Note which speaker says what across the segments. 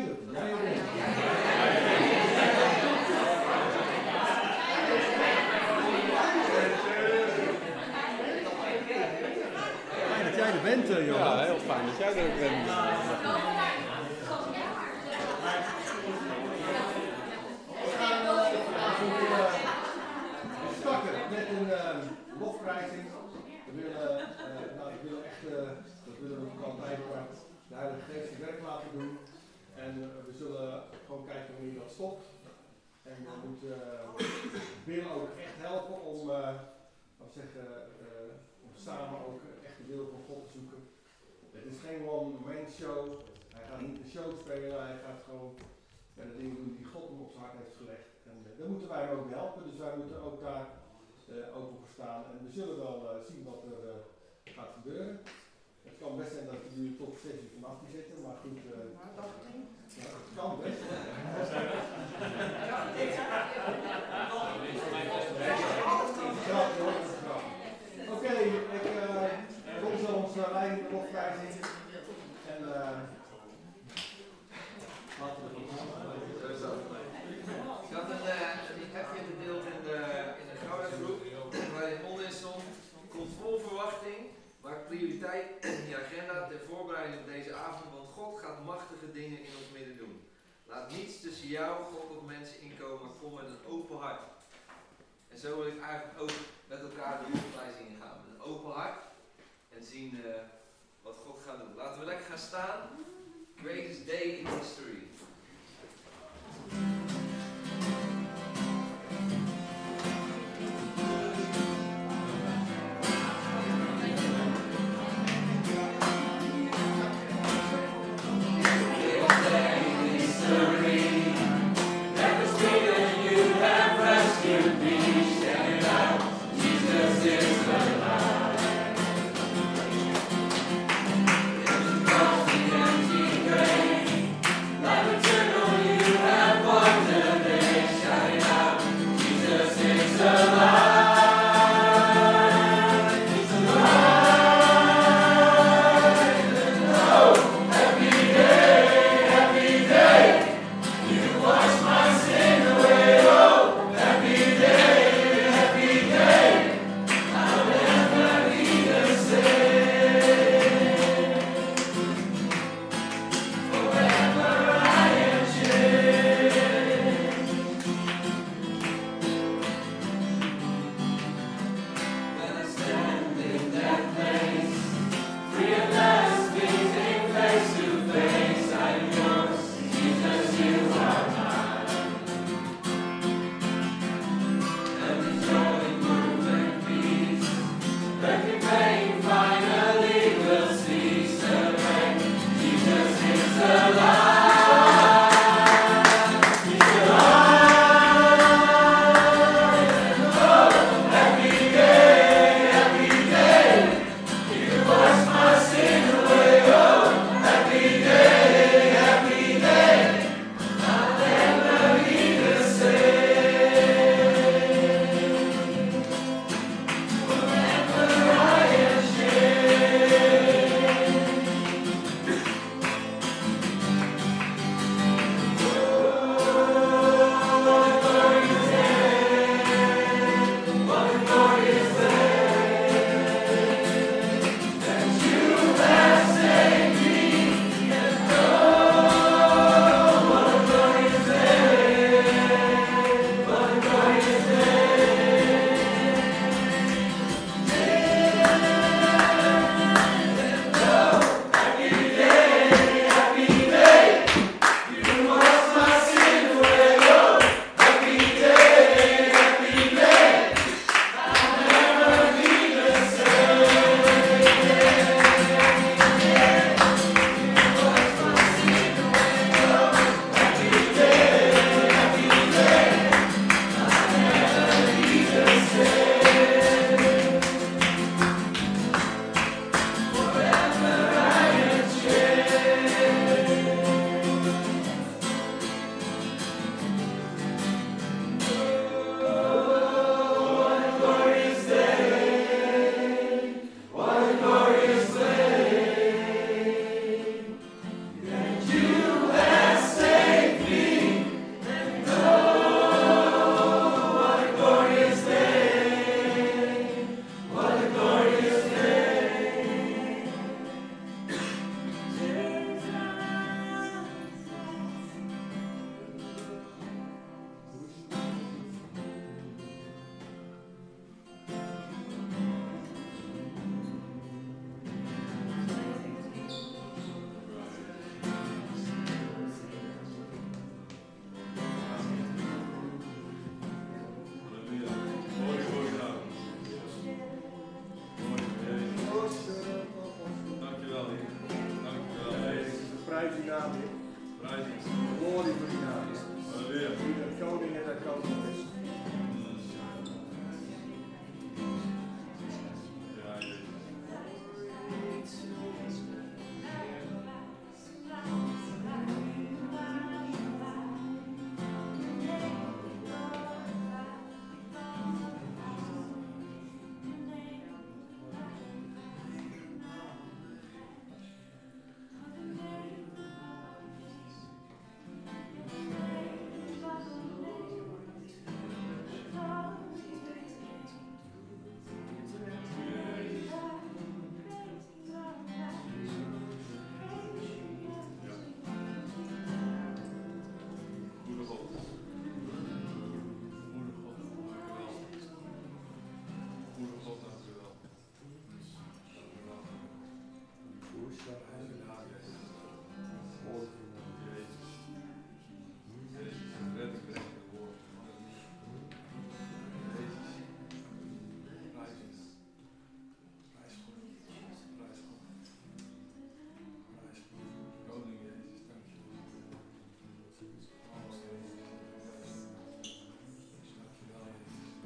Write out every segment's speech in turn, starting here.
Speaker 1: eindelijk. Fijn dat jij er bent, uh,
Speaker 2: Ja, heel fijn dat jij er bent.
Speaker 1: We starten met een uh, lofprijzing. We willen, uh, nou, ik wil echt, uh, dat willen we altijd, maar de Heilige Geest werk laten doen. En we zullen gewoon kijken wanneer dat stopt. En we moeten Bill ook echt helpen om, wat zeggen, om samen ook echt de wil van God te zoeken. Het is geen one-man show. Hij gaat niet de show spelen, hij gaat gewoon ja, de dingen doen die God hem op zijn hart heeft gelegd. En daar moeten wij hem ook helpen, dus wij moeten ook daar uh, open voor staan. En we zullen wel zien wat er gaat gebeuren. Het kan best zijn dat we nu tot 6 uur vanaf zitten, maar goed. ja, het kan best. Oké, ik kom zo onze lijn opwijzing. En laten we
Speaker 3: ik had een, uh, een appje gedeeld in de, in de Gouda-groep, waarin onderin stond, komt vol verwachting, maar prioriteit in je agenda ter voorbereiding op deze avond, want God gaat machtige dingen in ons midden doen. Laat niets tussen jou, God of mensen inkomen, kom met een open hart. En zo wil ik eigenlijk ook met elkaar de lofprijzing gaan, met een open hart en zien uh, wat God gaat doen. Laten we lekker gaan staan. Greatest day in history.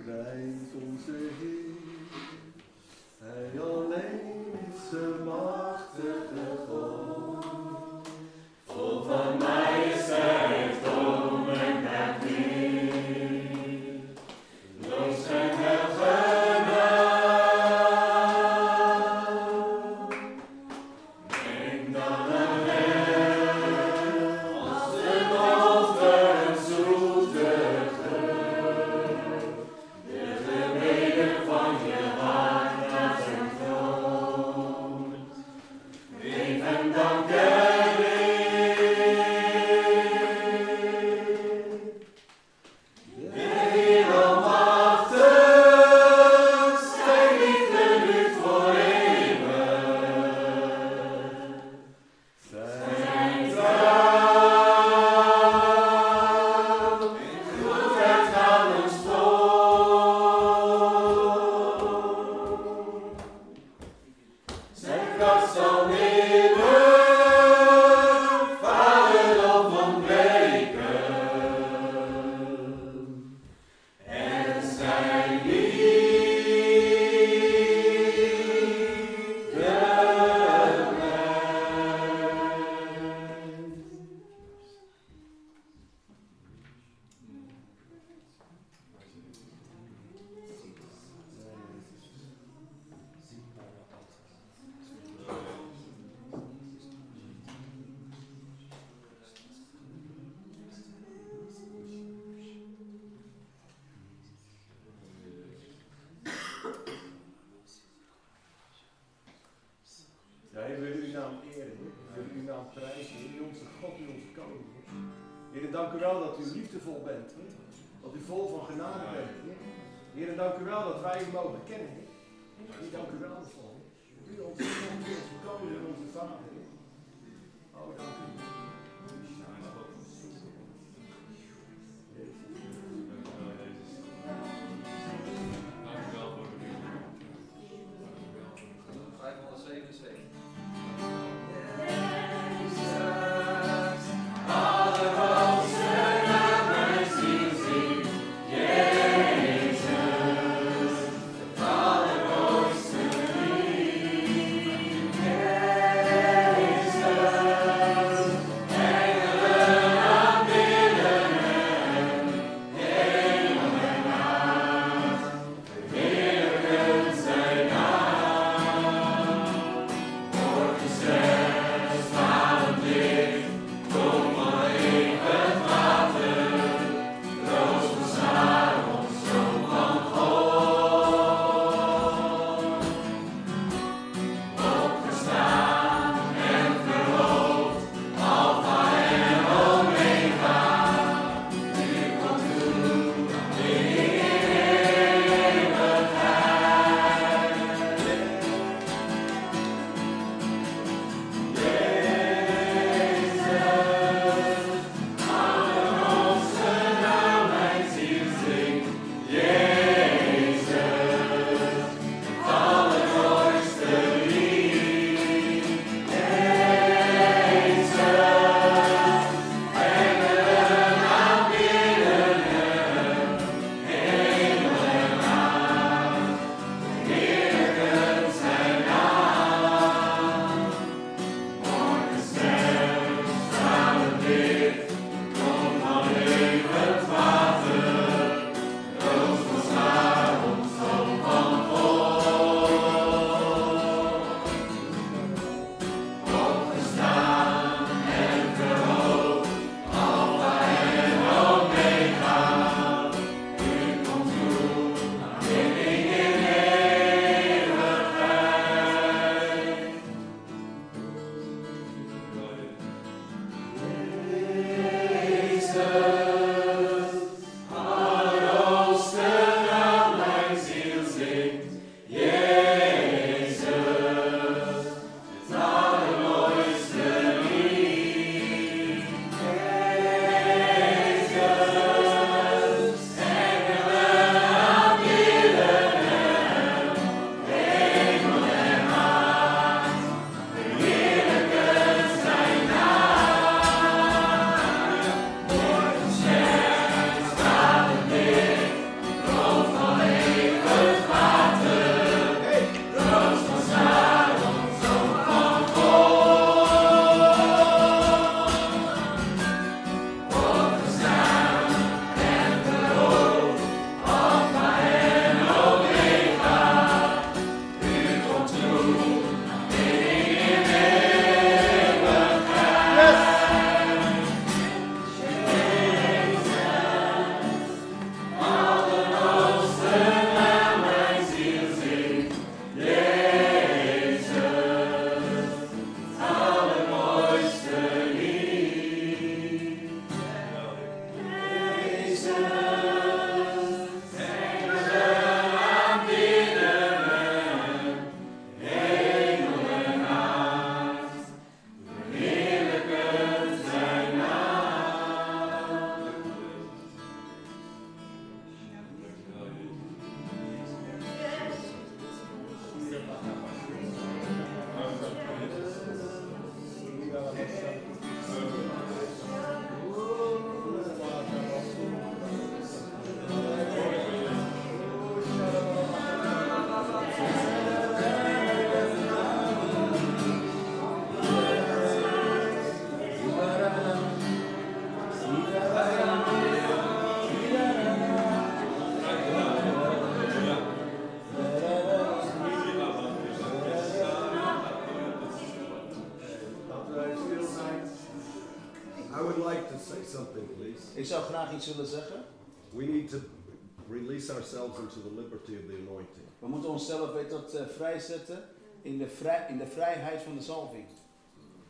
Speaker 1: Prijs onze Heer,
Speaker 4: moeten onszelf weer tot eh, vrijzetten in de, vrij, in de vrijheid van de zalving.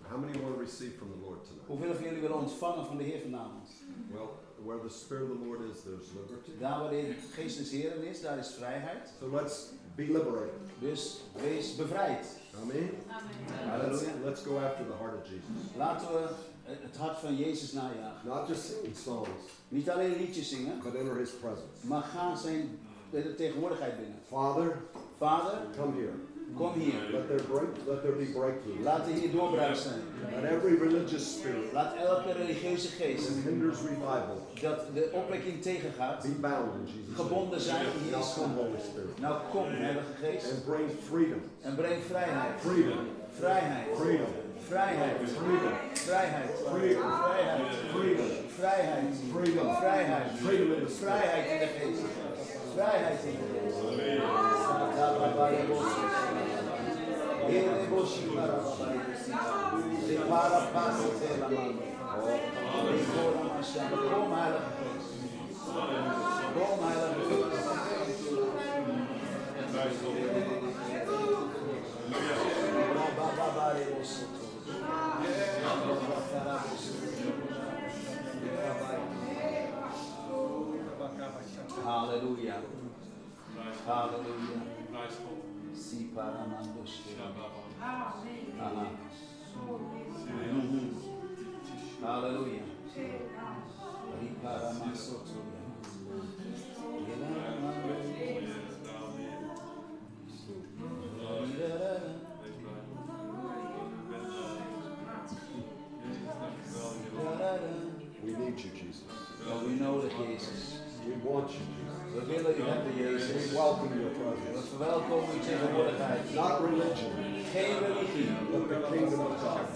Speaker 5: How many want to receive from the Lord tonight?
Speaker 4: Hoeveel van jullie willen ontvangen van de Heer vanavond?
Speaker 5: Well, where the Spirit of the Lord is, there's liberty.
Speaker 4: Daar waar de geest des Heeren is, daar is vrijheid.
Speaker 5: So let's be liberated.
Speaker 4: Dus wees bevrijd.
Speaker 5: Amen. Let's,
Speaker 4: Halleluja.
Speaker 5: let's go after the heart of Jesus.
Speaker 4: Laten we het hart van Jezus najagen.
Speaker 5: Not just singing songs,
Speaker 4: Niet alleen liedjes zingen,
Speaker 5: but enter His presence.
Speaker 4: maar ga zijn de tegenwoordigheid binnen.
Speaker 5: Father,
Speaker 4: Vader,
Speaker 5: come here.
Speaker 4: kom hier.
Speaker 5: Let there break. Let there be breakthrough.
Speaker 4: Laat er hier doorbraak zijn.
Speaker 5: Let every religious spirit
Speaker 4: Laat elke religieuze geest
Speaker 5: that hinders revival
Speaker 4: dat de opwekking tegengaat,
Speaker 5: be bound in Jesus'
Speaker 4: gebonden zijn in
Speaker 5: Now
Speaker 4: Jezus'
Speaker 5: come,
Speaker 4: naam.
Speaker 5: Holy Spirit,
Speaker 4: Nou kom, Heilige Geest,
Speaker 5: and bring freedom.
Speaker 4: en breng vrijheid.
Speaker 5: Freedom.
Speaker 4: Vrijheid.
Speaker 5: Freedom.
Speaker 4: Vrijheid.
Speaker 5: Freedom.
Speaker 4: Vrijheid.
Speaker 5: Freedom.
Speaker 4: Vrijheid.
Speaker 5: Freedom.
Speaker 4: Vrijheid.
Speaker 5: Freedom.
Speaker 4: Vrijheid.
Speaker 5: Freedom in the spirit.
Speaker 4: Vrijheid in de geest. Dai, Raizinho. Ele boshi para babai. Separa passo dela, mano. Embora
Speaker 5: uma o Como ela.
Speaker 4: Como ela. Bababare boshi. Aleluia.
Speaker 5: Sim, para amando
Speaker 4: Amém.
Speaker 5: Aleluia.
Speaker 4: Ripara masotoria. Ela
Speaker 5: Not religion, but the kingdom of God.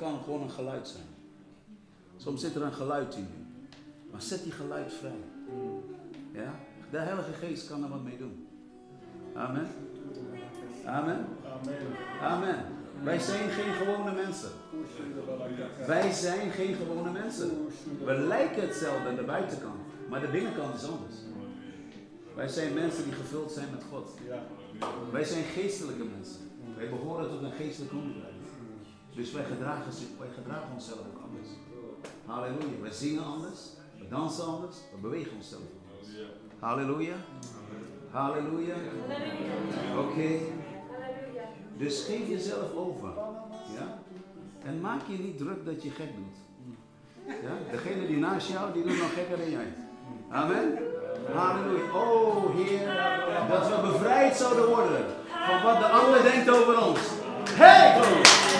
Speaker 4: Kan gewoon een geluid zijn. Soms zit er een geluid in. Maar zet die geluid vrij. Ja? De Heilige Geest kan er wat mee doen. Amen. Amen. Amen. Wij zijn geen gewone mensen. Wij zijn geen gewone mensen. We lijken hetzelfde aan de buitenkant, maar de binnenkant is anders. Wij zijn mensen die gevuld zijn met God. Wij zijn geestelijke mensen. Wij behoren tot een geestelijk koninkrijk. Dus wij gedragen, wij gedragen onszelf ook anders. Halleluja. Wij zingen anders, we dansen anders, we bewegen onszelf anders. Halleluja. Halleluja. Oké. Dus geef jezelf over. Ja? En maak je niet druk dat je gek doet. Ja? Degene die naast jou, die doet nog gekker dan jij. Amen. Halleluja. Oh Heer, dat we bevrijd zouden worden van wat de ander denkt over ons. Hey!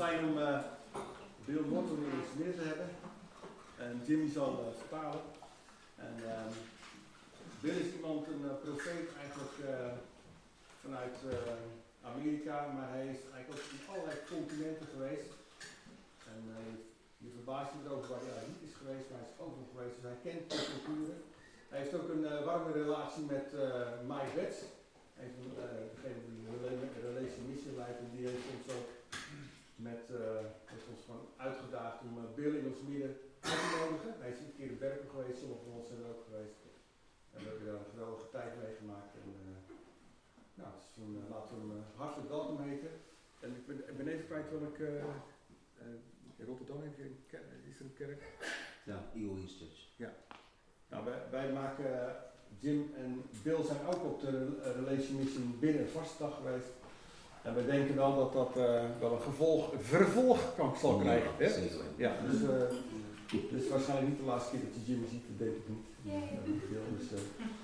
Speaker 1: Fijn om eh Bill Morton weer eens meer te hebben. En Jimmy zal eh, vertalen. En ehm, Bill is iemand, een eh, profeet eigenlijk vanuit Amerika, maar hij is eigenlijk ook in allerlei continenten geweest. En je verbaast je erover waar hij niet is geweest, maar hij is overal geweest. Dus hij kent de culturen. Hij heeft ook een warme relatie met Mike Betts. Een, eh, degene die de rela- Relation Mission leidt. En die heeft ons ook met, eh, heeft ons gewoon uitgedaagd om eh, Bill in ons midden uit te nodigen. Hij is een keer in Berkel geweest, sommigen van ons zijn er ook geweest. En we hebben daar een geweldige tijd meegemaakt. En, eh, nou, dus toen, laten we hem eh, hartelijk welkom heten. En ik ben, ik ben even kwijt eh, eh, in Rotterdam heeft een ker- is er een kerk.
Speaker 4: Ja, Eagle Church.
Speaker 1: Nou, wij, wij maken, Jim en Bill zijn ook op de Rel- Relation Mission binnen vastdag geweest. En we denken wel dat dat eh, wel een gevolg, vervolg kan zal krijgen. Hè?
Speaker 4: Zeker.
Speaker 1: Ja, dus, eh dus waarschijnlijk niet de laatste keer dat je Jim ziet, dat denk ik niet. Ja, dus, eh,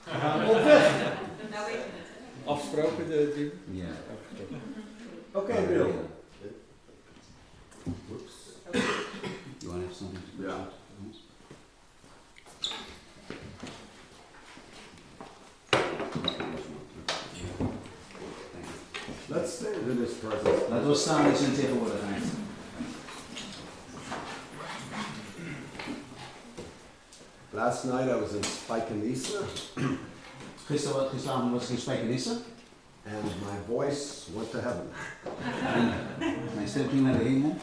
Speaker 1: we gaan op weg.
Speaker 6: Nou weet je het. hè?
Speaker 1: Afgesproken, de Jim.
Speaker 4: Ja.
Speaker 1: Oké, Bill.
Speaker 5: Whoops.
Speaker 4: You want to have something to
Speaker 5: Let's stand in His presence.
Speaker 4: Laten we staan in zijn tegenwoordigheid.
Speaker 5: Last night I was in
Speaker 4: gisteravond was ik in Spijkenisse.
Speaker 5: and my voice went to heaven.
Speaker 4: Mijn stem ging naar de hemel.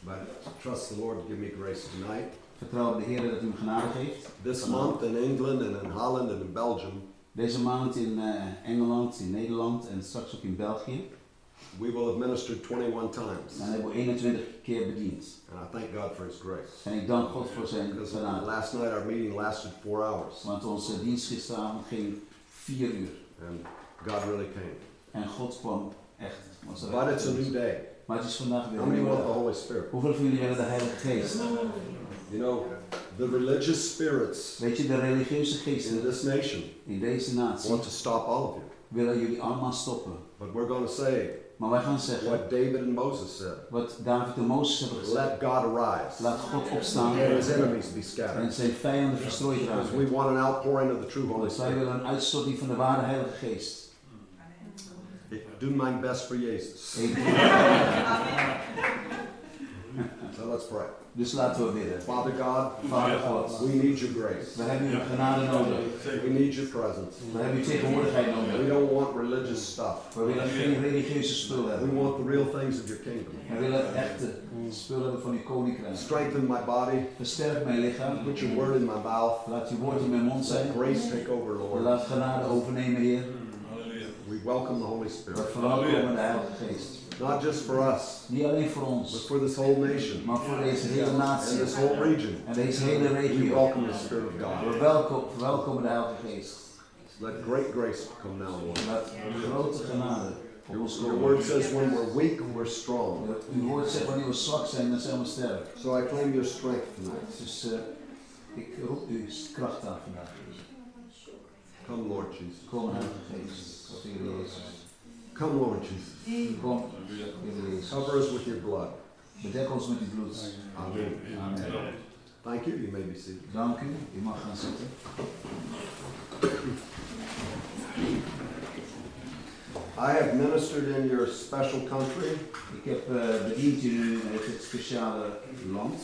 Speaker 5: But trust the Lord to give me grace tonight.
Speaker 4: Vertrouw op de Heer dat me genade geeft.
Speaker 5: This month in England and in Holland and in Belgium,
Speaker 4: Deze maand in eh, Engeland, in Nederland en straks ook in België.
Speaker 5: We will have ministered 21 times.
Speaker 4: Dan hebben we 21 keer bediend.
Speaker 5: And I thank God for His grace.
Speaker 4: En ik dank God voor zijn genade.
Speaker 5: last night our meeting lasted four hours,
Speaker 4: Want onze dienst gisteravond ging vier uur.
Speaker 5: and God really came.
Speaker 4: En God kwam echt. Was er
Speaker 5: But it's a new day.
Speaker 4: Maar het is vandaag weer
Speaker 5: How many want the. Holy Spirit?
Speaker 4: Hoeveel van jullie willen de Heilige Geest?
Speaker 5: You know, the religious spirits
Speaker 4: Weet je, de religieuze
Speaker 5: in
Speaker 4: geesten
Speaker 5: this nation
Speaker 4: in deze natie
Speaker 5: want to stop all of you.
Speaker 4: willen jullie allemaal stoppen.
Speaker 5: But we're going to say
Speaker 4: Maar wij gaan zeggen
Speaker 5: what David and Moses said.
Speaker 4: wat David en Mozes hebben gezegd.
Speaker 5: Let God arise
Speaker 4: Laat God opstaan
Speaker 5: and his enemies be
Speaker 4: en
Speaker 5: scattered.
Speaker 4: zijn vijanden verstrooid
Speaker 5: Because we want an outpouring of the true Holy
Speaker 4: Want wij
Speaker 5: Spirit.
Speaker 4: willen een uitstorting van de ware Heilige Geest.
Speaker 5: Ik doe mijn best voor Jezus.
Speaker 4: Ik-
Speaker 5: So let's pray.
Speaker 4: Dus laten we bidden.
Speaker 5: Father God,
Speaker 4: Vader God,
Speaker 5: we need your grace.
Speaker 4: we hebben uw genade nodig.
Speaker 5: We need your presence.
Speaker 4: We hebben uw tegenwoordigheid
Speaker 5: We don't want religious stuff.
Speaker 4: We willen geen religieuze spullen
Speaker 5: We want the real things of your kingdom.
Speaker 4: We willen het echte spullen hebben van uw koninkrijk.
Speaker 5: Strengthen my body.
Speaker 4: Versterk mijn lichaam.
Speaker 5: Put your word in my mouth.
Speaker 4: Laat uw woord in mijn mond
Speaker 5: Let
Speaker 4: zijn.
Speaker 5: grace take over, Lord.
Speaker 4: Laat genade overnemen, Heer.
Speaker 5: We welcome the Holy Spirit.
Speaker 4: We
Speaker 5: Spirit.
Speaker 4: verwelkomen de Heilige Geest.
Speaker 5: Not just for us,
Speaker 4: Niet alleen voor
Speaker 5: but
Speaker 4: ons,
Speaker 5: for this whole nation
Speaker 4: maar voor deze hele
Speaker 5: and
Speaker 4: natie
Speaker 5: this whole region.
Speaker 4: en deze hele
Speaker 5: We
Speaker 4: regio.
Speaker 5: welcome the Spirit of God.
Speaker 4: We welkom, verwelkomen de Heilige Geest.
Speaker 5: Let great grace come now, Lord.
Speaker 4: Laat grote genade op ons
Speaker 5: Your
Speaker 4: komen.
Speaker 5: word says when we're weak, we're strong.
Speaker 4: Uw woord zegt wanneer we zwak zijn, dan zijn we sterk.
Speaker 5: So I claim your strength tonight.
Speaker 4: Dus eh, ik roep uw kracht aan vandaag.
Speaker 5: Come, Lord Jesus.
Speaker 4: Kom, Heilige Geest. Jezus.
Speaker 5: Come, Lord Jesus.
Speaker 4: Kom,
Speaker 5: Cover us with your blood.
Speaker 4: Bedek ons met uw bloed.
Speaker 5: Amen.
Speaker 4: Amen.
Speaker 5: Thank you. You may be seated.
Speaker 4: Dank u. U mag gaan zitten.
Speaker 5: I have ministered in your special country
Speaker 4: Ik heb eh, bediend in het speciale land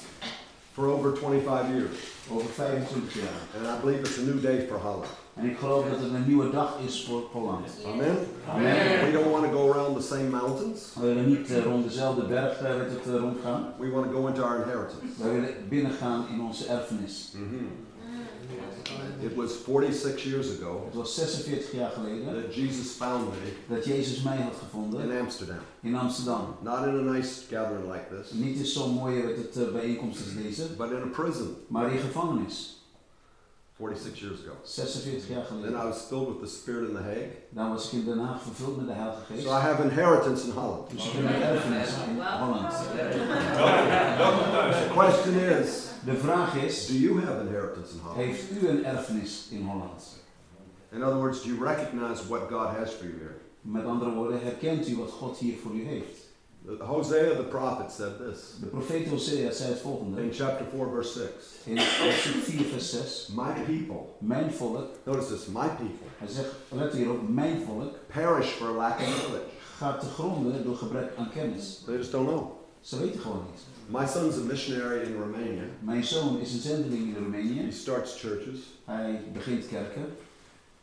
Speaker 5: for over 25 years,
Speaker 4: over 25 jaar.
Speaker 5: and I believe it's a new day for Holland.
Speaker 4: En ik geloof dat het een nieuwe dag is voor Holland.
Speaker 5: Amen.
Speaker 4: Amen.
Speaker 5: We don't want to go around the same mountains.
Speaker 4: We willen niet eh, rond dezelfde berg met het, eh, rondgaan.
Speaker 5: We want to go into our inheritance.
Speaker 4: Wij willen binnengaan in onze erfenis.
Speaker 5: It was 46 years ago
Speaker 4: Het was 46 jaar geleden
Speaker 5: that Jesus found me
Speaker 4: dat Jezus mij had gevonden
Speaker 5: in Amsterdam.
Speaker 4: in Amsterdam.
Speaker 5: Not in a nice gathering like this,
Speaker 4: Niet in zo'n mooie het, bijeenkomst als deze,
Speaker 5: but in a prison
Speaker 4: maar in gevangenis.
Speaker 5: 46 years ago.
Speaker 4: 46 jaar
Speaker 5: Then I was filled with the Spirit in The Hague.
Speaker 4: Dan was ik in Den Haag vervuld met de Heilige Geest.
Speaker 5: So I have inheritance in Holland.
Speaker 4: Dus ik heb een erfenis in Holland.
Speaker 5: The question is,
Speaker 4: De vraag is,
Speaker 5: do you have inheritance in Holland?
Speaker 4: heeft u een erfenis in Holland?
Speaker 5: In other words, do you recognize what God has for you here?
Speaker 4: Met andere woorden, herkent u wat God hier voor u heeft?
Speaker 5: Hosea the prophet said this
Speaker 4: De profeet Hosea zei het volgende.
Speaker 5: in chapter 4, verse 6.
Speaker 4: In hoofdstuk 4 vers 6.
Speaker 5: My people,
Speaker 4: Mijn volk,
Speaker 5: notice this, my people,
Speaker 4: hij zegt, let hierop, mijn volk
Speaker 5: perish for lack of knowledge.
Speaker 4: gaat te gronden door gebrek aan kennis.
Speaker 5: They just don't know.
Speaker 4: Ze weten gewoon niet.
Speaker 5: My son's a missionary in Romania.
Speaker 4: Mijn zoon is een zendeling in
Speaker 5: Romania.
Speaker 4: He
Speaker 5: starts churches.
Speaker 4: Hij begint kerken.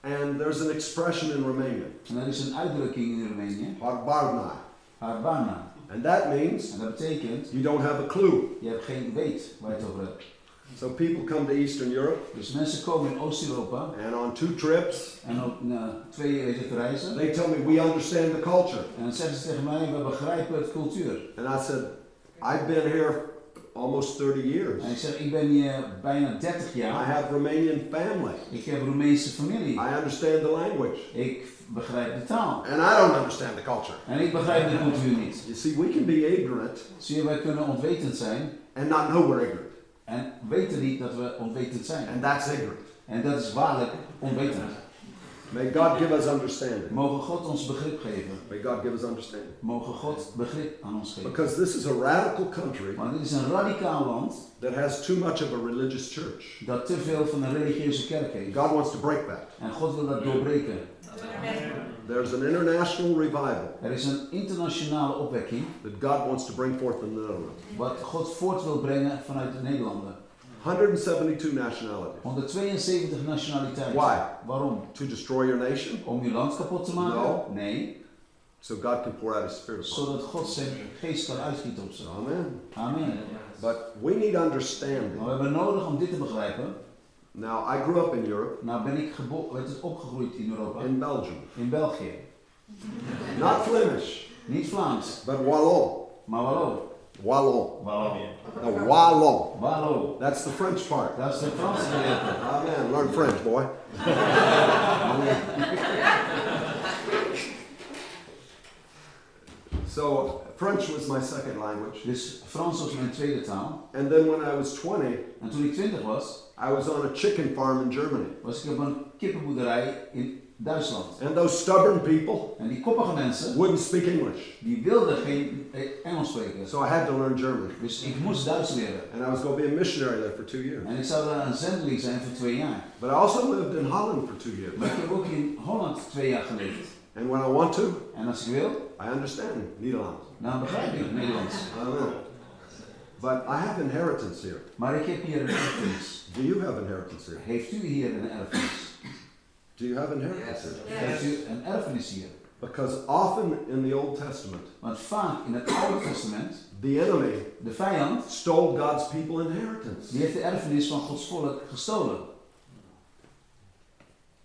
Speaker 5: And there's an expression in Romania,
Speaker 4: En er is een uitdrukking in Roemenië,
Speaker 5: Harbarna.
Speaker 4: Harbana.
Speaker 5: And that means
Speaker 4: En dat betekent,
Speaker 5: you don't have a clue.
Speaker 4: je hebt geen weet waar je het over hebt.
Speaker 5: So people come to Eastern Europe
Speaker 4: Dus mensen komen in Oost-Europa
Speaker 5: and on two trips,
Speaker 4: en op na twee reizen.
Speaker 5: they tell me we understand the culture.
Speaker 4: En dan zeggen ze tegen mij, we begrijpen het cultuur.
Speaker 5: And I said, I've been here almost 30 years.
Speaker 4: En ik zeg, ik ben hier bijna 30
Speaker 5: I have Romanian family.
Speaker 4: Ik heb Roemeense familie.
Speaker 5: I understand the language.
Speaker 4: Ik begrijp de taal.
Speaker 5: And I don't understand the culture.
Speaker 4: En ik begrijp de cultuur niet.
Speaker 5: You see, we can be ignorant
Speaker 4: Zie je, wij kunnen onwetend zijn
Speaker 5: and not know we're ignorant.
Speaker 4: en weten niet dat we onwetend zijn.
Speaker 5: And that's ignorant.
Speaker 4: En dat is waarlijk onwetend.
Speaker 5: May God give us understanding.
Speaker 4: Mogen God ons begrip geven.
Speaker 5: May God give us understanding.
Speaker 4: Mogen God begrip aan ons geven.
Speaker 5: Because this is a radical country
Speaker 4: Want dit is een radicaal land
Speaker 5: that has too much of a religious church.
Speaker 4: dat te veel van een religieuze kerk heeft.
Speaker 5: God wants to break that.
Speaker 4: En God wil dat doorbreken.
Speaker 5: There's an international revival
Speaker 4: Er is een internationale opwekking
Speaker 5: that God wants to bring forth in the Netherlands.
Speaker 4: wat God voort wil brengen vanuit de Nederlanden.
Speaker 5: 172 nationalities.
Speaker 4: 172 nationaliteiten.
Speaker 5: Why?
Speaker 4: Waarom?
Speaker 5: To destroy your nation?
Speaker 4: Om je land kapot te maken?
Speaker 5: No.
Speaker 4: Nee.
Speaker 5: So God can pour out His Spirit.
Speaker 4: Zodat God zijn geest kan uitgieten op ze.
Speaker 5: Amen.
Speaker 4: Amen.
Speaker 5: But we need
Speaker 4: Maar
Speaker 5: understanding.
Speaker 4: we hebben nodig om dit te begrijpen.
Speaker 5: Now, I grew up in Europe,
Speaker 4: Nou ben ik het, opgegroeid in Europa.
Speaker 5: in Belgium.
Speaker 4: In België.
Speaker 5: Not Flemish,
Speaker 4: Niet Vlaams,
Speaker 5: but Wallon.
Speaker 4: maar Wallo.
Speaker 5: Wallon.
Speaker 4: Wallo.
Speaker 5: No, Wallon.
Speaker 4: Wallo.
Speaker 5: That's the French part.
Speaker 4: That's the French Franse gedeelte.
Speaker 5: Amen. Learn French, boy. so, French was my second language.
Speaker 4: Dus Frans was mijn tweede taal.
Speaker 5: And then when I was 20,
Speaker 4: En toen ik 20 was,
Speaker 5: I was on a chicken farm in Germany.
Speaker 4: was ik op een kippenboerderij in Duitsland.
Speaker 5: And those stubborn people
Speaker 4: En die koppige mensen,
Speaker 5: wouldn't speak English.
Speaker 4: die wilden geen eh, Engels spreken.
Speaker 5: So I had to learn German.
Speaker 4: Dus ik moest Duits leren.
Speaker 5: And I was going to be a missionary there for two years.
Speaker 4: En ik zou daar een zendeling zijn voor twee jaar.
Speaker 5: But I also lived in Holland for two years.
Speaker 4: Maar ik heb ook in Holland twee jaar geleefd.
Speaker 5: And when I want to,
Speaker 4: En als ik wil,
Speaker 5: I understand Nederlands.
Speaker 4: dan begrijp ik Nederlands.
Speaker 5: Amen. But I have inheritance here.
Speaker 4: Maar ik heb hier een erfenis.
Speaker 5: Do you have inheritance here?
Speaker 4: Heeft u hier een erfenis?
Speaker 5: Do you have inheritance?
Speaker 4: Heeft u een erfenis hier?
Speaker 5: Because often in the Old Testament,
Speaker 4: Want vaak in het Oude Testament,
Speaker 5: the enemy
Speaker 4: de vijand,
Speaker 5: stole God's people inheritance.
Speaker 4: die heeft de erfenis van Gods volk gestolen.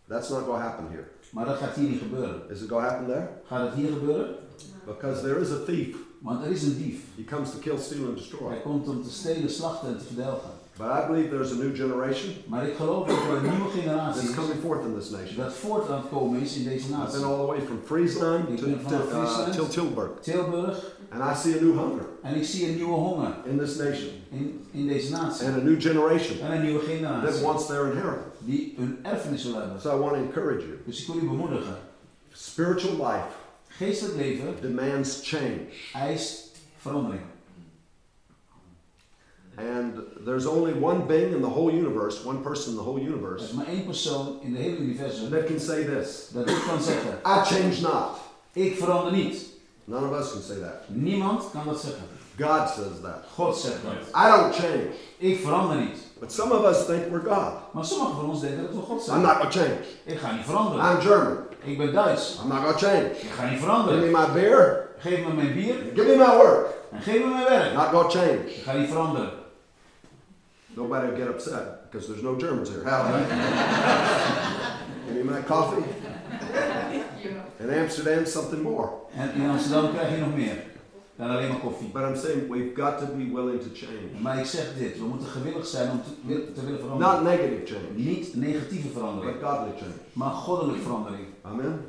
Speaker 5: That's not going to happen here.
Speaker 4: Maar dat gaat hier niet gebeuren.
Speaker 5: Is it going to happen there?
Speaker 4: Gaat het hier gebeuren?
Speaker 5: Because there is a thief.
Speaker 4: Want er is een dief.
Speaker 5: He comes to kill, steal, and destroy.
Speaker 4: Hij komt om te stelen, slachten en te verdelgen.
Speaker 5: But I believe there's a new generation
Speaker 4: Maar ik geloof dat er een nieuwe generatie
Speaker 5: that's
Speaker 4: is
Speaker 5: coming forth in this nation.
Speaker 4: dat voort aan het komen is in deze
Speaker 5: I've
Speaker 4: natie.
Speaker 5: been all the way from Friesland to, to, uh, till Tilburg.
Speaker 4: Tilburg.
Speaker 5: And I see a new hunger
Speaker 4: En ik zie een nieuwe honger
Speaker 5: in this nation
Speaker 4: in, in deze natie.
Speaker 5: and a new generation
Speaker 4: En een nieuwe
Speaker 5: that
Speaker 4: generatie
Speaker 5: wants their inheritance.
Speaker 4: die een erfenis wil hebben.
Speaker 5: So I want to encourage you.
Speaker 4: Dus ik wil u bemoedigen.
Speaker 5: Spiritual life
Speaker 4: Geestelijk leven
Speaker 5: demands change.
Speaker 4: eist verandering.
Speaker 5: And there's only one being in the whole universe, one person in the whole
Speaker 4: Er is
Speaker 5: universe,
Speaker 4: maar één persoon in het hele universum
Speaker 5: that can say this
Speaker 4: dat dit kan zeggen.
Speaker 5: I change not.
Speaker 4: Ik verander niet.
Speaker 5: None of us can say that.
Speaker 4: Niemand kan dat zeggen.
Speaker 5: God says that.
Speaker 4: God zegt dat.
Speaker 5: I don't change.
Speaker 4: Ik verander niet.
Speaker 5: But some of us think we're God.
Speaker 4: Maar sommigen van ons denken dat we God zijn.
Speaker 5: I'm not going to change.
Speaker 4: Ik ga niet veranderen.
Speaker 5: I'm German.
Speaker 4: Ik ben Duits.
Speaker 5: I'm not going to change.
Speaker 4: Ik ga niet veranderen.
Speaker 5: Give me my beer.
Speaker 4: Geef me mijn bier
Speaker 5: Give me my work.
Speaker 4: en geef me mijn werk.
Speaker 5: Not going to change.
Speaker 4: Ik ga niet veranderen.
Speaker 5: Nobody will get upset because there's no Germans here. Hallelujah. Give me my coffee. In Amsterdam, something more.
Speaker 4: En in Amsterdam krijg je nog meer dan alleen maar koffie.
Speaker 5: But I'm saying we've got to be willing to change.
Speaker 4: Maar ik zeg dit, we moeten gewillig zijn om te, wil- te willen
Speaker 5: Not
Speaker 4: veranderen.
Speaker 5: negative change,
Speaker 4: Niet negatieve
Speaker 5: but
Speaker 4: verandering,
Speaker 5: godly change.
Speaker 4: maar goddelijk verandering.
Speaker 5: Amen.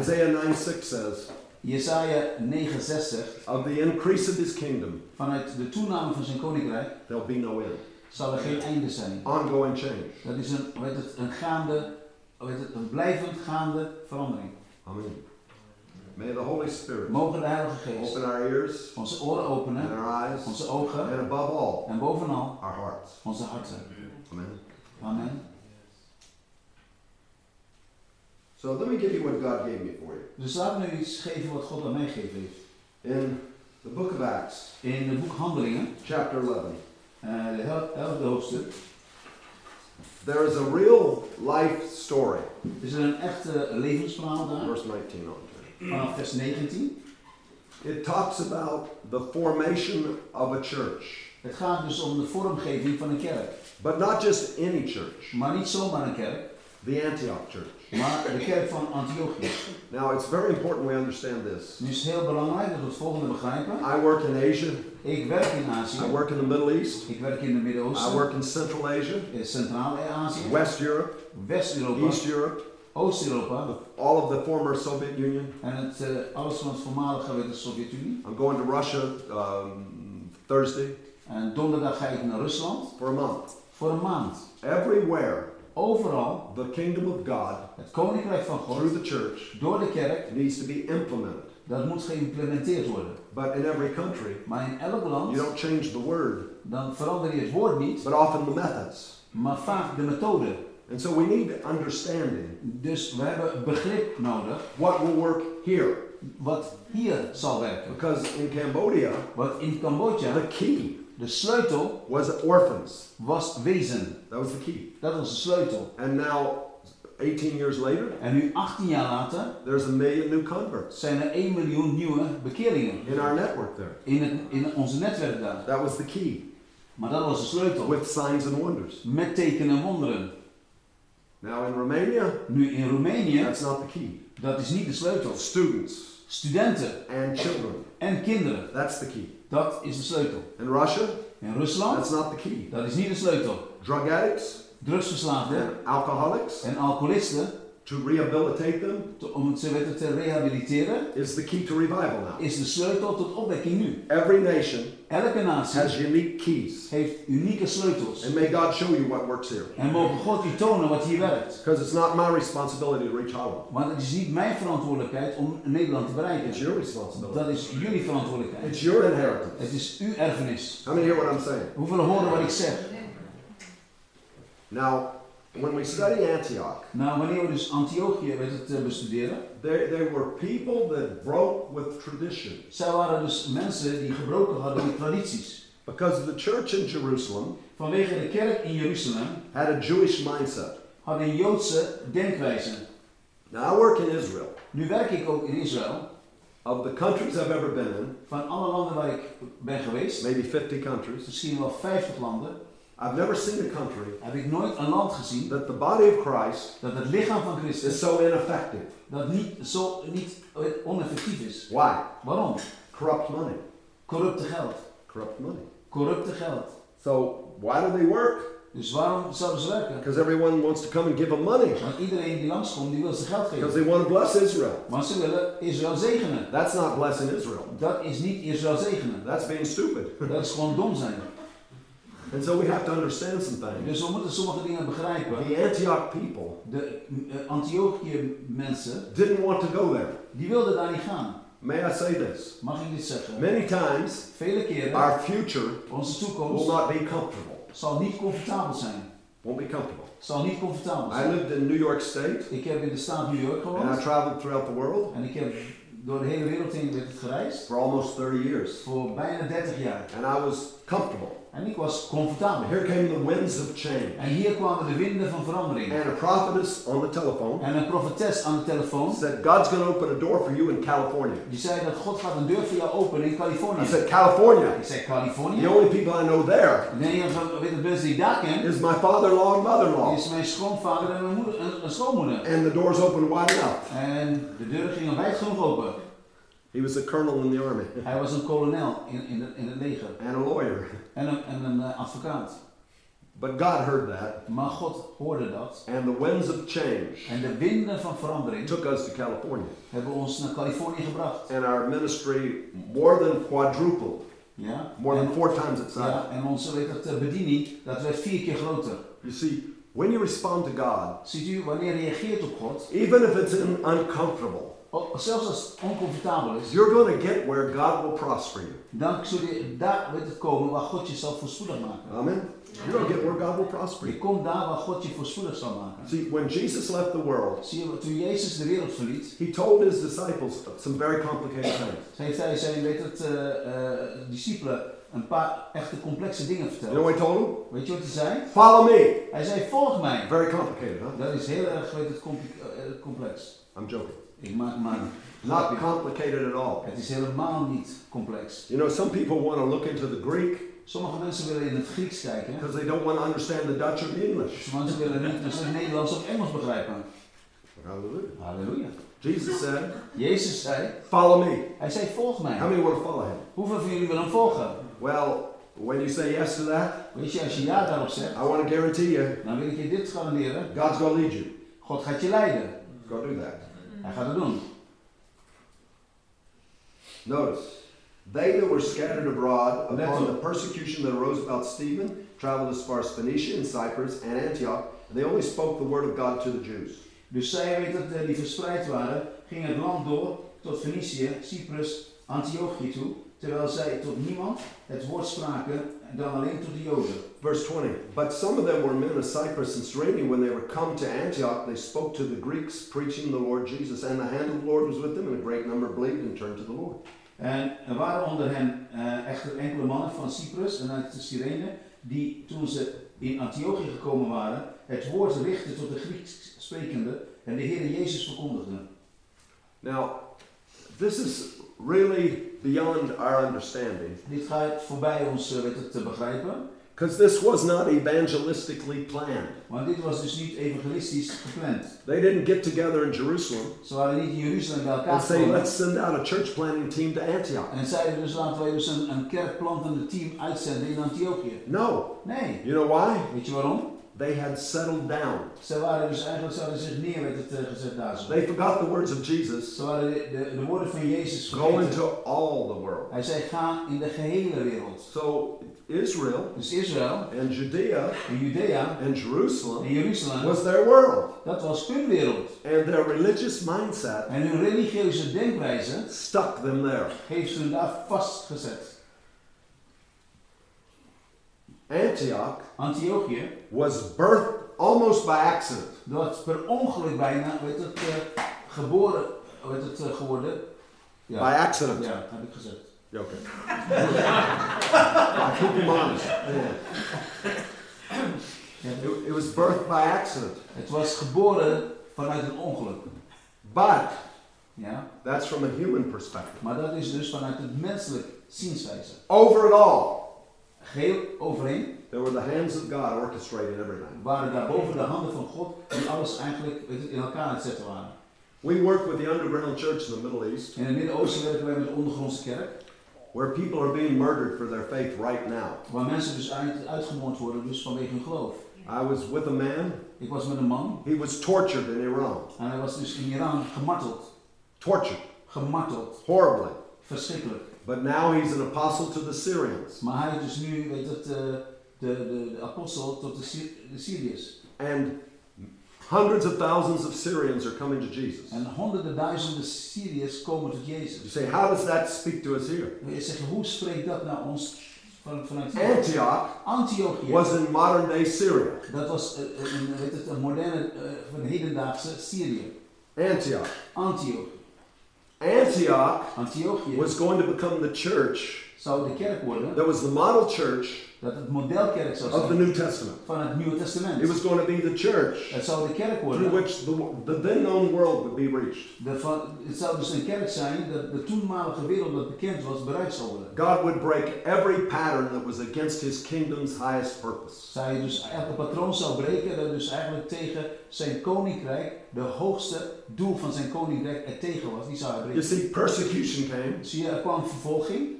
Speaker 5: Isaiah 9 6 says,
Speaker 4: Jesaja 9, 6 zegt,
Speaker 5: Of the increase of his kingdom,
Speaker 4: vanuit de toename van zijn koninkrijk
Speaker 5: there'll be no end.
Speaker 4: Zal er geen einde zijn.
Speaker 5: Ongoing change.
Speaker 4: Dat is een, heet het, een gaande, heet het, een blijvend gaande verandering.
Speaker 5: Amen. May the Holy Spirit
Speaker 4: Mogen de Heilige Geest
Speaker 5: open our ears
Speaker 4: onze oren
Speaker 5: and
Speaker 4: openen,
Speaker 5: our eyes
Speaker 4: onze ogen
Speaker 5: and above all,
Speaker 4: en bovenal
Speaker 5: our hearts.
Speaker 4: onze harten.
Speaker 5: Amen.
Speaker 4: Amen.
Speaker 5: So let me give you what God gave me for you.
Speaker 4: Dus laat me iets geven wat God aan mij gegeven heeft.
Speaker 5: In the book of Acts,
Speaker 4: In het boek Handelingen,
Speaker 5: chapter 11,
Speaker 4: de hel- elfde hoofdstuk,
Speaker 5: there is a real life story.
Speaker 4: is er een echte levensverhaal daar,
Speaker 5: Verse 19 on.
Speaker 4: vanaf vers 19.
Speaker 5: It talks about the formation of a church.
Speaker 4: Het gaat dus om de vormgeving van een kerk.
Speaker 5: But not just any church,
Speaker 4: Maar niet zomaar een kerk,
Speaker 5: the Antioch church.
Speaker 4: maar de kerk van Antiochië.
Speaker 5: Now, it's very important we understand this.
Speaker 4: Nu is het heel belangrijk dat we het volgende begrijpen.
Speaker 5: I work in Asia,
Speaker 4: Ik werk in
Speaker 5: I
Speaker 4: Azië,
Speaker 5: work in the Middle East,
Speaker 4: ik werk in het
Speaker 5: I
Speaker 4: Midden-Oosten,
Speaker 5: work in Central Asia,
Speaker 4: in Centraal-Azië,
Speaker 5: West Europe,
Speaker 4: West-Europa,
Speaker 5: East Europe,
Speaker 4: Oost-Europa
Speaker 5: all of the former Soviet Union.
Speaker 4: en het, eh, alles van het voormalige de Sovjet-Unie.
Speaker 5: I'm going to Russia um, Thursday.
Speaker 4: En donderdag ga ik naar Rusland.
Speaker 5: For a month.
Speaker 4: voor een maand.
Speaker 5: Everywhere,
Speaker 4: Overal.
Speaker 5: The kingdom of God.
Speaker 4: Het koninkrijk van God.
Speaker 5: Through the church.
Speaker 4: Door de kerk,
Speaker 5: needs to be implemented.
Speaker 4: dat moet geïmplementeerd worden.
Speaker 5: But in every country,
Speaker 4: Maar in elk land,
Speaker 5: you don't change the word,
Speaker 4: dan verander je het woord niet,
Speaker 5: but often the methods.
Speaker 4: maar vaak de methode.
Speaker 5: And so we need understanding
Speaker 4: Dus we hebben begrip nodig
Speaker 5: what will work here.
Speaker 4: wat hier zal werken.
Speaker 5: Because in Cambodia,
Speaker 4: Want in Cambodja,
Speaker 5: the key
Speaker 4: de sleutel
Speaker 5: was orphans.
Speaker 4: was wezen.
Speaker 5: That was the key.
Speaker 4: Dat was de sleutel.
Speaker 5: And now, 18 years later,
Speaker 4: En nu 18 jaar later
Speaker 5: there's a million new converts
Speaker 4: zijn er 1 miljoen nieuwe bekeeringen
Speaker 5: in our network there.
Speaker 4: in, het, in onze netwerk daar.
Speaker 5: That was the key
Speaker 4: Maar dat was de sleutel.
Speaker 5: with signs and wonders.
Speaker 4: Met tekenen en wonderen.
Speaker 5: Now in Romania,
Speaker 4: Nu in Roemenië,
Speaker 5: that's not the key.
Speaker 4: dat is niet de sleutel.
Speaker 5: Students
Speaker 4: Studenten
Speaker 5: and children,
Speaker 4: en kinderen,
Speaker 5: that's the key.
Speaker 4: dat is de sleutel.
Speaker 5: In Russia,
Speaker 4: In Rusland,
Speaker 5: that's not the key.
Speaker 4: dat is niet de sleutel.
Speaker 5: Drug addicts
Speaker 4: Drugsverslaafden
Speaker 5: alcoholics,
Speaker 4: en alcoholisten,
Speaker 5: to rehabilitate them
Speaker 4: te- om ze weer te rehabiliteren,
Speaker 5: is the key to revival now.
Speaker 4: is de sleutel tot opwekking nu.
Speaker 5: Every nation
Speaker 4: Elke natie
Speaker 5: has unique keys.
Speaker 4: heeft unieke sleutels.
Speaker 5: And may God show you what works here.
Speaker 4: En mogen God u tonen wat hier werkt.
Speaker 5: Because it's not my responsibility to reach Holland.
Speaker 4: Want het is niet mijn verantwoordelijkheid om Nederland te
Speaker 5: It's
Speaker 4: bereiken.
Speaker 5: your responsibility.
Speaker 4: Dat is jullie verantwoordelijkheid.
Speaker 5: It's your inheritance.
Speaker 4: Het is uw erfenis.
Speaker 5: How many hear what I'm saying?
Speaker 4: Hoeveel horen wat ik zeg?
Speaker 5: Now, when we study Antioch,
Speaker 4: Nou, wanneer we dus Antiochië met het eh, bestuderen,
Speaker 5: they, they were people that broke with tradition.
Speaker 4: zij waren dus mensen die gebroken hadden met tradities.
Speaker 5: Because the church in Jerusalem
Speaker 4: Vanwege de kerk in Jeruzalem
Speaker 5: had a Jewish mindset.
Speaker 4: hadden een Joodse denkwijze.
Speaker 5: Now, I work in Israel.
Speaker 4: Nu werk ik ook in Israël.
Speaker 5: Of the countries I've ever been in,
Speaker 4: Van alle landen waar ik ben geweest,
Speaker 5: maybe 50 countries,
Speaker 4: misschien wel 50 landen,
Speaker 5: I've never seen a country
Speaker 4: heb ik nooit een land gezien
Speaker 5: that the body of Christ
Speaker 4: dat het lichaam van Christus is
Speaker 5: so ineffective.
Speaker 4: dat niet zo niet oneffectief is.
Speaker 5: Why?
Speaker 4: Waarom?
Speaker 5: Corrupt money.
Speaker 4: Corrupte geld.
Speaker 5: Corrupt money.
Speaker 4: Corrupte geld.
Speaker 5: So, why do they work?
Speaker 4: Dus waarom zouden ze werken?
Speaker 5: Because everyone wants to come and give them money.
Speaker 4: Want iedereen die langskomt, die wil ze geld geven.
Speaker 5: Because they want to bless Israel.
Speaker 4: Want ze willen Israël zegenen.
Speaker 5: That's not blessing Israel.
Speaker 4: Dat is niet Israël zegenen.
Speaker 5: That's being stupid.
Speaker 4: Dat is gewoon dom zijn.
Speaker 5: And so we have to understand some things.
Speaker 4: Dus we moeten sommige dingen begrijpen.
Speaker 5: The Antioch people
Speaker 4: De uh, Antiochië mensen,
Speaker 5: didn't want to go there.
Speaker 4: die wilden daar niet gaan.
Speaker 5: May I say this?
Speaker 4: Mag ik dit zeggen?
Speaker 5: Many times,
Speaker 4: Vele keren,
Speaker 5: our future
Speaker 4: onze
Speaker 5: will not be comfortable.
Speaker 4: zal niet comfortabel zijn.
Speaker 5: Won't be comfortable.
Speaker 4: Zal niet comfortabel
Speaker 5: I lived in New York State
Speaker 4: Ik heb in de staat New York
Speaker 5: and I traveled throughout the world
Speaker 4: En ik heb door de hele wereld heen het gereisd.
Speaker 5: for almost 30 years.
Speaker 4: Voor bijna 30 jaar.
Speaker 5: And I was comfortable.
Speaker 4: En ik was comfortabel.
Speaker 5: Here came the winds of change.
Speaker 4: En hier kwamen de winden van verandering.
Speaker 5: And a prophetess on the telephone
Speaker 4: En een profetes aan de telefoon.
Speaker 5: said, God's going to open a door for you in California.
Speaker 4: Die zei dat God gaat een deur voor jou openen in
Speaker 5: I
Speaker 4: Californië.
Speaker 5: said, California.
Speaker 4: Ik zei Californië.
Speaker 5: The only people I know there
Speaker 4: De enige mensen die ik daar ken,
Speaker 5: is my father-in-law and mother-in-law.
Speaker 4: is mijn schoonvader en mijn moeder, een schoonmoeder.
Speaker 5: And the doors opened wide enough.
Speaker 4: En de deuren gingen wijd genoeg open.
Speaker 5: He was a colonel in the army
Speaker 4: Hij was een kolonel in, in, het- in het leger.
Speaker 5: and a lawyer.
Speaker 4: En een, en een eh, advocaat.
Speaker 5: But God heard that,
Speaker 4: Maar God hoorde dat.
Speaker 5: and the winds of change
Speaker 4: En de winden van verandering
Speaker 5: took us to California.
Speaker 4: hebben ons naar Californië gebracht.
Speaker 5: And our ministry more than quadrupled,
Speaker 4: Ja?
Speaker 5: more
Speaker 4: En,
Speaker 5: than four times its size.
Speaker 4: ja, en onze weet eh, bediening, dat werd vier keer groter.
Speaker 5: You see, when you respond to God,
Speaker 4: Ziet u, wanneer je reageert op God,
Speaker 5: even if it's uncomfortable,
Speaker 4: zelfs als het oncomfortabel is,
Speaker 5: you're going to get where God will prosper you.
Speaker 4: dan zul je daar weet komen waar God je zal voorspoedig maken.
Speaker 5: Amen. You're going to get where God will prosper
Speaker 4: Je
Speaker 5: you.
Speaker 4: komt daar waar God je voorspoedig zal maken.
Speaker 5: See, when Jesus left the world,
Speaker 4: Zie je, toen Jezus de wereld verliet,
Speaker 5: he told his disciples some very complicated things.
Speaker 4: heeft hij zijn weet het, eh, eh, discipelen een paar echte complexe dingen
Speaker 5: You know
Speaker 4: verteld.
Speaker 5: what he told them?
Speaker 4: Weet je wat hij zei?
Speaker 5: Follow me.
Speaker 4: Hij zei, volg mij.
Speaker 5: Very complicated, huh?
Speaker 4: Dat is heel erg weet het, eh, complex.
Speaker 5: I'm joking.
Speaker 4: Ik maak maar
Speaker 5: Not complicated at all.
Speaker 4: Het is helemaal niet complex.
Speaker 5: You know, some people want to look into the Greek
Speaker 4: Sommige mensen willen in het Grieks kijken,
Speaker 5: because they don't want to understand the Dutch or the English.
Speaker 4: ze willen niet dus het Nederlands of Engels begrijpen.
Speaker 5: Hallelujah.
Speaker 4: Halleluja.
Speaker 5: Jesus said,
Speaker 4: Jezus zei,
Speaker 5: Follow me.
Speaker 4: hij zei volg mij.
Speaker 5: How many want to follow him?
Speaker 4: Hoeveel van jullie willen hem volgen?
Speaker 5: Well, when you say yes to that,
Speaker 4: Weet je, als je ja daarop zegt,
Speaker 5: I want to guarantee you,
Speaker 4: dan wil ik je dit garanderen.
Speaker 5: God's going to lead you.
Speaker 4: God gaat je leiden.
Speaker 5: Go do that.
Speaker 4: Hij gaat het doen.
Speaker 5: Notice, they that were scattered abroad upon the persecution that arose about Stephen traveled as far as Phoenicia and Cyprus and Antioch, and they only spoke the word of God to the Jews.
Speaker 4: Dus zij, weet het, eh, die verspreid waren, gingen het land door tot Fenicië, Cyprus, Antiochië toe, terwijl zij tot niemand het woord spraken dan alleen tot de Joden.
Speaker 5: Verse 20. But some of them were men of Cyprus and Cyrene. When they were come to Antioch, they spoke to the Greeks, preaching the Lord Jesus. And the hand of the Lord was with them, and a great number believed and turned to the Lord.
Speaker 4: En er waren onder hen eh, echter enkele mannen van Cyprus en uit de Cyrene, die toen ze in Antiochië gekomen waren, het woord richtten tot de Grieks sprekende en de Heer Jezus verkondigden.
Speaker 5: Now, this is really beyond our understanding.
Speaker 4: Dit gaat voorbij ons eh, weet het, te begrijpen,
Speaker 5: Because this was not evangelistically planned.
Speaker 4: want dit was dus niet evangelistisch gepland.
Speaker 5: They didn't get together in Jerusalem
Speaker 4: Ze waren niet in Jeruzalem bij elkaar
Speaker 5: and say, let's send out a church planting team to Antioch.
Speaker 4: en zeiden dus laten wij dus een, een kerkplantende team uitzenden in Antiochië.
Speaker 5: No.
Speaker 4: Nee.
Speaker 5: You know why?
Speaker 4: Weet je waarom?
Speaker 5: They had settled down.
Speaker 4: Ze waren dus eigenlijk, ze hadden zich neer werd het, gezet daar.
Speaker 5: They forgot the words of Jesus
Speaker 4: Ze waren de, de, de woorden van Jezus
Speaker 5: go into all the world.
Speaker 4: Hij zei ga in de gehele wereld.
Speaker 5: So, Israel
Speaker 4: Dus Israël
Speaker 5: and Judea
Speaker 4: en Judea
Speaker 5: and Jerusalem
Speaker 4: en Jeruzalem,
Speaker 5: was their world.
Speaker 4: dat was hun wereld.
Speaker 5: And their religious mindset
Speaker 4: En hun religieuze denkwijze
Speaker 5: stuck them there.
Speaker 4: heeft hun daar vastgezet.
Speaker 5: Antioch
Speaker 4: Antiochië,
Speaker 5: was birthed almost by accident.
Speaker 4: dat per ongeluk bijna, werd het, eh, geboren, werd het eh, geworden.
Speaker 5: By
Speaker 4: Ja,
Speaker 5: accident.
Speaker 4: ja, heb ik gezegd.
Speaker 5: Yeah, Okay. I keep him honest. Yeah.
Speaker 4: Ja,
Speaker 5: It, it was birthed by accident.
Speaker 4: Het was geboren vanuit een ongeluk.
Speaker 5: But
Speaker 4: Ja,
Speaker 5: that's from a human perspective.
Speaker 4: maar dat is dus vanuit het menselijk zienswijze.
Speaker 5: Over it all,
Speaker 4: Geheel overeen
Speaker 5: there were the hands of God orchestrating everything.
Speaker 4: waren daarboven de handen van God die alles eigenlijk in elkaar aan zetten waren.
Speaker 5: We work with the underground church in the Middle East,
Speaker 4: In het Midden-Oosten werken wij met de ondergrondse kerk,
Speaker 5: where people are being murdered for their faith right now.
Speaker 4: waar mensen dus uit, uitgemoord worden dus vanwege hun geloof.
Speaker 5: I was with a man,
Speaker 4: Ik was met een man
Speaker 5: he was tortured in Iran.
Speaker 4: en hij was dus in Iran gemarteld.
Speaker 5: Tortured,
Speaker 4: Gemarteld.
Speaker 5: horribly.
Speaker 4: Verschrikkelijk.
Speaker 5: But now he's an apostle to the Syrians.
Speaker 4: Maar hij is dus nu, weet het, eh, de, de, de apostel tot de, Sy- de Syriërs.
Speaker 5: And hundreds of thousands of Syrians are coming to Jesus.
Speaker 4: En honderden duizenden Syriërs komen tot Jezus.
Speaker 5: You say, how does that speak to us here?
Speaker 4: Je zeggen, hoe spreekt dat naar ons hier?
Speaker 5: Antioch was in modern day Syria.
Speaker 4: Dat was eh, een, weet het, een moderne, eh, van hedendaagse Syrië.
Speaker 5: Antioch.
Speaker 4: Antioch.
Speaker 5: Antioch was going to become the church
Speaker 4: zou de kerk worden,
Speaker 5: that was the model church
Speaker 4: dat het modelkerk zou
Speaker 5: of the New Testament.
Speaker 4: van het Nieuwe Testament.
Speaker 5: It was going to be the church
Speaker 4: Het zou de kerk
Speaker 5: through which the, the then known world would be reached.
Speaker 4: de van, het zou dus een kerk zijn dat de toenmalige wereld dat bekend was bereikt zou worden.
Speaker 5: God would break every pattern that was against his kingdom's highest purpose.
Speaker 4: Zij dus elke patroon zou breken dat dus eigenlijk tegen zijn koninkrijk, de hoogste doel van zijn koninkrijk er tegen was. Die zou hij
Speaker 5: You see, persecution came
Speaker 4: Zie je, er kwam vervolging,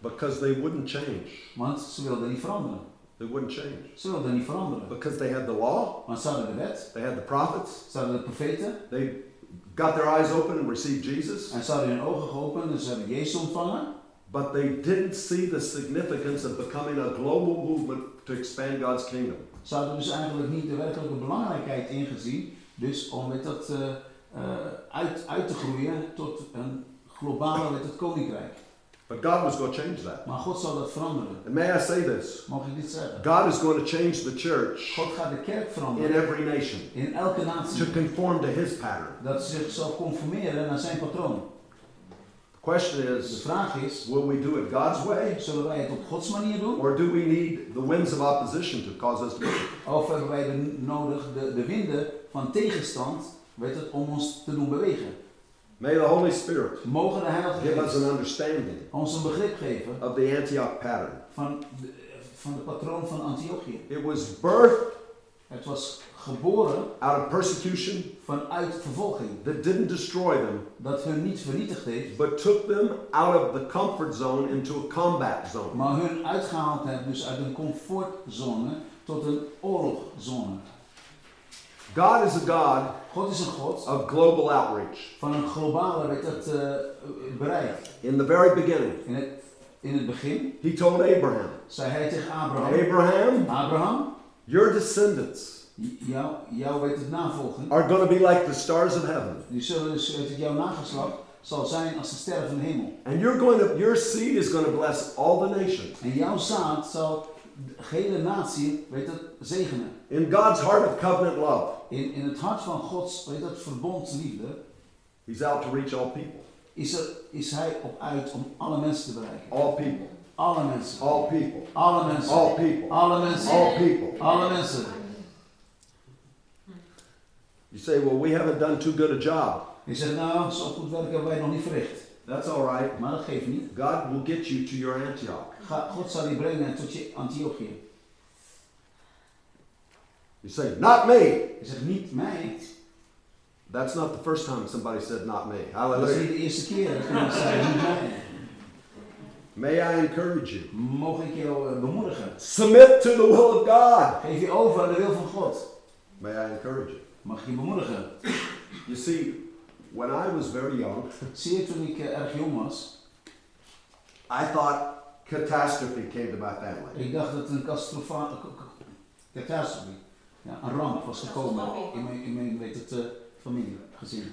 Speaker 5: because they wouldn't change.
Speaker 4: want ze wilden niet veranderen.
Speaker 5: They wouldn't change.
Speaker 4: Ze wilden niet veranderen.
Speaker 5: Because they had the law,
Speaker 4: Want ze hadden de wet,
Speaker 5: they had the prophets,
Speaker 4: ze hadden de profeten,
Speaker 5: they got their eyes open and received Jesus,
Speaker 4: en ze hadden hun ogen geopend en ze hebben Jezus ontvangen.
Speaker 5: but they didn't see the significance of becoming a global movement to expand God's kingdom.
Speaker 4: Ze hadden dus eigenlijk niet de werkelijke belangrijkheid ingezien, dus om met dat, eh, eh, uit, uit te groeien tot een globale weet het, koninkrijk.
Speaker 5: But God was going to change that.
Speaker 4: Maar God zal dat veranderen.
Speaker 5: And may I say this?
Speaker 4: Mag ik dit zeggen?
Speaker 5: God is going to change the church
Speaker 4: God gaat de kerk
Speaker 5: in
Speaker 4: veranderen
Speaker 5: every nation
Speaker 4: in elke
Speaker 5: to
Speaker 4: natie.
Speaker 5: conform to His pattern.
Speaker 4: Dat zich zal conformeren naar zijn patroon.
Speaker 5: The question
Speaker 4: De
Speaker 5: is,
Speaker 4: vraag is,
Speaker 5: will we do it God's way,
Speaker 4: zullen wij het op Gods manier doen?
Speaker 5: or do we need the winds of opposition to cause us to move?
Speaker 4: Of hebben wij de, nodig de, de winden van tegenstand weet het, om ons te doen bewegen?
Speaker 5: May the Holy Spirit
Speaker 4: Mogen de Heilige
Speaker 5: give us
Speaker 4: Geest
Speaker 5: an understanding
Speaker 4: ons een begrip geven
Speaker 5: of the Antioch pattern.
Speaker 4: van de, van de patroon van Antiochië.
Speaker 5: It was birthed
Speaker 4: Het was geboren
Speaker 5: out of persecution
Speaker 4: vanuit vervolging.
Speaker 5: that didn't destroy them,
Speaker 4: Dat hun niet vernietigd heeft,
Speaker 5: but took them out of the comfort zone into a combat zone.
Speaker 4: maar hun uitgehaald heeft dus uit een comfortzone tot een oorlogzone.
Speaker 5: God is a God
Speaker 4: God is een God
Speaker 5: of global outreach.
Speaker 4: van een globale weet dat, eh, bereik.
Speaker 5: In the very beginning,
Speaker 4: In het, in het begin
Speaker 5: He told Abraham,
Speaker 4: zei hij tegen Abraham,
Speaker 5: Abraham,
Speaker 4: Abraham,
Speaker 5: your descendants
Speaker 4: jou, jou weet het navolgen,
Speaker 5: are going to be like the stars of heaven.
Speaker 4: die zullen dus weet het, jouw nageslacht zal zijn als de sterren van de hemel.
Speaker 5: And you're going to, your seed is going to bless all the nations.
Speaker 4: En jouw zaad zal de hele natie weet zegenen.
Speaker 5: In God's heart of covenant love,
Speaker 4: In, in het hart van Gods weet het, verbondsliefde
Speaker 5: He's out to reach all people.
Speaker 4: is, er, is hij op uit om alle mensen te bereiken.
Speaker 5: All people.
Speaker 4: Alle mensen.
Speaker 5: All people.
Speaker 4: Alle mensen.
Speaker 5: All people.
Speaker 4: Alle mensen.
Speaker 5: All people.
Speaker 4: Alle mensen.
Speaker 5: You say, well, we haven't done too good a job.
Speaker 4: Je zegt, nou, zo goed werk hebben wij nog niet verricht.
Speaker 5: That's all right.
Speaker 4: Maar dat geeft niet.
Speaker 5: God will get you to your Antioch.
Speaker 4: God zal je brengen tot je Antiochië.
Speaker 5: You say, not me.
Speaker 4: Je zegt, niet mij.
Speaker 5: That's not the first time somebody said, not me.
Speaker 4: Dat is
Speaker 5: Hallelujah.
Speaker 4: niet de eerste keer dat iemand zei, niet mij.
Speaker 5: May I encourage you?
Speaker 4: Mogen ik jou eh, bemoedigen.
Speaker 5: Submit to the will of God.
Speaker 4: Geef je over aan de wil van God.
Speaker 5: May I encourage you?
Speaker 4: Mag ik je bemoedigen.
Speaker 5: You see, when I was very young,
Speaker 4: Zie je, toen ik eh, erg jong was,
Speaker 5: I thought catastrophe came to my family.
Speaker 4: ik dacht dat een catastrofa- catastrofe, ja, een ramp was gekomen in mijn, in mijn weet het, eh, familie, gezin.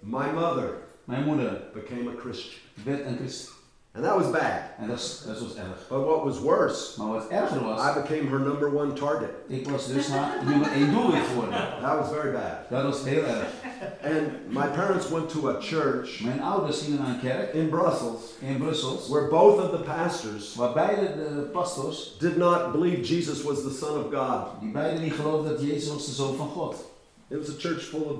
Speaker 5: My mother
Speaker 4: Mijn moeder
Speaker 5: became a Christian.
Speaker 4: werd een christen.
Speaker 5: And that was bad.
Speaker 4: En dat, dat was erg.
Speaker 5: But what was worse,
Speaker 4: Maar wat erger was,
Speaker 5: I became her number one target.
Speaker 4: ik was dus haar nummer één doelwit geworden.
Speaker 5: That was very bad.
Speaker 4: Dat was heel erg.
Speaker 5: And my parents went to a church
Speaker 4: Mijn ouders gingen naar een kerk
Speaker 5: in Brussels
Speaker 4: in Brussel,
Speaker 5: where both of the pastors
Speaker 4: waar beide de pastors,
Speaker 5: did not believe Jesus was the Son of God.
Speaker 4: die beide niet geloofden dat Jezus was de Zoon van God.
Speaker 5: It was a church full of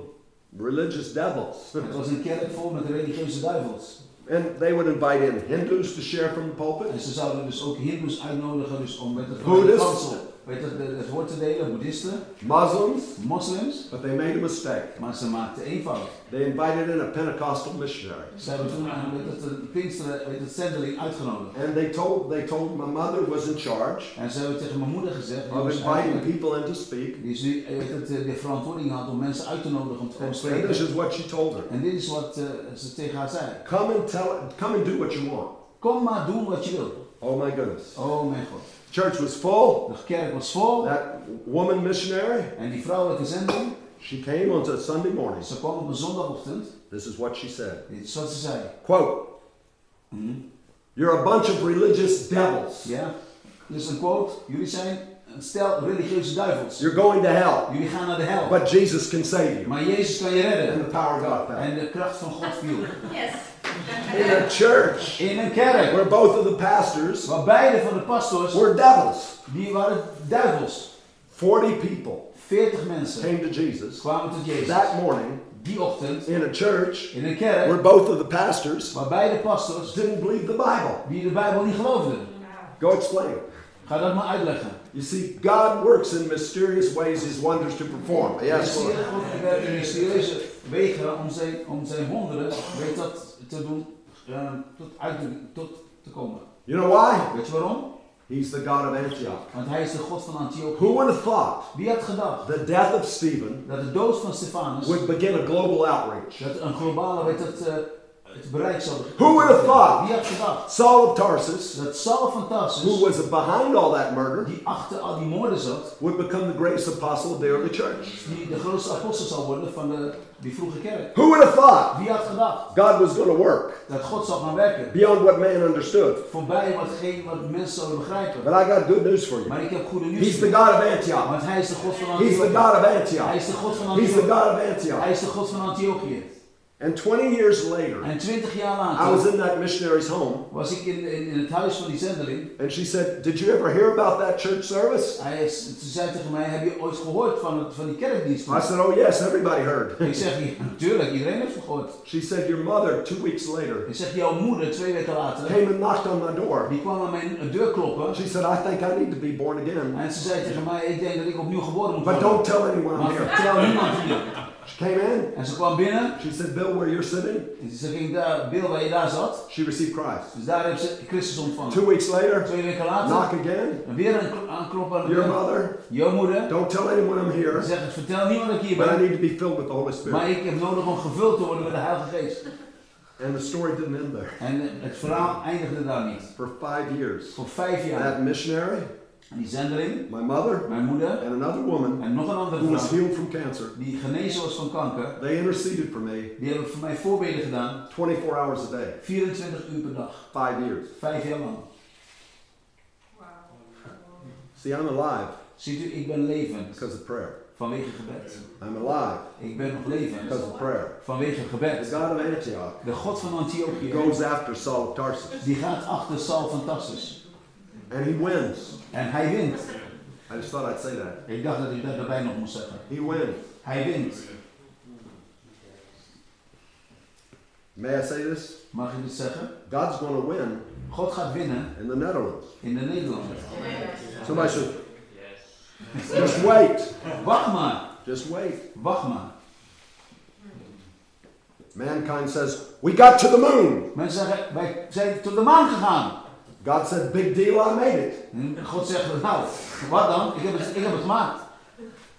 Speaker 5: religious devils.
Speaker 4: Het was een kerk vol met religieuze duivels.
Speaker 5: And they would invite in Hindus to share from the pulpit.
Speaker 4: En ze zouden dus ook Hindoes uitnodigen dus om met het
Speaker 5: Boeddhists.
Speaker 4: Weet het, het woord te delen, boeddhisten,
Speaker 5: Muslims,
Speaker 4: moslims,
Speaker 5: but they made a mistake.
Speaker 4: maar ze maakten één fout.
Speaker 5: They invited in a Pentecostal missionary.
Speaker 4: Ze hebben toen een, weet het, een Pinksteren, weet het, zendeling uitgenodigd.
Speaker 5: And they told they told my mother was in charge
Speaker 4: En ze hebben tegen mijn moeder gezegd,
Speaker 5: of inviting people in to speak.
Speaker 4: die is nu, eh, weet het, eh, de verantwoording had om mensen uit te nodigen om te komen
Speaker 5: And
Speaker 4: spreken.
Speaker 5: this is what she told her.
Speaker 4: En dit is wat eh, ze tegen haar zei.
Speaker 5: Come and tell come and do what you want.
Speaker 4: Kom maar doen wat je wil.
Speaker 5: Oh my goodness.
Speaker 4: Oh mijn God.
Speaker 5: Church was full.
Speaker 4: De kerk was vol.
Speaker 5: That woman missionary,
Speaker 4: En die vrouwelijke zending,
Speaker 5: she came on a Sunday morning.
Speaker 4: ze kwam op een zondagochtend.
Speaker 5: This is what she said.
Speaker 4: Dit is wat ze zei.
Speaker 5: Quote,
Speaker 4: Mhm.
Speaker 5: You're a bunch of religious devils.
Speaker 4: Ja. Dus een quote. Jullie zijn een stel religieuze duivels.
Speaker 5: You're going to hell.
Speaker 4: Jullie gaan naar de hel.
Speaker 5: But Jesus can save you.
Speaker 4: Maar Jezus kan je
Speaker 5: And
Speaker 4: redden.
Speaker 5: the power of God fell.
Speaker 4: En de kracht van God viel.
Speaker 6: Yes.
Speaker 5: In a church
Speaker 4: In een kerk.
Speaker 5: where both of the pastors
Speaker 4: Waar beide van de pastors,
Speaker 5: were devils.
Speaker 4: die waren duivels.
Speaker 5: 40 people
Speaker 4: 40 mensen
Speaker 5: came to Jesus
Speaker 4: kwamen tot Jezus.
Speaker 5: that morning
Speaker 4: Die ochtend
Speaker 5: in a church
Speaker 4: in een
Speaker 5: where
Speaker 4: kerk
Speaker 5: both of the pastors
Speaker 4: waar beide pastors
Speaker 5: didn't believe the Bible.
Speaker 4: die de Bijbel niet geloofden.
Speaker 5: Go explain.
Speaker 4: Ga dat maar uitleggen.
Speaker 5: You see, God works in mysterious ways his wonders to perform. Yes, Lord.
Speaker 4: God werkt in mysterieuze wegen om zijn, om zijn wonderen, weet dat, te doen, eh, tot, uit, tot te komen.
Speaker 5: You know why?
Speaker 4: Weet je waarom?
Speaker 5: He's the God of Antioch.
Speaker 4: Want hij is de God van Antiochië.
Speaker 5: Who would have thought
Speaker 4: Wie had gedacht
Speaker 5: the death of Stephen
Speaker 4: dat de dood van Stefanus
Speaker 5: would begin a global outreach?
Speaker 4: dat een globale weet het, zouden
Speaker 5: Who would have thought?
Speaker 4: Wie had gedacht
Speaker 5: Saul of Tarsus,
Speaker 4: dat Saul van
Speaker 5: who
Speaker 4: Tarsus,
Speaker 5: was behind all that murder,
Speaker 4: die achter al die moorden zat,
Speaker 5: would become the greatest apostle of the early church.
Speaker 4: die de grootste apostel zal worden van de, die vroege kerk?
Speaker 5: Who would have thought
Speaker 4: Wie had gedacht
Speaker 5: God was going to work
Speaker 4: dat God zou gaan werken?
Speaker 5: beyond what man understood?
Speaker 4: Voorbij wat, geen, wat mensen zouden begrijpen.
Speaker 5: But I got good news for you.
Speaker 4: Maar ik heb goede nieuws.
Speaker 5: He's the. God of Antioch.
Speaker 4: Want hij is de God van
Speaker 5: He's the. God of
Speaker 4: Hij
Speaker 5: Antioch.
Speaker 4: is de God van
Speaker 5: He's the. God of
Speaker 4: Hij
Speaker 5: Antioch.
Speaker 4: is de God van Antiochië.
Speaker 5: And 20 years later,
Speaker 4: En twintig jaar later,
Speaker 5: I was in that missionary's home,
Speaker 4: was ik in, in, in het huis van die zendeling.
Speaker 5: and she said, Did you ever hear about that church service?
Speaker 4: Hij ze zei tegen mij, heb je ooit gehoord van, het, van die kerkdienst?
Speaker 5: I said, Oh, yes, everybody heard.
Speaker 4: Ik zeg, natuurlijk, iedereen heeft gehoord.
Speaker 5: She said, Your mother, two weeks later,
Speaker 4: Ik zeg, jouw moeder, twee weken later,
Speaker 5: came and knocked on my door.
Speaker 4: die kwam aan mijn deur kloppen.
Speaker 5: She said, I think I need to be born again.
Speaker 4: En ze zei tegen mij, ik denk dat ik opnieuw geboren moet
Speaker 5: But
Speaker 4: worden.
Speaker 5: don't tell anyone
Speaker 4: Maar
Speaker 5: I'm here.
Speaker 4: vertel niemand hier.
Speaker 5: She came in.
Speaker 4: En ze kwam binnen.
Speaker 5: She said, Bill, where you're sitting,
Speaker 4: En ze ging daar, Bill, waar je daar zat.
Speaker 5: she received Christ.
Speaker 4: Dus daar heeft ze Christus ontvangen.
Speaker 5: Two weeks later,
Speaker 4: Twee weken later,
Speaker 5: knock again.
Speaker 4: en weer een kl- aankloppen aan de
Speaker 5: Your mother,
Speaker 4: Jouw moeder.
Speaker 5: don't tell anyone I'm here.
Speaker 4: Ze zegt, vertel niemand dat ik hier
Speaker 5: but I
Speaker 4: ben.
Speaker 5: need to be filled with the Holy Spirit.
Speaker 4: Maar ik heb nodig om gevuld te worden met de Heilige Geest.
Speaker 5: And the story didn't end there.
Speaker 4: En het verhaal eindigde daar niet.
Speaker 5: For five years,
Speaker 4: Voor vijf jaar.
Speaker 5: that missionary,
Speaker 4: die zendeling,
Speaker 5: my mother,
Speaker 4: mijn moeder
Speaker 5: and another woman
Speaker 4: en nog een andere
Speaker 5: who was
Speaker 4: vrouw
Speaker 5: healed from cancer,
Speaker 4: die genezen was van kanker,
Speaker 5: they interceded for me
Speaker 4: die hebben voor mij voorbeden gedaan.
Speaker 5: 24 hours a day,
Speaker 4: 24 uur per dag.
Speaker 5: five years.
Speaker 4: Vijf jaar lang.
Speaker 5: See, I'm alive
Speaker 4: Ziet u, ik ben levend
Speaker 5: because of prayer.
Speaker 4: vanwege gebed.
Speaker 5: I'm alive
Speaker 4: Ik ben nog levend
Speaker 5: because of prayer.
Speaker 4: vanwege
Speaker 5: The
Speaker 4: gebed.
Speaker 5: God of Antioch
Speaker 4: De God van Antiochië,
Speaker 5: goes after Saul of Tarsus,
Speaker 4: die gaat achter Saul van Tarsus.
Speaker 5: And he wins.
Speaker 4: And he wins.
Speaker 5: I just thought I'd say that.
Speaker 4: Ik dacht dat ik dat erbij nog moest zeggen.
Speaker 5: He wins.
Speaker 4: Hij wint.
Speaker 5: May I say this?
Speaker 4: Mag ik dit zeggen?
Speaker 5: God's going to win
Speaker 4: God gaat winnen
Speaker 5: in the Netherlands.
Speaker 4: in de Nederlanden.
Speaker 5: Somebody should just wait.
Speaker 4: Wacht maar.
Speaker 5: Just wait.
Speaker 4: Wacht maar.
Speaker 5: Mankind says, We got to the moon.
Speaker 4: Mensen zeggen, wij zijn tot de maan gegaan.
Speaker 5: God said, Big deal, I made it.
Speaker 4: En God zegt, nou, wat dan? Ik heb het, ik heb het gemaakt.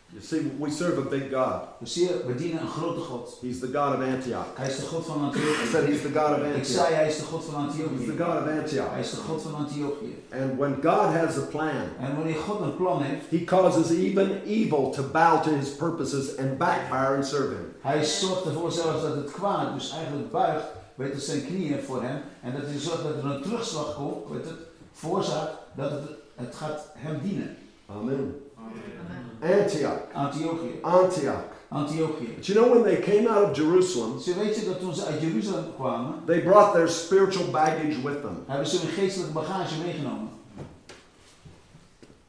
Speaker 5: You see, we serve a big God.
Speaker 4: Dus zie je, we dienen een grote God.
Speaker 5: He's the God of Antioch.
Speaker 4: Hij is de God van
Speaker 5: I
Speaker 4: Antiochië.
Speaker 5: said he's the God of
Speaker 4: Ik
Speaker 5: Antioch.
Speaker 4: zei, hij is de God van
Speaker 5: He's the. God of Antioch.
Speaker 4: Hij is de God van Antiochië.
Speaker 5: And when God has a plan,
Speaker 4: En wanneer God een plan heeft,
Speaker 5: he causes even evil to bow to his purposes and backfire and serve him.
Speaker 4: hij zorgt ervoor zelfs dat het kwaad dus eigenlijk buigt, weet het, zijn knieën voor hem. En dat hij zorgt dat er een terugslag komt, weet het, veroorzaakt dat het, het gaat hem dienen.
Speaker 5: Amen. Antioch.
Speaker 4: Antiochië.
Speaker 5: Antioch.
Speaker 4: Antiochië.
Speaker 5: But you know, when they came out of Jerusalem,
Speaker 4: Ze weet je dat toen ze uit Jeruzalem kwamen,
Speaker 5: they brought their spiritual baggage with them.
Speaker 4: hebben ze hun geestelijke bagage meegenomen.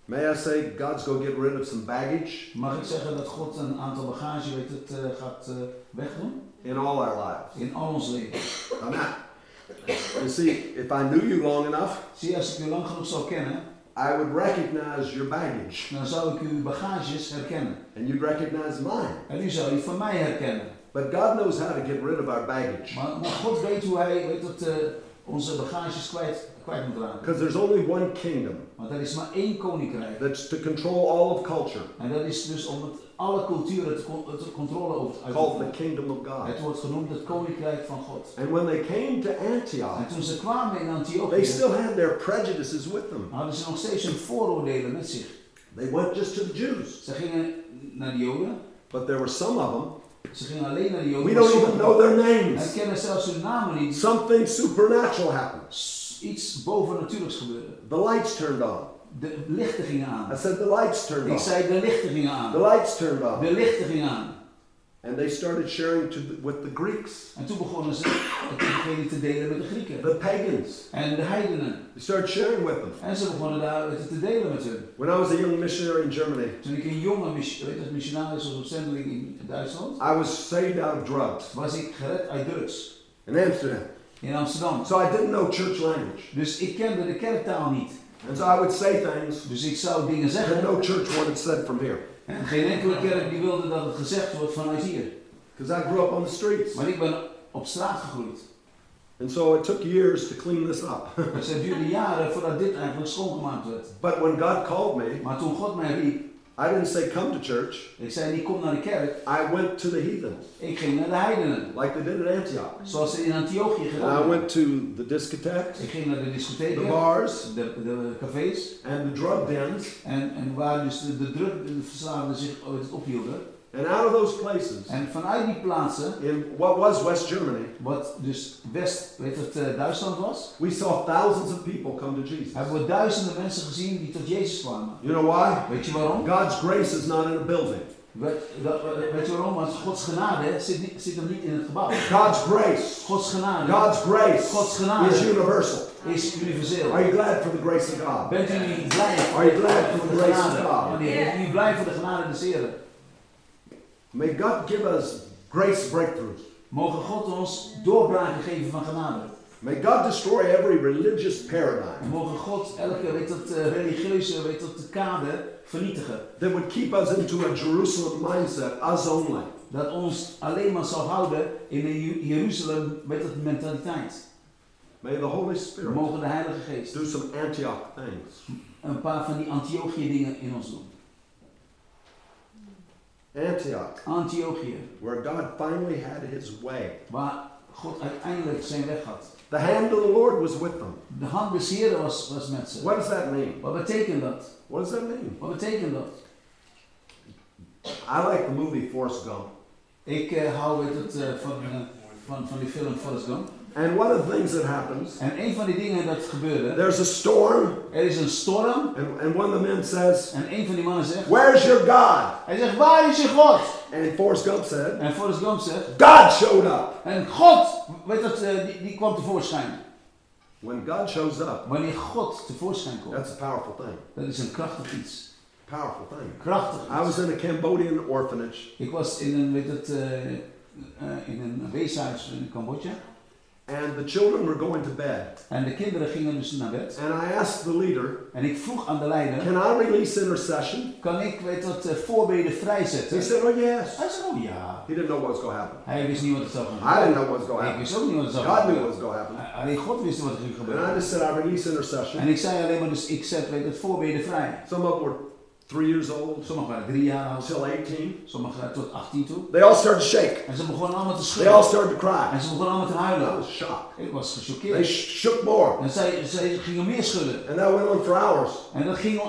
Speaker 5: May I say, God's going to get rid of some baggage
Speaker 4: Mag ik zeggen dat God een aantal bagage weet het, eh, gaat eh, wegdoen?
Speaker 5: In all our lives?
Speaker 4: In al ons leven.
Speaker 5: Amen. You see, if I knew you long enough,
Speaker 4: Zie, als ik u lang genoeg zou kennen,
Speaker 5: I would recognize your baggage,
Speaker 4: dan zou ik uw bagages herkennen.
Speaker 5: and you'd recognize mine.
Speaker 4: En u zou die van mij herkennen.
Speaker 5: But God knows how to get rid of our baggage.
Speaker 4: Maar, maar God weet hoe hij weet dat, eh, onze bagages kwijt, kwijt moet raken.
Speaker 5: Because there's only one kingdom
Speaker 4: Want er is maar één koninkrijk.
Speaker 5: that's to control all of culture,
Speaker 4: En dat is dus om het, alle culturen te controle over
Speaker 5: called the kingdom of God.
Speaker 4: Het wordt genoemd het koninkrijk van God.
Speaker 5: And when they came to Antioch,
Speaker 4: En toen ze kwamen in
Speaker 5: they
Speaker 4: Antiochië,
Speaker 5: still had their prejudices with them.
Speaker 4: hadden ze nog steeds hun vooroordelen met zich.
Speaker 5: They went just to the Jews.
Speaker 4: Ze gingen naar de Joden.
Speaker 5: But there were some of them,
Speaker 4: Ze gingen alleen naar de Joden.
Speaker 5: we don't even know their
Speaker 4: Hij
Speaker 5: names.
Speaker 4: kennen zelfs hun namen niet.
Speaker 5: Something supernatural happened.
Speaker 4: Iets bovennatuurlijks gebeurde.
Speaker 5: The lights turned on.
Speaker 4: De lichten gingen
Speaker 5: I said, the lights turned
Speaker 4: Ik
Speaker 5: on.
Speaker 4: zei de lichten gingen
Speaker 5: The lights turned on.
Speaker 4: De lichten gingen aan.
Speaker 5: And they started sharing to the, with the Greeks,
Speaker 4: En toen begonnen ze het evangelie te delen met de Grieken.
Speaker 5: the pagans.
Speaker 4: En de heidenen.
Speaker 5: They started sharing with them.
Speaker 4: En ze begonnen daar het te delen met hun.
Speaker 5: When I was a young missionary in Germany,
Speaker 4: Toen ik een jonge mis- weet missionaris was op zendeling in Duitsland,
Speaker 5: I was saved out of drugs
Speaker 4: was ik gered uit drugs.
Speaker 5: in Amsterdam.
Speaker 4: In Amsterdam.
Speaker 5: So I didn't know church language.
Speaker 4: Dus ik kende de kerktaal niet.
Speaker 5: And so I would say things
Speaker 4: Dus ik zou dingen
Speaker 5: that
Speaker 4: zeggen.
Speaker 5: no church wanted said from here.
Speaker 4: En geen enkele kerk die wilde dat het gezegd wordt vanuit hier.
Speaker 5: Because I grew up on the streets.
Speaker 4: Maar ik ben op straat gegroeid.
Speaker 5: And so it took years to clean this up.
Speaker 4: Dus het duurde jaren voordat dit eigenlijk schoongemaakt werd.
Speaker 5: but when God called me,
Speaker 4: Maar toen God mij riep,
Speaker 5: I didn't say come to church.
Speaker 4: Ik zei niet kom naar de kerk.
Speaker 5: I went to the heathens,
Speaker 4: Ik ging naar de heidenen.
Speaker 5: like they did in Antioch.
Speaker 4: Zoals ze in Antiochië gedaan
Speaker 5: I went to the discotheques,
Speaker 4: Ik ging naar de
Speaker 5: the bars,
Speaker 4: de, de cafés.
Speaker 5: and the drug dens.
Speaker 4: En, en waar dus de, de drugverslaafden zich ophielden.
Speaker 5: And out of those places,
Speaker 4: En vanuit die plaatsen,
Speaker 5: in what was West Germany,
Speaker 4: wat dus West, weet het, eh, Duitsland was,
Speaker 5: we saw thousands of people come to Jesus.
Speaker 4: hebben we duizenden mensen gezien die tot Jezus kwamen.
Speaker 5: You know why?
Speaker 4: Weet je waarom?
Speaker 5: God's grace is not in a building.
Speaker 4: Weet, weet je waarom? Want Gods genade zit, niet, zit hem niet in het gebouw.
Speaker 5: God's grace,
Speaker 4: Gods genade
Speaker 5: God's grace
Speaker 4: Gods genade.
Speaker 5: is universal.
Speaker 4: is universeel.
Speaker 5: Are you glad for the grace of God?
Speaker 4: Bent u niet blij
Speaker 5: Are you glad for the grace of? God?
Speaker 4: Wanneer? Bent u blij voor de genade des Heren?
Speaker 5: May God give us grace breakthroughs.
Speaker 4: Mogen God ons doorbraken geven van genade.
Speaker 5: May God destroy every religious paradigm
Speaker 4: mogen God elke weet dat, eh, religieuze weet dat, kade vernietigen.
Speaker 5: that would keep us into a Jerusalem mindset, us only.
Speaker 4: Dat ons alleen maar zal houden in een Jeruzalem met dat mentaliteit.
Speaker 5: May the Holy Spirit
Speaker 4: Mogen de Heilige Geest
Speaker 5: do some Antioch things.
Speaker 4: een paar van die Antiochië dingen in ons doen.
Speaker 5: Antioch,
Speaker 4: Antiochië,
Speaker 5: where God finally had his way.
Speaker 4: waar God uiteindelijk zijn weg had.
Speaker 5: The hand of the Lord was with them.
Speaker 4: De hand des Heren was, was met ze.
Speaker 5: What does that mean?
Speaker 4: Wat betekent dat?
Speaker 5: What does that mean?
Speaker 4: Wat betekent dat?
Speaker 5: I like the movie Forrest Gump.
Speaker 4: Ik eh, hou weet het, eh, van, eh, van, van die film Forrest Gump.
Speaker 5: And one of the things that happens,
Speaker 4: En een van die dingen dat gebeurde,
Speaker 5: there's a storm,
Speaker 4: er is een storm
Speaker 5: and, and one of the men says,
Speaker 4: en een van die mannen zegt,
Speaker 5: Where's your God?
Speaker 4: hij zegt, waar is je God?
Speaker 5: And Forrest Gump said,
Speaker 4: En Forrest Gump zegt,
Speaker 5: God showed up.
Speaker 4: en God, weet dat, eh, die, die kwam tevoorschijn.
Speaker 5: When God shows up,
Speaker 4: Wanneer God tevoorschijn komt,
Speaker 5: that's a powerful thing.
Speaker 4: dat is een krachtig iets.
Speaker 5: Powerful thing.
Speaker 4: Krachtig
Speaker 5: I was in a Cambodian orphanage,
Speaker 4: Ik was in een, weet het, eh, eh, in een weeshuis in Cambodja.
Speaker 5: And the children were going to bed.
Speaker 4: En de kinderen gingen dus naar bed.
Speaker 5: And I asked the leader,
Speaker 4: En ik vroeg aan de leider,
Speaker 5: Can I release intercession?
Speaker 4: kan ik, weet dat, eh, voorbeden vrijzetten?
Speaker 5: He said, Oh, yes.
Speaker 4: Hij zei, oh ja.
Speaker 5: He didn't know what was going to happen.
Speaker 4: Hij wist niet wat er zou gaan
Speaker 5: I didn't know what was going to
Speaker 4: Ik
Speaker 5: happen.
Speaker 4: wist ook niet wat er zou
Speaker 5: God
Speaker 4: gaan
Speaker 5: knew what was going to happen.
Speaker 4: Alleen God wist wat er ging
Speaker 5: And I
Speaker 4: gebeuren.
Speaker 5: just said, I release intercession.
Speaker 4: En ik zei alleen maar, dus ik zet weet het, voorbeden vrij.
Speaker 5: Some were three years old,
Speaker 4: Sommigen waren drie jaar oud,
Speaker 5: until 18.
Speaker 4: sommigen tot 18 toe.
Speaker 5: They all started to shake.
Speaker 4: En ze begonnen allemaal te
Speaker 5: They all
Speaker 4: schudden.
Speaker 5: started to cry.
Speaker 4: En ze begonnen allemaal te
Speaker 5: I
Speaker 4: huilen.
Speaker 5: was shocked.
Speaker 4: Ik was
Speaker 5: They
Speaker 4: gechoqueerd.
Speaker 5: sh- shook more.
Speaker 4: En zij, zij gingen meer schudden.
Speaker 5: And that went on for hours.
Speaker 4: En dat ging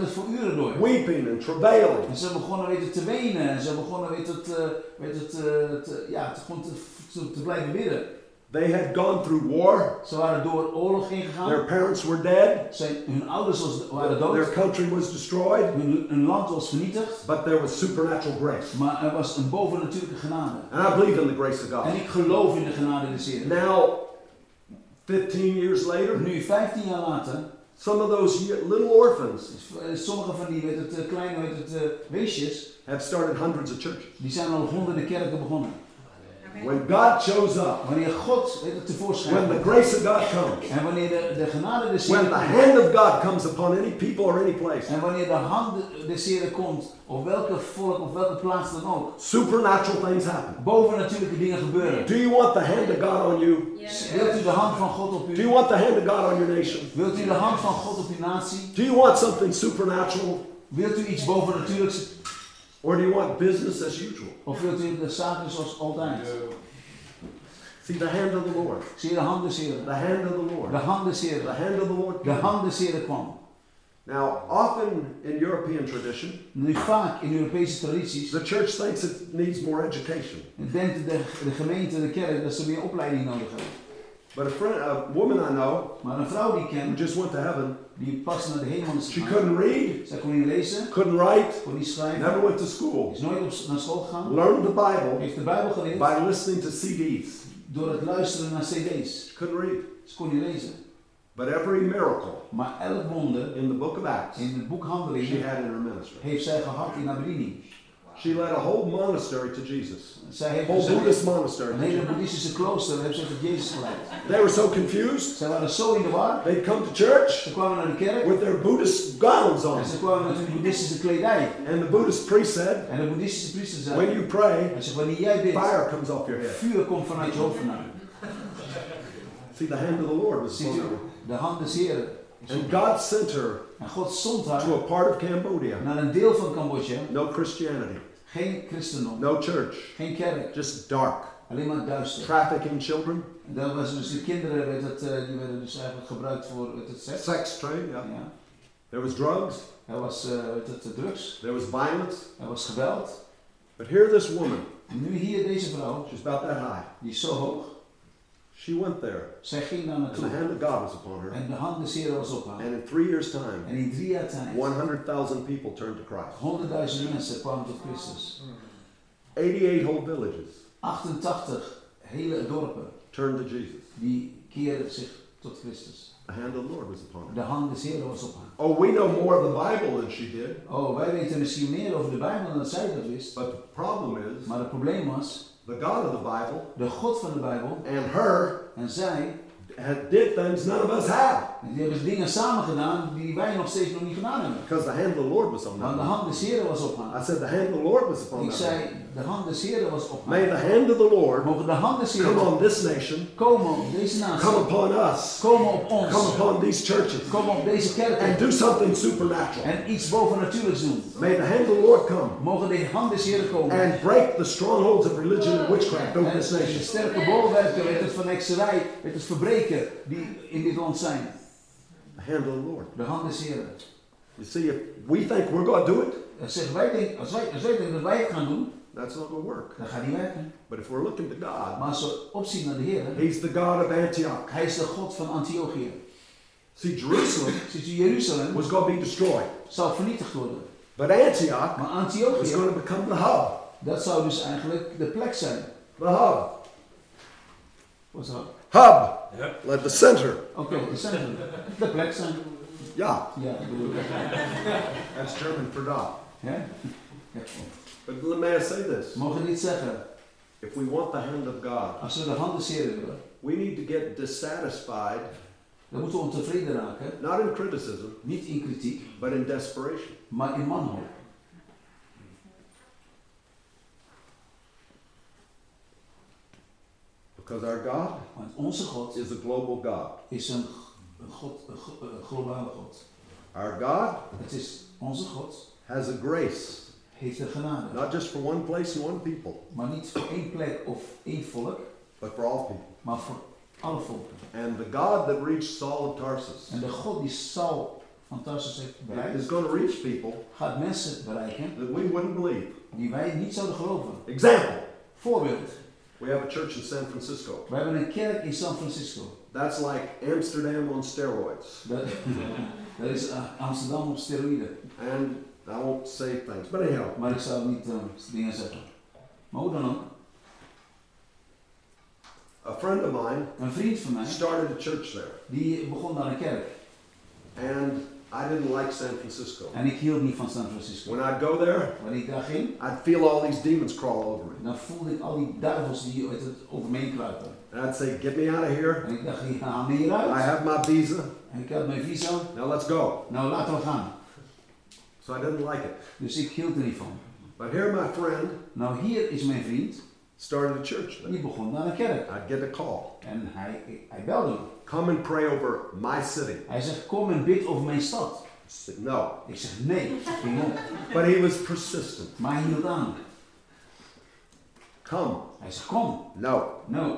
Speaker 4: het, voor uren door.
Speaker 5: Weeping and travailing.
Speaker 4: En ze begonnen het, te wenen. En ze begonnen weet het, eh, weet het, eh, te, ja, te, gewoon te, te, te blijven bidden.
Speaker 5: They had gone through war.
Speaker 4: Ze waren door oorlog heen gegaan.
Speaker 5: Their parents were dead.
Speaker 4: Zijn, hun ouders was, waren dood.
Speaker 5: Their country was destroyed.
Speaker 4: Hun, hun land was vernietigd.
Speaker 5: But there was supernatural grace.
Speaker 4: Maar er was een bovennatuurlijke genade.
Speaker 5: And I believe in the grace of
Speaker 4: En
Speaker 5: God.
Speaker 4: ik geloof in de genade des Heeren.
Speaker 5: Now, 15 years later,
Speaker 4: Nu, 15 jaar later,
Speaker 5: some of those little orphans
Speaker 4: eh, sommige van die weet het, eh, kleine weet het, eh, weesjes,
Speaker 5: have started hundreds of churches.
Speaker 4: die zijn al honderden kerken begonnen.
Speaker 5: When God shows up,
Speaker 4: Wanneer God tevoorschijn
Speaker 5: when the grace of God comes,
Speaker 4: En wanneer de, de genade des
Speaker 5: when the hand of God comes upon any people or any place,
Speaker 4: En wanneer de hand des Heeren komt, op welke volk, op welke plaats dan ook.
Speaker 5: supernatural things happen.
Speaker 4: Bovennatuurlijke dingen gebeuren.
Speaker 5: Do you want the hand of God on you?
Speaker 4: Wilt u de hand van God op
Speaker 5: Do you want the hand of God on your nation?
Speaker 4: Wilt u de hand van God op uw natie?
Speaker 5: Do you want something supernatural?
Speaker 4: Wilt u iets bovennatuurlijks?
Speaker 5: Or do you want business as usual?
Speaker 4: Of wilt u de zaken zoals altijd?
Speaker 5: See, the hand of the Lord.
Speaker 4: Zie je de hand des Heren?
Speaker 5: The hand of the Lord.
Speaker 4: The hand des
Speaker 5: The hand of the Lord.
Speaker 4: De hand des Heren kwam.
Speaker 5: Now, often in European tradition,
Speaker 4: Nu vaak in Europese tradities
Speaker 5: the church thinks it needs more education.
Speaker 4: denkt de, de gemeente, de kerk, dat ze meer opleiding nodig hebben.
Speaker 5: But a friend, a woman I know,
Speaker 4: Maar een vrouw die ik
Speaker 5: who
Speaker 4: ken,
Speaker 5: just went to heaven,
Speaker 4: die pas naar de hemel is
Speaker 5: she couldn't read,
Speaker 4: Zij kon niet lezen,
Speaker 5: couldn't write,
Speaker 4: kon niet schrijven,
Speaker 5: never went to school,
Speaker 4: is nooit op, naar school gegaan.
Speaker 5: learned the Bible
Speaker 4: Heeft de Bijbel geleerd
Speaker 5: by listening to CDs.
Speaker 4: door het luisteren naar cd's.
Speaker 5: Couldn't read.
Speaker 4: Ze kon niet lezen.
Speaker 5: But every miracle
Speaker 4: Maar elk wonder
Speaker 5: in the book of Acts,
Speaker 4: in het boek
Speaker 5: she had in her ministry.
Speaker 4: heeft zij gehad in haar bediening.
Speaker 5: She led a whole monastery to Jesus.
Speaker 4: Zij heeft
Speaker 5: Whole Buddhist monastery.
Speaker 4: een hele boeddhistische klooster heeft ze tot Jezus geleid.
Speaker 5: They were so confused.
Speaker 4: Zij waren zo in de war.
Speaker 5: They'd come to church
Speaker 4: Ze kwamen naar de kerk
Speaker 5: with their Buddhist gowns on.
Speaker 4: en ze kwamen met hun boeddhistische kledij.
Speaker 5: And the Buddhist priest said,
Speaker 4: En de boeddhistische priester zei,
Speaker 5: when you pray,
Speaker 4: hij zegt, wanneer jij bidt,
Speaker 5: fire comes off your head.
Speaker 4: vuur komt vanuit je hoofd vandaan.
Speaker 5: See, the hand of the Lord was upon her.
Speaker 4: de hand des Heren.
Speaker 5: And God sent her
Speaker 4: En God zond haar
Speaker 5: to a part of Cambodia.
Speaker 4: naar een deel van Cambodja.
Speaker 5: No Christianity,
Speaker 4: Geen christendom,
Speaker 5: no church,
Speaker 4: geen kerk,
Speaker 5: just dark.
Speaker 4: alleen maar duister.
Speaker 5: Trafficking children,
Speaker 4: En daar was dus de kinderen, weet het, eh, die werden dus eigenlijk gebruikt voor het seks.
Speaker 5: sex trade, yeah.
Speaker 4: Ja.
Speaker 5: There was drugs,
Speaker 4: Er was eh, weet het, drugs,
Speaker 5: there was violence.
Speaker 4: er was geweld.
Speaker 5: But here, this woman,
Speaker 4: En nu hier deze vrouw,
Speaker 5: she's about that high.
Speaker 4: die is zo hoog.
Speaker 5: She went there,
Speaker 4: Zij ging daar
Speaker 5: and
Speaker 4: naartoe.
Speaker 5: the hand of God was upon her.
Speaker 4: En de hand des Heren was op haar.
Speaker 5: And in three years' time,
Speaker 4: En in drie jaar tijd,
Speaker 5: 100,000 people turned to Christ.
Speaker 4: honderdduizend mensen kwamen tot Christus.
Speaker 5: 88 whole villages
Speaker 4: 88 hele dorpen,
Speaker 5: turned to Jesus.
Speaker 4: die keerden zich tot Christus.
Speaker 5: The hand of the Lord was upon her.
Speaker 4: De hand des Heren was op haar.
Speaker 5: Oh, we know more of the Bible than she did.
Speaker 4: Oh, wij weten misschien meer over de Bijbel dan dat zij dat wist.
Speaker 5: But the problem is,
Speaker 4: Maar het probleem was,
Speaker 5: the God of the Bible
Speaker 4: de God van de Bijbel
Speaker 5: and her
Speaker 4: en zij,
Speaker 5: had did things none of us have.
Speaker 4: en die hebben dingen samen gedaan die wij nog steeds nog niet gedaan hebben.
Speaker 5: Because the hand of the Lord was on
Speaker 4: Want de hand des Heren was op haar.
Speaker 5: I said, the hand of the Lord was upon
Speaker 4: Ik
Speaker 5: that.
Speaker 4: zei, de hand des Heren was op
Speaker 5: May the hand of the Lord
Speaker 4: Mogen de hand des
Speaker 5: come on this nation,
Speaker 4: komen op deze
Speaker 5: come upon us,
Speaker 4: komen op
Speaker 5: come upon these churches,
Speaker 4: komen op deze
Speaker 5: and
Speaker 4: kerken
Speaker 5: do something supernatural.
Speaker 4: en iets bovennatuurlijks doen.
Speaker 5: May the hand of the Lord come
Speaker 4: Mogen de hand des Heren komen.
Speaker 5: and break the strongholds of religion and witchcraft over this
Speaker 4: de
Speaker 5: nation.
Speaker 4: sterke bolwerken, weet het, van hekserij, weet het, verbreken die in dit land zijn.
Speaker 5: The hand of the Lord.
Speaker 4: De hand des Heren.
Speaker 5: You see, if we think we're going to do it,
Speaker 4: En wij denken, als wij, als wij denken dat wij het gaan doen,
Speaker 5: that's not going to work.
Speaker 4: dan gaat niet werken.
Speaker 5: But if we're looking to God,
Speaker 4: Maar als we opzien naar de Heer,
Speaker 5: He's the God of Antioch.
Speaker 4: Hij is de God van Antiochië.
Speaker 5: See, Jerusalem
Speaker 4: Ziet u, Jeruzalem
Speaker 5: was going to be destroyed,
Speaker 4: zou vernietigd worden.
Speaker 5: but Antioch
Speaker 4: Maar
Speaker 5: was
Speaker 4: Antiochië,
Speaker 5: going to become the hub.
Speaker 4: dat zou dus eigenlijk de plek zijn.
Speaker 5: The hub.
Speaker 4: Wat is dat?
Speaker 5: Hub. Like the center.
Speaker 4: Oké, de centrum. De plek zijn.
Speaker 5: Yeah,
Speaker 4: Ja, bedoel dat.
Speaker 5: that's German for dot.
Speaker 4: Hè? Ja.
Speaker 5: But let me say this.
Speaker 4: Mogen niet zeggen,
Speaker 5: If we want the hand of God,
Speaker 4: als we de hand des Heren willen,
Speaker 5: we need to get dissatisfied,
Speaker 4: dan moeten we ontevreden raken.
Speaker 5: not in criticism,
Speaker 4: Niet in kritiek,
Speaker 5: but in desperation.
Speaker 4: maar in manhood.
Speaker 5: Because our God
Speaker 4: Want onze God
Speaker 5: is a global God.
Speaker 4: is een, God, een, een globale God.
Speaker 5: Our God
Speaker 4: Het is onze God,
Speaker 5: has a grace,
Speaker 4: heeft de genade.
Speaker 5: not just for one place and one people,
Speaker 4: Maar niet voor één plek of één volk,
Speaker 5: but for all people.
Speaker 4: maar voor alle volken.
Speaker 5: And the God that reached Saul of Tarsus
Speaker 4: En de God die Saul van Tarsus heeft bereikt,
Speaker 5: is going to reach people
Speaker 4: gaat mensen bereiken
Speaker 5: that we wouldn't believe.
Speaker 4: die wij niet zouden geloven.
Speaker 5: Example,
Speaker 4: Voorbeeld,
Speaker 5: we have a church in San Francisco.
Speaker 4: we hebben een kerk in San Francisco.
Speaker 5: That's like Amsterdam on steroids.
Speaker 4: Dat, dat is eh, Amsterdam op steroïden.
Speaker 5: And I won't say things, but anyhow,
Speaker 4: Maar ik zou niet eh, dingen zeggen. Maar hoe dan ook,
Speaker 5: a friend of mine
Speaker 4: een vriend van mij,
Speaker 5: started a church there.
Speaker 4: die begon daar een kerk.
Speaker 5: And I didn't like San Francisco.
Speaker 4: En ik hield niet van San Francisco.
Speaker 5: When I'd go there,
Speaker 4: Wanneer ik daar ging,
Speaker 5: I'd feel all these demons crawl over me.
Speaker 4: dan voelde ik al die duivels die uit het over me kruipen.
Speaker 5: And I'd say, Get me out of here.
Speaker 4: En ik dacht, haal me hier
Speaker 5: I have my visa.
Speaker 4: En ik had mijn visa.
Speaker 5: Now let's go.
Speaker 4: Nou, laten we gaan.
Speaker 5: So I didn't like it.
Speaker 4: Dus ik hield er niet van.
Speaker 5: But here, my friend
Speaker 4: Nou, hier is mijn vriend.
Speaker 5: started a church there.
Speaker 4: Die begon naar een kerk.
Speaker 5: I'd get a call.
Speaker 4: En hij, hij belde me.
Speaker 5: Come and pray over my city.
Speaker 4: Hij zegt, kom en bid over mijn stad.
Speaker 5: I said, No.
Speaker 4: Ik zeg, nee. Ik ging op.
Speaker 5: But he was persistent.
Speaker 4: Maar hij hield aan.
Speaker 5: Come.
Speaker 4: Hij zegt, kom.
Speaker 5: No.
Speaker 4: Nou,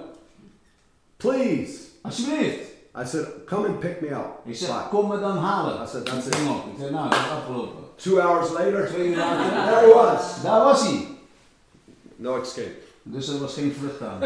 Speaker 5: Please.
Speaker 4: alsjeblieft.
Speaker 5: I said, Come and pick me up.
Speaker 4: Ik zeg,
Speaker 5: Fine.
Speaker 4: kom me dan halen.
Speaker 5: I said, That's it.
Speaker 4: Ik zei, nou, dat is afgelopen.
Speaker 5: Two hours later,
Speaker 4: Twee uur later,
Speaker 5: there he was.
Speaker 4: daar was hij.
Speaker 5: No escape.
Speaker 4: Dus er was geen vlucht aan.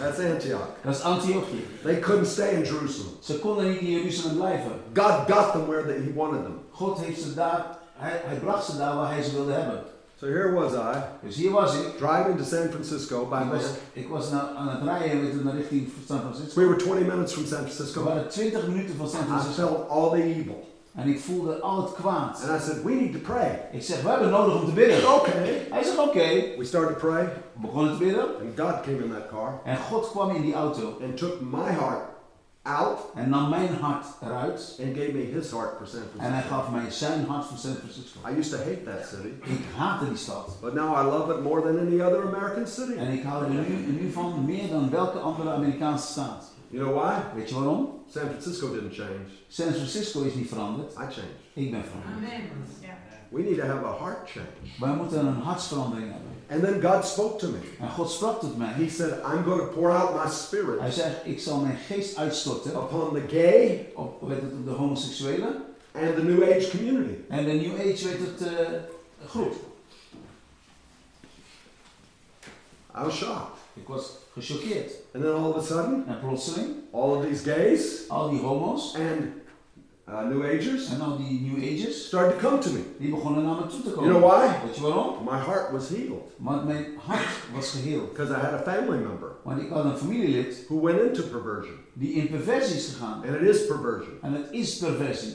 Speaker 5: That's Antioch.
Speaker 4: Dat is Antiochië.
Speaker 5: They couldn't stay in Jerusalem.
Speaker 4: Ze konden niet in Jeruzalem blijven.
Speaker 5: God got them where he wanted them.
Speaker 4: God heeft ze daar, hij, hij bracht ze daar waar hij ze wilde hebben.
Speaker 5: So here was I,
Speaker 4: Dus hier was ik.
Speaker 5: driving to San Francisco by
Speaker 4: Ik was,
Speaker 5: man.
Speaker 4: ik was nou aan het rijden weet je, naar richting San Francisco.
Speaker 5: We were 20 minutes from San Francisco.
Speaker 4: We
Speaker 5: Francisco.
Speaker 4: waren 20 minuten van San Francisco.
Speaker 5: I
Speaker 4: Francisco.
Speaker 5: felt all the evil.
Speaker 4: En ik voelde al het kwaad.
Speaker 5: And I said, We need to pray.
Speaker 4: Ik zeg, we hebben nodig om te bidden.
Speaker 5: Okay.
Speaker 4: Hij zegt, oké.
Speaker 5: We started to pray,
Speaker 4: We begonnen te bidden.
Speaker 5: and God came in that car
Speaker 4: En God kwam in die auto.
Speaker 5: and took my heart out
Speaker 4: En nam mijn hart eruit.
Speaker 5: and gave me his heart for San
Speaker 4: En hij
Speaker 5: Francisco.
Speaker 4: gaf mij zijn hart voor San Francisco.
Speaker 5: I used to hate that city,
Speaker 4: Ik haatte die stad.
Speaker 5: but now I love it more than any other American city.
Speaker 4: En ik hou er nu, nu van meer dan welke andere Amerikaanse staat.
Speaker 5: You know why?
Speaker 4: Weet je waarom?
Speaker 5: San Francisco didn't change.
Speaker 4: San Francisco is niet veranderd.
Speaker 5: I changed.
Speaker 4: Ik ben veranderd.
Speaker 6: Amen.
Speaker 5: We need to have a heart change.
Speaker 4: Wij moeten een hartsverandering hebben.
Speaker 5: And then God spoke to me.
Speaker 4: En God sprak tot mij.
Speaker 5: He said, I'm going to pour out my
Speaker 4: Hij
Speaker 5: spirit
Speaker 4: zegt, ik zal mijn geest uitstorten
Speaker 5: upon the gay
Speaker 4: op, weet het, op de homoseksuelen
Speaker 5: and the New Age community.
Speaker 4: en de New Age weet het eh, groep.
Speaker 5: I was shocked.
Speaker 4: Was gechoqueerd.
Speaker 5: And then all of a sudden, all of these gays
Speaker 4: al die homo's
Speaker 5: and uh, New Agers
Speaker 4: en al die New Agers,
Speaker 5: started to come to me.
Speaker 4: die begonnen naar me toe te
Speaker 5: You know why?
Speaker 4: Weet je waarom?
Speaker 5: My heart was healed
Speaker 4: Want mijn hart was geheeld.
Speaker 5: because I had a family member
Speaker 4: Want ik had een familielid
Speaker 5: who went into perversion.
Speaker 4: die in perversie is gegaan.
Speaker 5: And it is perversion.
Speaker 4: En het is perversie.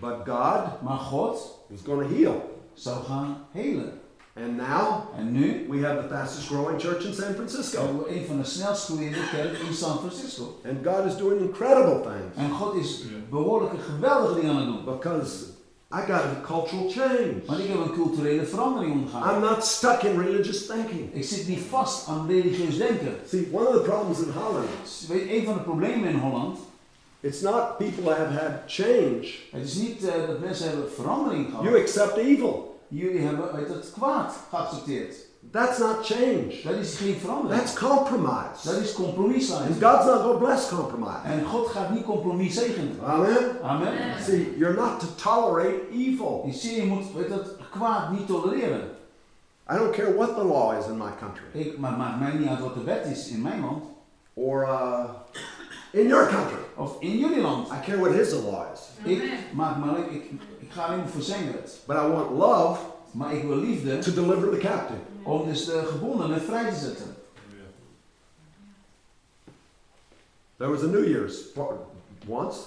Speaker 5: But God
Speaker 4: Maar God
Speaker 5: was going to heal.
Speaker 4: zou gaan helen.
Speaker 5: And now
Speaker 4: En nu
Speaker 5: we have the fastest growing church in San Francisco.
Speaker 4: een van de snelst groeiende kerken in San Francisco.
Speaker 5: And God is doing incredible things
Speaker 4: En God is behoorlijke geweldige dingen aan het doen.
Speaker 5: because I got a cultural change.
Speaker 4: Want ik heb een culturele verandering ondergaan.
Speaker 5: I'm not stuck in religious thinking.
Speaker 4: Ik zit niet vast aan religieus denken.
Speaker 5: See, one of the problems in Holland,
Speaker 4: Weet, een van de problemen in Holland,
Speaker 5: it's not people have had change.
Speaker 4: het is niet eh, dat mensen hebben verandering gehad.
Speaker 5: You accept evil.
Speaker 4: Jullie hebben weet, het kwaad geaccepteerd.
Speaker 5: That's not change.
Speaker 4: Dat is geen verandering.
Speaker 5: That's compromise.
Speaker 4: Dat is compromis
Speaker 5: And. God's not going to bless compromise.
Speaker 4: En God gaat niet compromis zegenen.
Speaker 5: Amen.
Speaker 4: Amen.
Speaker 5: See, you're not to tolerate evil.
Speaker 4: Je ziet, je moet weet, dat kwaad niet tolereren.
Speaker 5: I don't care what the law is in my country
Speaker 4: Ik, maar maakt mij niet uit wat de wet is in mijn land.
Speaker 5: or uh, in your country.
Speaker 4: Of in jullie land.
Speaker 5: I care what his law is.
Speaker 4: Ik, maak maar, ik, ik ga zijn wet.
Speaker 5: But I want love
Speaker 4: Maar ik wil liefde
Speaker 5: to deliver the captive.
Speaker 4: om dus de gebondenen vrij te zetten.
Speaker 5: There was a New Year's once,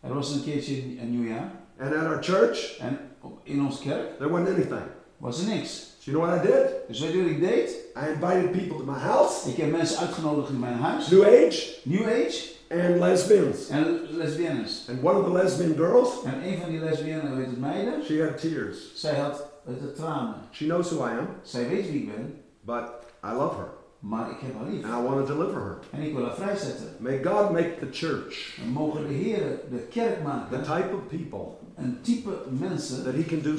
Speaker 4: Er was een keertje een nieuwjaar.
Speaker 5: and at our church,
Speaker 4: En in onze kerk
Speaker 5: there wasn't anything.
Speaker 4: was er niks.
Speaker 5: So you know what I did?
Speaker 4: Dus weet je wat ik deed?
Speaker 5: I invited people to my house,
Speaker 4: Ik heb mensen uitgenodigd in mijn huis.
Speaker 5: New Age
Speaker 4: New Age
Speaker 5: and lesbians.
Speaker 4: en lesbiennes.
Speaker 5: And one of the lesbian girls,
Speaker 4: En een van die lesbiennes, weet het meiden,
Speaker 5: she had tears.
Speaker 4: zij had het, tranen.
Speaker 5: She knows who I am,
Speaker 4: Zij weet wie ik ben,
Speaker 5: but I love her
Speaker 4: maar ik heb haar lief.
Speaker 5: and I want to deliver her.
Speaker 4: En ik wil haar vrijzetten.
Speaker 5: May God make the church
Speaker 4: En mogen de Heer de kerk
Speaker 5: the
Speaker 4: maken.
Speaker 5: type of people
Speaker 4: Een type mensen
Speaker 5: that He can do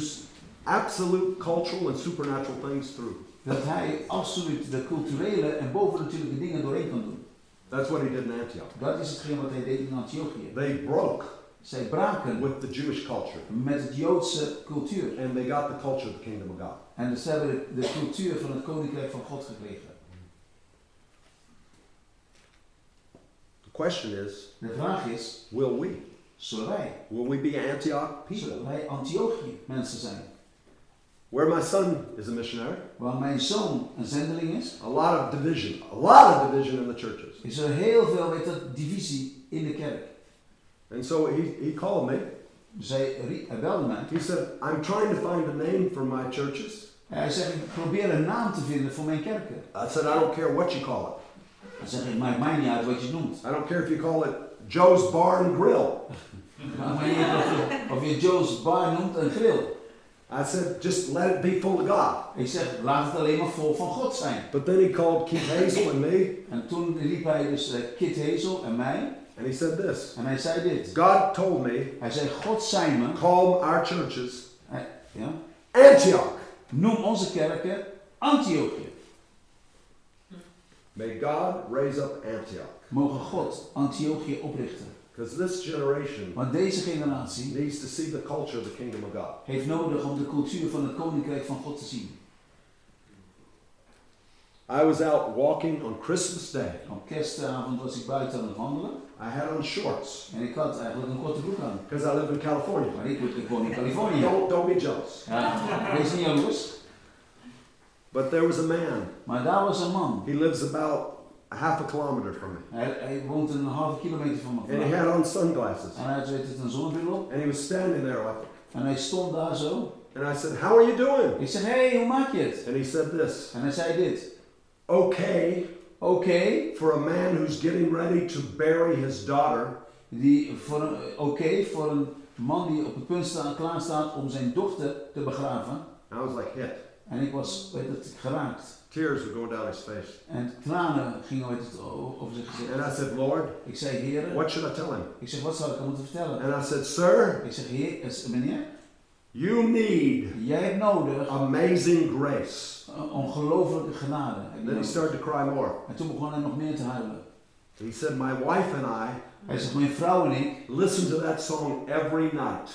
Speaker 5: absolute cultural and supernatural things through.
Speaker 4: dat hij absoluut de culturele en bovennatuurlijke dingen doorheen kan doen.
Speaker 5: That's what He did in Antioch.
Speaker 4: Dat is hetgeen wat hij deed in Antiochië.
Speaker 5: They broke
Speaker 4: Zij braken
Speaker 5: with the Jewish culture
Speaker 4: met het Joodse cultuur.
Speaker 5: and they got the culture of the kingdom of God.
Speaker 4: En dus hebben de, de cultuur van het koninkrijk van God gekregen.
Speaker 5: The question is,
Speaker 4: De vraag is,
Speaker 5: will we?
Speaker 4: zullen wij,
Speaker 5: Will we be Antioch people?
Speaker 4: zullen wij Antiochië mensen zijn?
Speaker 5: Where my son is a missionary,
Speaker 4: Waar mijn zoon een zendeling is,
Speaker 5: a lot of division, a lot of division in the churches.
Speaker 4: is er heel veel weet dat, divisie in de kerk.
Speaker 5: And so he, he called me.
Speaker 4: Rie- hij belde mij.
Speaker 5: He said, I'm trying to find a name for my churches.
Speaker 4: Hij zegt, ik probeer een naam te vinden voor mijn kerken.
Speaker 5: I said, I don't care what you call it.
Speaker 4: Dan zeg ik, het maakt mij niet uit wat je het noemt.
Speaker 5: I don't care if you call it Joe's Bar and Grill.
Speaker 4: Het maakt mij niet uit of je, of je Joe's Bar noemt een grill.
Speaker 5: I said, just let it be full of God.
Speaker 4: Ik zeg, laat het alleen maar vol van God zijn.
Speaker 5: But then he called Keith Hazel and me,
Speaker 4: En toen riep hij dus eh, Kit Hazel en mij.
Speaker 5: and he said this
Speaker 4: En hij zei dit.
Speaker 5: God told me,
Speaker 4: Hij zei, God zei me,
Speaker 5: call our churches
Speaker 4: hij- ja,
Speaker 5: Antioch.
Speaker 4: noem onze kerken Antiochië.
Speaker 5: May God raise up Antioch.
Speaker 4: Mogen God Antiochië oprichten.
Speaker 5: Because this generation
Speaker 4: Want deze generatie
Speaker 5: needs to see the culture of the kingdom of God.
Speaker 4: heeft nodig om de cultuur van het koninkrijk van God te zien.
Speaker 5: I was out walking on Christmas Day.
Speaker 4: Op kerstavond was ik buiten aan het wandelen.
Speaker 5: I had on shorts
Speaker 4: En ik had eigenlijk een korte broek aan.
Speaker 5: because I live in California.
Speaker 4: Maar ik, ik woon in Californië.
Speaker 5: Don't, don't be jealous.
Speaker 4: Ja, wees niet jaloers.
Speaker 5: But there was a man.
Speaker 4: Maar daar was een man.
Speaker 5: He lives about half a kilometer from me.
Speaker 4: Hij, hij woont een halve kilometer van me
Speaker 5: And he had on sunglasses.
Speaker 4: En hij had een zonnebril op.
Speaker 5: And he was standing there like,
Speaker 4: En hij stond daar zo.
Speaker 5: and I said, How are you doing?
Speaker 4: Ik zeg, hé, hey, hoe maak je het?
Speaker 5: And he said this
Speaker 4: En hij zei dit.
Speaker 5: Okay
Speaker 4: Oké,
Speaker 5: for a man who's getting ready to bury his daughter,
Speaker 4: die voor een, oké voor een man die op het punt staat, klaar staat om zijn dochter te begraven.
Speaker 5: I was like, Hit.
Speaker 4: En ik was, weet het, geraakt.
Speaker 5: Tears were going down his face.
Speaker 4: En tranen gingen weet het, eh, over zijn gezicht.
Speaker 5: And I said, Lord,
Speaker 4: Ik zei, heren,
Speaker 5: what should I tell him?
Speaker 4: ik zeg, wat zou ik hem moeten vertellen?
Speaker 5: And I said, Sir,
Speaker 4: Ik zeg, heer, eh, is- meneer,
Speaker 5: you need
Speaker 4: jij hebt nodig
Speaker 5: amazing grace.
Speaker 4: een ongelofelijke genade.
Speaker 5: And then he started to cry more.
Speaker 4: En toen begon hij nog meer te huilen.
Speaker 5: He said, My wife and I
Speaker 4: Hij zegt, mijn vrouw en ik
Speaker 5: listen to that song every night.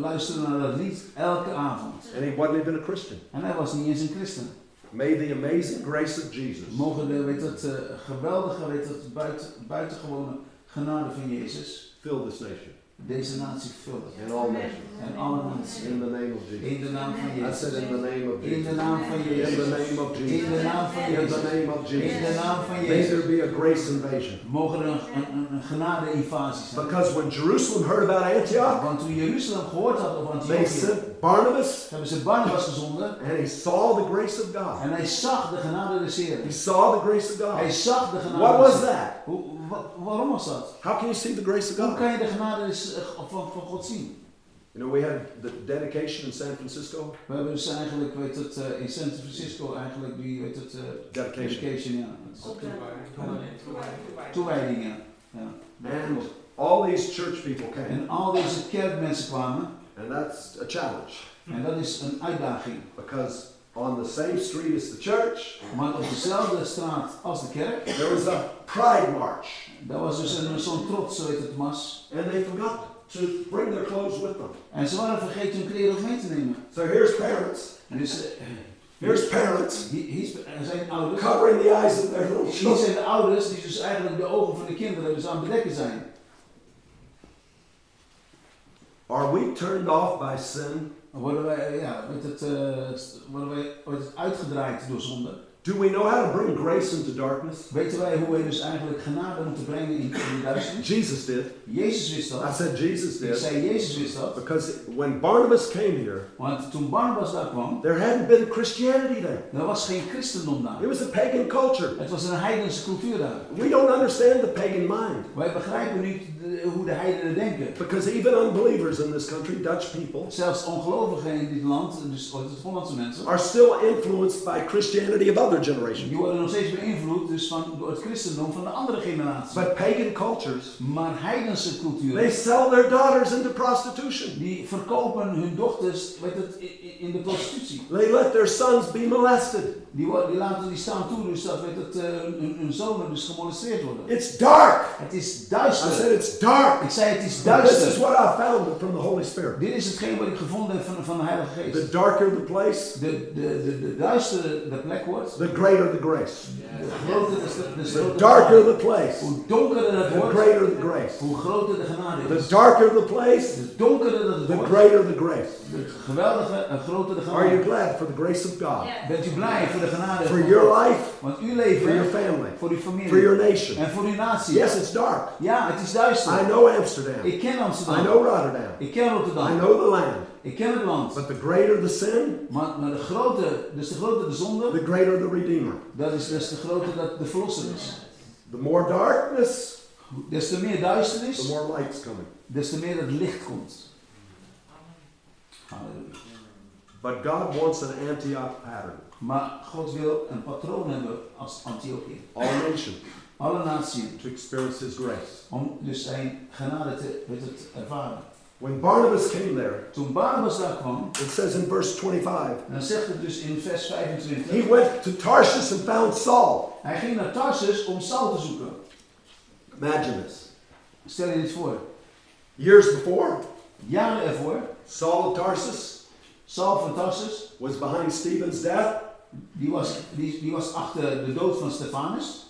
Speaker 4: luisteren naar dat lied elke avond.
Speaker 5: And he wasn't even a Christian.
Speaker 4: En hij was niet eens een christen.
Speaker 5: May the amazing grace of Jesus
Speaker 4: Mogen de weet het, eh, geweldige, weet het, buiten, buitengewone genade van Jezus
Speaker 5: fill this nation
Speaker 4: deze natie vullen.
Speaker 5: and all nations.
Speaker 4: En alle naties.
Speaker 5: In the name of Jesus.
Speaker 4: In de naam van
Speaker 5: I said, In the name of
Speaker 4: In de
Speaker 5: Jesus.
Speaker 4: naam van
Speaker 5: In the name of
Speaker 4: In
Speaker 5: Jesus.
Speaker 4: de naam van
Speaker 5: In the name of
Speaker 4: In de
Speaker 5: Jesus.
Speaker 4: naam van
Speaker 5: May there be a grace invasion.
Speaker 4: Mogen er een, een, een genade-invasie zijn.
Speaker 5: Because when Jerusalem heard about Antioch,
Speaker 4: Want toen Jeruzalem gehoord had over
Speaker 5: they sent Barnabas
Speaker 4: hebben ze Barnabas gezonden.
Speaker 5: and he saw the grace of God.
Speaker 4: En hij zag de genade des
Speaker 5: He saw the grace of
Speaker 4: Hij zag de genade
Speaker 5: What was that?
Speaker 4: Hoe, wa- waarom was dat?
Speaker 5: How can you see the grace of
Speaker 4: Hoe
Speaker 5: God?
Speaker 4: kan je de genade eh, van, van God zien?
Speaker 5: You know, we had the dedication in San Francisco.
Speaker 4: We hebben dus eigenlijk, weet het, eh, in San Francisco eigenlijk die, weet het, eh,
Speaker 5: Dedication.
Speaker 4: dedication, ja. Toewijding, ja.
Speaker 5: And all these church people came.
Speaker 4: En al deze kerkmensen kwamen.
Speaker 5: And that's a challenge.
Speaker 4: En dat is een uitdaging.
Speaker 5: Because on the same street as the church,
Speaker 4: Maar op dezelfde straat als de kerk,
Speaker 5: there was a pride march.
Speaker 4: daar was dus een- zo'n trots, zo heet het mas.
Speaker 5: And they forgot to bring their clothes with them.
Speaker 4: En ze waren vergeten hun kleren mee te nemen.
Speaker 5: So here's parents.
Speaker 4: En dus, eh,
Speaker 5: Here's parents
Speaker 4: hier, hier er zijn ouders.
Speaker 5: covering the eyes of their little
Speaker 4: Hier
Speaker 5: children.
Speaker 4: zijn de ouders die dus eigenlijk de ogen van de kinderen dus aan het bedekken zijn.
Speaker 5: Are we turned off by sin?
Speaker 4: Worden wij, ja, weet het, eh, worden wij, wordt het uitgedraaid door zonde?
Speaker 5: Do we know how to bring grace into darkness?
Speaker 4: Weten wij hoe wij dus eigenlijk genade moeten brengen in in duisternis?
Speaker 5: Jesus did.
Speaker 4: Jezus wist dat.
Speaker 5: I said Jesus did.
Speaker 4: Ik zei Jezus wist dat.
Speaker 5: Because when Barnabas came here,
Speaker 4: Want toen Barnabas daar kwam,
Speaker 5: there hadn't been Christianity there.
Speaker 4: er was geen christendom daar.
Speaker 5: It was a pagan culture.
Speaker 4: Het was een heidense cultuur daar.
Speaker 5: We don't understand the pagan mind.
Speaker 4: Wij begrijpen niet hoe de heidenen denken.
Speaker 5: Because even unbelievers in this country, Dutch people,
Speaker 4: Zelfs ongelovigen in dit land, dus het Hollandse mensen,
Speaker 5: are still influenced by Christianity of other generations.
Speaker 4: die worden nog steeds beïnvloed dus van, door het christendom van de andere generatie.
Speaker 5: But pagan cultures,
Speaker 4: Maar heidense
Speaker 5: they
Speaker 4: culturen,
Speaker 5: sell their daughters into prostitution.
Speaker 4: die verkopen hun dochters weet het, in de prostitutie.
Speaker 5: They let their sons be molested.
Speaker 4: Die, die laten die staan toe dus dat weet het, eh, hun, hun zonen dus gemolesteerd worden.
Speaker 5: It's dark.
Speaker 4: Het is
Speaker 5: I
Speaker 4: duister.
Speaker 5: said it's dark.
Speaker 4: Ik zei het is
Speaker 5: This is
Speaker 4: duister.
Speaker 5: what I found from the Holy Spirit.
Speaker 4: Dit is hetgeen wat ik gevonden heb van, van de Heilige
Speaker 5: The
Speaker 4: Geest.
Speaker 5: darker the place,
Speaker 4: De, de, de, de duistere de plek wordt,
Speaker 5: the greater the grace.
Speaker 4: de groter de, de, de
Speaker 5: The darker
Speaker 4: de
Speaker 5: the place,
Speaker 4: Hoe donkerder het
Speaker 5: the
Speaker 4: wordt,
Speaker 5: greater the grace.
Speaker 4: hoe groter de genade
Speaker 5: The
Speaker 4: is.
Speaker 5: darker the place,
Speaker 4: De donkerder het
Speaker 5: the
Speaker 4: wordt,
Speaker 5: greater the grace.
Speaker 4: de geweldige en groter de
Speaker 5: Are you
Speaker 4: genade.
Speaker 5: glad for the grace of God?
Speaker 4: Bent u blij voor de genade
Speaker 5: For your life,
Speaker 4: Want uw
Speaker 5: for your
Speaker 4: leven,
Speaker 5: family,
Speaker 4: voor uw
Speaker 5: for
Speaker 4: familie
Speaker 5: your nation.
Speaker 4: en voor uw natie.
Speaker 5: Yes, it's dark.
Speaker 4: Ja, het is duister.
Speaker 5: I know Amsterdam.
Speaker 4: Ik ken
Speaker 5: I
Speaker 4: Amsterdam.
Speaker 5: know Rotterdam.
Speaker 4: Ik ken
Speaker 5: I
Speaker 4: Rotterdam.
Speaker 5: know the land.
Speaker 4: Ik ken het land.
Speaker 5: But the greater the sin,
Speaker 4: Maar, maar de grote, dus de groter de zonde,
Speaker 5: the greater the Redeemer.
Speaker 4: dat is des te groter dat de verlosser is.
Speaker 5: The more darkness,
Speaker 4: Des te meer duisternis,
Speaker 5: the more light's coming.
Speaker 4: des te meer het licht komt. Halleluja.
Speaker 5: But God wants an Antioch pattern.
Speaker 4: Maar God wil een patroon hebben als Antiochië.
Speaker 5: All nations
Speaker 4: Alle naties.
Speaker 5: to experience His grace.
Speaker 4: Om dus zijn genade te ervaren.
Speaker 5: When Barnabas came there,
Speaker 4: Toen Barnabas daar kwam,
Speaker 5: it says in verse 25,
Speaker 4: en dan zegt het dus in vers
Speaker 5: he
Speaker 4: 25.
Speaker 5: went to Tarshish and found Saul.
Speaker 4: Hij ging naar Tarsus om Saul te zoeken.
Speaker 5: Imagine this.
Speaker 4: Stel je dit voor.
Speaker 5: Years before,
Speaker 4: Jaren ervoor,
Speaker 5: Saul of Tarsus
Speaker 4: Saul van Tarsus,
Speaker 5: was behind Stephen's death.
Speaker 4: Die was, die, die was achter de dood van Stefanus.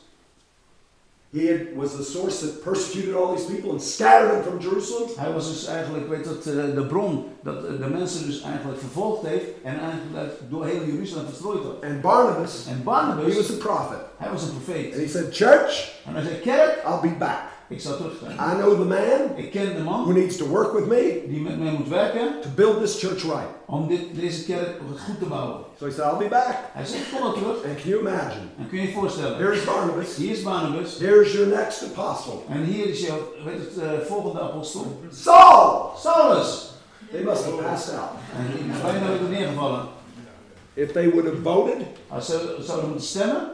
Speaker 5: He had, was the source that persecuted all these people and scattered them from Jerusalem.
Speaker 4: Hij was dus eigenlijk, weet dat, de bron dat de mensen dus eigenlijk vervolgd heeft en eigenlijk door heel Jeruzalem verstrooid had.
Speaker 5: And Barnabas,
Speaker 4: En
Speaker 5: he was a prophet.
Speaker 4: hij was een
Speaker 5: And he said, Church,
Speaker 4: En hij zei, kerk,
Speaker 5: I'll be back.
Speaker 4: Ik zal terugkomen.
Speaker 5: I know the man
Speaker 4: Ik ken de
Speaker 5: who needs to work with me
Speaker 4: die met mij moet werken
Speaker 5: to build this church right.
Speaker 4: om dit, deze kerk goed te bouwen.
Speaker 5: So he said, I'll be back.
Speaker 4: Hij zegt, kom terug.
Speaker 5: And can you imagine?
Speaker 4: En kun je je voorstellen,
Speaker 5: Here's Barnabas.
Speaker 4: hier is Barnabas
Speaker 5: Here's your next apostle.
Speaker 4: en hier is jouw, weet het, eh, volgende apostel.
Speaker 5: Saul!
Speaker 4: Saulus!
Speaker 5: They must have passed out.
Speaker 4: En die is bijna weer neergevallen.
Speaker 5: If they would have voted,
Speaker 4: Als ze zouden moeten stemmen,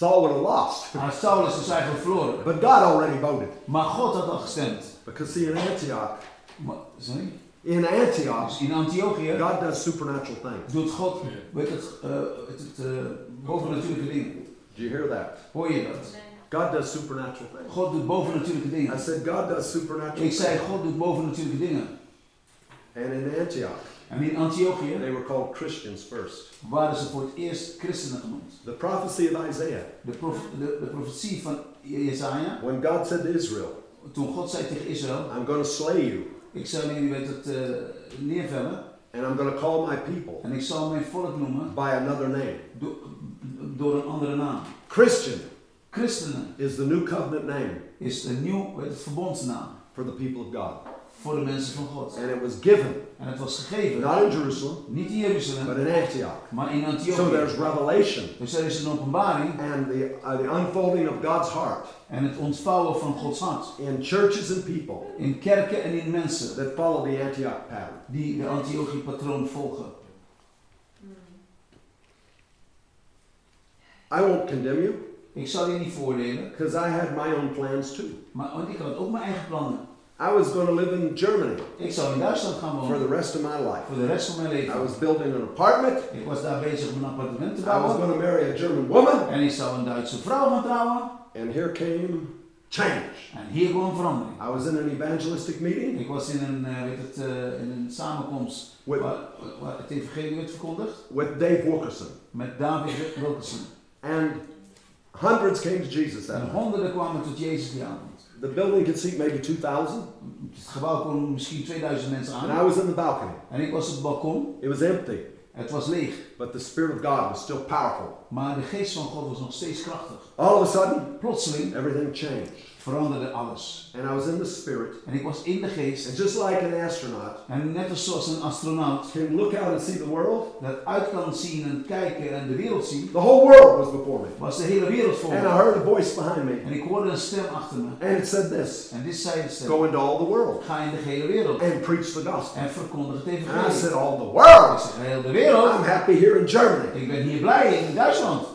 Speaker 5: Saul would have lost.
Speaker 4: had Saulus dus eigenlijk verloren.
Speaker 5: But God already voted.
Speaker 4: Maar God had al gestemd.
Speaker 5: Because see, in Antioch,
Speaker 4: Maar, sorry?
Speaker 5: in Antioch,
Speaker 4: Dus in Antiochië
Speaker 5: God does supernatural things.
Speaker 4: doet God weet het, eh, het, bovennatuurlijke dingen.
Speaker 5: Did you hear that?
Speaker 4: Hoor je dat?
Speaker 5: God does supernatural things.
Speaker 4: God doet bovennatuurlijke
Speaker 5: I
Speaker 4: dingen.
Speaker 5: said, God does supernatural
Speaker 4: Ik zei. God doet bovennatuurlijke dingen.
Speaker 5: And in Antioch,
Speaker 4: En in Antiochië
Speaker 5: they were called Christians first.
Speaker 4: waren ze voor het eerst christenen genoemd.
Speaker 5: The prophecy of Isaiah,
Speaker 4: De, prof, de, de profetie van Jesaja,
Speaker 5: when God said to Israel,
Speaker 4: toen God zei tegen Israël,
Speaker 5: I'm going to slay you,
Speaker 4: ik zal jullie weet het, eh, neervellen
Speaker 5: and I'm going to call my people
Speaker 4: en ik zal mijn volk noemen
Speaker 5: by another name.
Speaker 4: do- door een andere naam.
Speaker 5: Christian
Speaker 4: Christenen
Speaker 5: is the new covenant name
Speaker 4: is een nieuw het, verbondsnaam
Speaker 5: for the people of God.
Speaker 4: Voor de mensen van God.
Speaker 5: And it was given,
Speaker 4: En het was gegeven,
Speaker 5: not in Jerusalem,
Speaker 4: niet in Jeruzalem,
Speaker 5: but in Antioch.
Speaker 4: maar in
Speaker 5: So
Speaker 4: Antiochië.
Speaker 5: there's revelation
Speaker 4: Dus er is een openbaring
Speaker 5: and the, uh, the unfolding of God's heart
Speaker 4: en het ontvouwen van Gods hart.
Speaker 5: in churches and people
Speaker 4: In kerken en in mensen
Speaker 5: that follow the Antioch pattern.
Speaker 4: die de Antiochie-patroon volgen.
Speaker 5: I won't condemn you
Speaker 4: Ik zal je niet voordelen,
Speaker 5: because I had my own plans too.
Speaker 4: maar want ik had ook mijn eigen plannen.
Speaker 5: I was going to live in Germany
Speaker 4: Ik zou in Duitsland gaan
Speaker 5: for
Speaker 4: wonen
Speaker 5: the rest of my life.
Speaker 4: voor de rest van mijn
Speaker 5: I
Speaker 4: leven.
Speaker 5: was building an apartment.
Speaker 4: Ik was daar bezig om een appartement te
Speaker 5: I was
Speaker 4: bouwen.
Speaker 5: going to marry a German woman.
Speaker 4: En ik zou een Duitse vrouw gaan trouwen.
Speaker 5: And here came change.
Speaker 4: En hier kwam verandering.
Speaker 5: I was in an evangelistic meeting
Speaker 4: Ik was in een, eh, weet het, eh, in een samenkomst
Speaker 5: with,
Speaker 4: waar, waar het evangelie werd verkondigd.
Speaker 5: with Dave Wilkerson.
Speaker 4: Met David Wilkerson.
Speaker 5: And hundreds came to Jesus that
Speaker 4: En
Speaker 5: night.
Speaker 4: honderden kwamen tot Jezus die.
Speaker 5: The building could seat maybe 2,000.
Speaker 4: Het gebouw kon misschien 2000 mensen
Speaker 5: And I was in the balcony.
Speaker 4: En ik was op het balkon.
Speaker 5: It was empty,
Speaker 4: Het was leeg.
Speaker 5: but the Spirit of God was still powerful.
Speaker 4: Maar de geest van God was nog steeds krachtig.
Speaker 5: All of a sudden,
Speaker 4: Plotseling
Speaker 5: everything changed.
Speaker 4: Veranderde alles.
Speaker 5: And I was in the Spirit.
Speaker 4: En ik was in de
Speaker 5: And just like an astronaut
Speaker 4: En net als zoals een astronaut
Speaker 5: can look out and see the world,
Speaker 4: dat uit kan zien en kijken en de wereld zien,
Speaker 5: the whole world was before me.
Speaker 4: was de hele wereld voor
Speaker 5: And I heard a voice behind me.
Speaker 4: En ik hoorde een stem achter me.
Speaker 5: And it said this
Speaker 4: En dit zei stem.
Speaker 5: Go into all the world
Speaker 4: Ga in de hele wereld
Speaker 5: and preach the gospel.
Speaker 4: en verkondig het
Speaker 5: And I said, All the
Speaker 4: Ik
Speaker 5: world.
Speaker 4: zeg, heel de wereld.
Speaker 5: I'm happy here in Germany.
Speaker 4: Ik ben hier blij in Duitsland.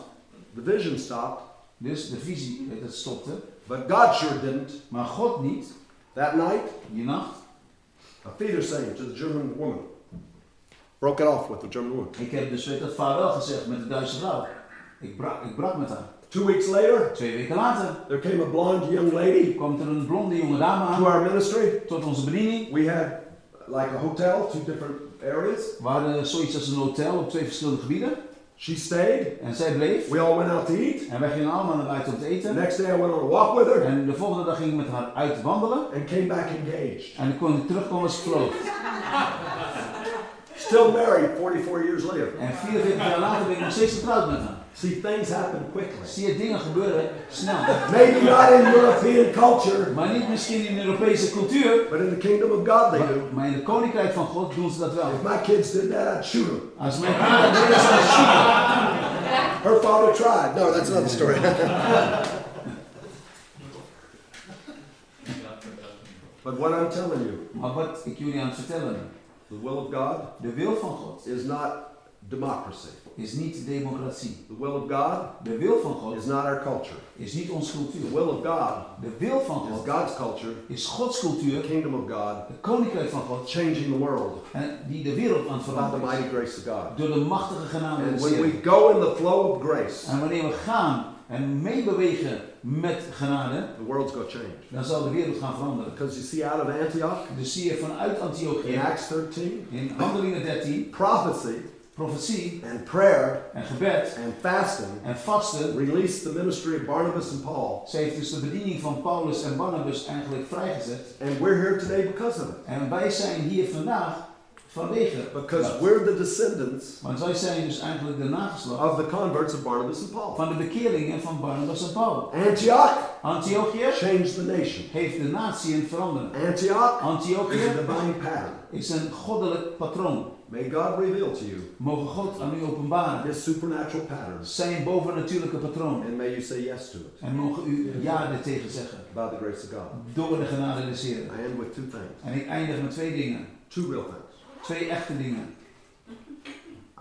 Speaker 5: The vision stopped,
Speaker 4: Dus de visie, het stopte.
Speaker 5: But God sure didn't.
Speaker 4: Maar God niet.
Speaker 5: That night,
Speaker 4: Die nacht.
Speaker 5: a feeder saying to the German woman broke it off with the German woman.
Speaker 4: Ik heb dus dat vaarwel gezegd met de Duitse vrouw. Ik brak, ik brak met haar.
Speaker 5: Two weeks later,
Speaker 4: Twee weken later
Speaker 5: there came a blonde young lady
Speaker 4: kwam er een blonde jonge dame
Speaker 5: to
Speaker 4: aan.
Speaker 5: our ministry.
Speaker 4: Tot onze bediening.
Speaker 5: We had like a hotel, two different areas.
Speaker 4: We hadden zoiets als een hotel op twee verschillende gebieden.
Speaker 5: She stayed.
Speaker 4: En zij bleef.
Speaker 5: We all went out to eat.
Speaker 4: En wij gingen allemaal naar buiten om te eten.
Speaker 5: next day, I went on a walk with her
Speaker 4: En de volgende dag ging ik met haar uit wandelen.
Speaker 5: and came back engaged.
Speaker 4: En ik kon terugkomen als verloofd.
Speaker 5: Still married 44 years later.
Speaker 4: En 44 jaar later ben ik nog steeds getrouwd met haar.
Speaker 5: See, things happen quickly.
Speaker 4: Zie je, dingen gebeuren snel.
Speaker 5: Maybe not in European culture,
Speaker 4: Maar niet misschien in de Europese cultuur.
Speaker 5: but in the kingdom of God they
Speaker 4: Maar,
Speaker 5: do.
Speaker 4: maar in het koninkrijk van God doen ze dat wel.
Speaker 5: If my kids did that, I'd shoot them.
Speaker 4: Als mijn kinderen deden, zou ik schieten.
Speaker 5: Her father tried. No, that's another story. but what I'm telling you,
Speaker 4: Maar wat ik jullie aan het vertellen
Speaker 5: the will of God
Speaker 4: De wil van God
Speaker 5: is not democracy.
Speaker 4: Is niet democratie.
Speaker 5: The will of God
Speaker 4: De wil van God
Speaker 5: is not our culture.
Speaker 4: is niet onze
Speaker 5: The
Speaker 4: cultuur.
Speaker 5: will of God
Speaker 4: De wil van
Speaker 5: is
Speaker 4: God
Speaker 5: God's culture,
Speaker 4: is Gods
Speaker 5: the
Speaker 4: cultuur.
Speaker 5: kingdom of God,
Speaker 4: Het koninkrijk van God.
Speaker 5: changing the world
Speaker 4: En die de wereld aan het
Speaker 5: the
Speaker 4: veranderen
Speaker 5: mighty
Speaker 4: is.
Speaker 5: grace of God.
Speaker 4: Door de machtige genade des
Speaker 5: when we go in the flow of grace,
Speaker 4: En wanneer we gaan en meebewegen met genade,
Speaker 5: the world's going to change.
Speaker 4: dan zal de wereld gaan veranderen.
Speaker 5: Because you see, out of Antioch,
Speaker 4: Dus zie je vanuit
Speaker 5: in
Speaker 4: Antiochië,
Speaker 5: Acts 13,
Speaker 4: in Handelingen 13,
Speaker 5: prophecy
Speaker 4: profetie
Speaker 5: and prayer
Speaker 4: en gebed
Speaker 5: and fasting
Speaker 4: en vasten.
Speaker 5: released the ministry of Barnabas and Paul.
Speaker 4: Ze heeft dus de bediening van Paulus en Barnabas eigenlijk vrijgezet.
Speaker 5: And we're here today because of it.
Speaker 4: En wij zijn hier vandaag vanwege
Speaker 5: Because
Speaker 4: dat.
Speaker 5: we're the descendants
Speaker 4: Want wij zijn dus eigenlijk de nageslacht
Speaker 5: of the converts of Barnabas and Paul.
Speaker 4: van de bekeerlingen van Barnabas en Paul.
Speaker 5: Antioch
Speaker 4: Antiochië
Speaker 5: changed the nation.
Speaker 4: heeft de natie veranderen.
Speaker 5: Antioch is a
Speaker 4: Antiochië
Speaker 5: divine pattern.
Speaker 4: is een goddelijk patroon.
Speaker 5: May God reveal to you
Speaker 4: Mogen God aan u openbaren
Speaker 5: His supernatural patterns.
Speaker 4: zijn bovennatuurlijke patroon.
Speaker 5: And may you say yes to it
Speaker 4: En mogen u ja er tegen zeggen.
Speaker 5: by the grace of God.
Speaker 4: Door de genade des Heeren.
Speaker 5: I end with two things.
Speaker 4: En ik eindig met twee dingen.
Speaker 5: Two real things.
Speaker 4: Twee echte dingen.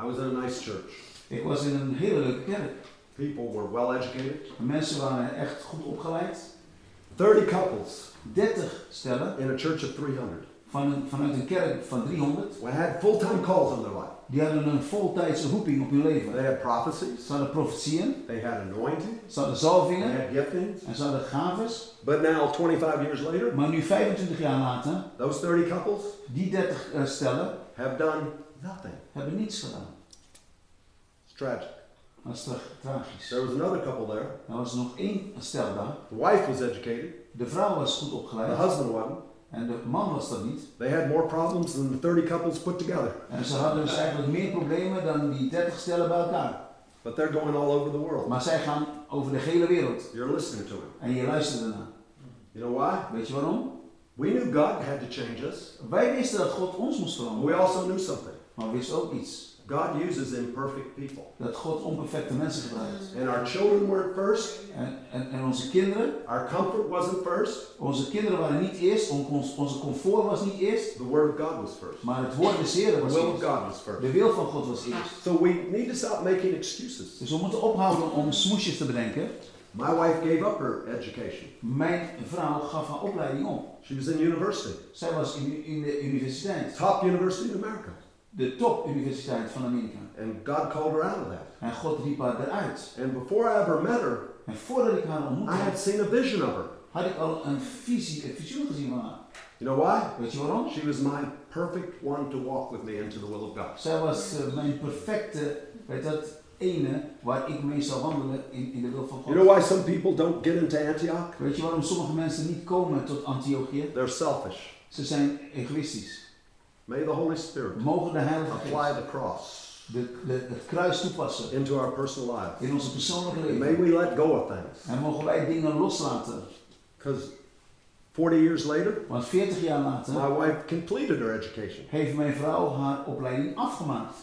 Speaker 5: I was in a nice church.
Speaker 4: Ik was in een hele leuke kerk.
Speaker 5: People were well educated.
Speaker 4: De mensen waren echt goed opgeleid.
Speaker 5: 30 couples
Speaker 4: 30 stellen
Speaker 5: in a church of 300.
Speaker 4: Van een, vanuit een kerk van 300.
Speaker 5: We had full-time calls on their life.
Speaker 4: Die hadden een voltijdse roeping op hun leven.
Speaker 5: They had prophecies.
Speaker 4: Ze hadden profetieën,
Speaker 5: They had anointing.
Speaker 4: ze hadden
Speaker 5: They
Speaker 4: zalvingen
Speaker 5: had giftings.
Speaker 4: en ze hadden gaves.
Speaker 5: But now, 25 years later,
Speaker 4: Maar nu 25 jaar later,
Speaker 5: those 30 couples
Speaker 4: die 30 eh, stellen
Speaker 5: have done nothing.
Speaker 4: hebben niets gedaan.
Speaker 5: It's tragic.
Speaker 4: Dat is tragisch.
Speaker 5: There was another couple there.
Speaker 4: Er was nog één stel daar.
Speaker 5: The wife was educated.
Speaker 4: De vrouw was goed
Speaker 5: The
Speaker 4: opgeleid
Speaker 5: husband wasn't.
Speaker 4: En de man was dat niet.
Speaker 5: They had more problems than the 30 couples put together.
Speaker 4: En ze hadden dus eigenlijk meer problemen dan die 30 stellen bij elkaar.
Speaker 5: But they're going all over the world.
Speaker 4: Maar zij gaan over de hele wereld.
Speaker 5: You're listening to him.
Speaker 4: En je luistert ernaar.
Speaker 5: You know why?
Speaker 4: Weet je waarom?
Speaker 5: We knew God had to change us.
Speaker 4: Wij wisten dat God ons moest veranderen.
Speaker 5: we also knew something.
Speaker 4: Maar we wisten ook iets.
Speaker 5: God uses imperfect people.
Speaker 4: Dat God onperfecte mensen gebruikt.
Speaker 5: And our children weren't first.
Speaker 4: En, en, en onze kinderen,
Speaker 5: Our comfort wasn't first.
Speaker 4: onze kinderen waren niet eerst, on- ons- onze comfort was niet eerst,
Speaker 5: The Word of God was first.
Speaker 4: maar het woord des Heren
Speaker 5: The
Speaker 4: was
Speaker 5: will of
Speaker 4: eerst.
Speaker 5: God was first.
Speaker 4: De wil van God was eerst.
Speaker 5: So we need to stop making excuses.
Speaker 4: Dus we moeten ophouden om smoesjes te bedenken.
Speaker 5: My wife gave up her education.
Speaker 4: Mijn vrouw gaf haar opleiding op.
Speaker 5: She was in university,
Speaker 4: Zij was in, in de universiteit.
Speaker 5: top university in America.
Speaker 4: De topuniversiteit van Amerika.
Speaker 5: And God called her out of that.
Speaker 4: En God riep haar eruit.
Speaker 5: And before I ever met her,
Speaker 4: En voordat ik haar ontmoette,
Speaker 5: I had seen a vision of her.
Speaker 4: had ik al een visie, een visioen gezien van haar.
Speaker 5: You know why?
Speaker 4: Weet je waarom?
Speaker 5: She was my perfect one to walk with me into the will of God.
Speaker 4: Zij was eh, mijn perfecte, weet dat, ene waar ik mee zou wandelen in, in de wil van God.
Speaker 5: You know why some people don't get into Antioch?
Speaker 4: Weet je waarom sommige mensen niet komen tot Antiochië?
Speaker 5: They're selfish.
Speaker 4: Ze zijn egoïstisch.
Speaker 5: May the Holy Spirit
Speaker 4: Mogen de Heilige
Speaker 5: apply
Speaker 4: Geest
Speaker 5: the cross
Speaker 4: de, de, het kruis toepassen
Speaker 5: into our personal lives.
Speaker 4: in onze persoonlijke
Speaker 5: And may
Speaker 4: leven.
Speaker 5: we let go of things.
Speaker 4: En mogen wij dingen loslaten.
Speaker 5: Because 40 years later,
Speaker 4: Want 40 jaar later
Speaker 5: my wife completed her education.
Speaker 4: heeft mijn vrouw haar opleiding afgemaakt.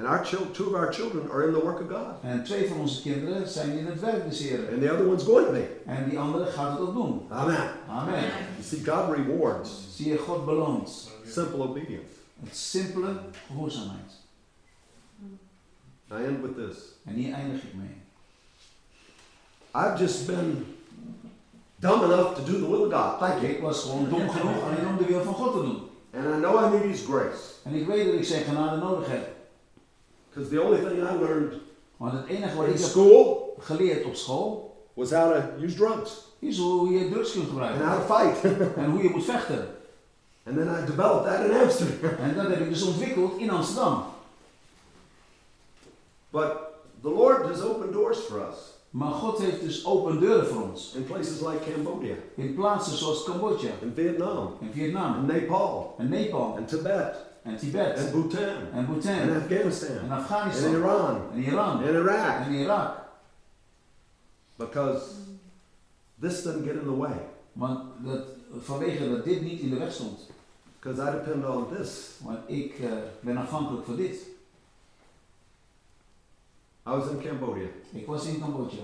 Speaker 5: And our chil- two of our children are in the work of God.
Speaker 4: En twee van onze kinderen zijn in het werk des Heren.
Speaker 5: And the other one's going to be.
Speaker 4: En die andere gaat het ook doen.
Speaker 5: Amen.
Speaker 4: Amen.
Speaker 5: You see, God rewards
Speaker 4: Zie je, God beloont
Speaker 5: simple obedience.
Speaker 4: het simpele gehoorzaamheid.
Speaker 5: I end with this.
Speaker 4: En hier eindig ik mee.
Speaker 5: I've just been dumb enough to do the will of God. You.
Speaker 4: Ik was gewoon dom genoeg alleen om de wil van God te doen.
Speaker 5: And I know I need His grace.
Speaker 4: En ik weet dat ik zijn genade nodig heb.
Speaker 5: Because the only thing I learned
Speaker 4: Want het enige wat
Speaker 5: in
Speaker 4: ik heb
Speaker 5: school
Speaker 4: geleerd op school
Speaker 5: was how to use drugs
Speaker 4: is hoe je drugs kunt
Speaker 5: and
Speaker 4: gebruiken.
Speaker 5: how to fight.
Speaker 4: En hoe je moet vechten.
Speaker 5: and then I developed that in Amsterdam.
Speaker 4: En dat heb ik dus ontwikkeld in Amsterdam.
Speaker 5: But the Lord has opened doors for us
Speaker 4: Maar God heeft dus open deuren voor ons.
Speaker 5: in places like Cambodia,
Speaker 4: In plaatsen zoals Cambodja,
Speaker 5: in Vietnam,
Speaker 4: en
Speaker 5: in
Speaker 4: Vietnam,
Speaker 5: Nepal,
Speaker 4: en Nepal,
Speaker 5: and Tibet,
Speaker 4: en Tibet,
Speaker 5: and Bhutan, and
Speaker 4: Bhutan, and
Speaker 5: Afghanistan, and
Speaker 4: Afghanistan, and
Speaker 5: Iran,
Speaker 4: and Iran,
Speaker 5: and Iraq.
Speaker 4: en Irak.
Speaker 5: Because this doesn't get in the way.
Speaker 4: Want dat, vanwege dat dit niet in de weg stond.
Speaker 5: Because I depend on this.
Speaker 4: Want ik eh, ben afhankelijk van dit.
Speaker 5: I was in Cambodia.
Speaker 4: Ik was in Cambodja.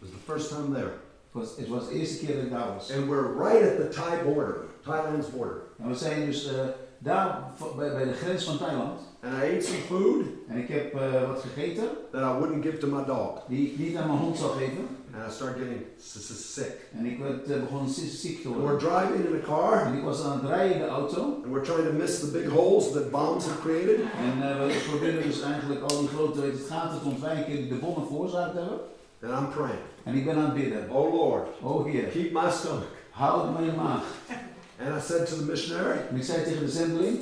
Speaker 5: It was the first time there.
Speaker 4: Het was, het was de eerste keer dat ik daar was.
Speaker 5: And we're right at the Thai border, Thailand's border.
Speaker 4: En we zijn dus eh, daar bij, bij de grens van Thailand.
Speaker 5: And I ate some food
Speaker 4: En ik heb eh, wat gegeten
Speaker 5: that I wouldn't give to my dog.
Speaker 4: die ik niet aan mijn hond zou geven.
Speaker 5: And I started getting sick.
Speaker 4: En ik werd, eh, begon zi- ziek te
Speaker 5: And we're
Speaker 4: worden.
Speaker 5: driving in a car,
Speaker 4: En ik was aan het rijden in de auto.
Speaker 5: and we're trying to miss the big holes that bombs have created.
Speaker 4: En eh, we proberen dus eigenlijk al die grote gaten te ontwijken die de bommen veroorzaakt hebben.
Speaker 5: And I'm praying,
Speaker 4: En ik ben aan het bidden.
Speaker 5: Oh Lord,
Speaker 4: Oh Heer,
Speaker 5: keep my stomach.
Speaker 4: houd mijn maag.
Speaker 5: And I said to the missionary,
Speaker 4: En ik zei tegen de zendeling.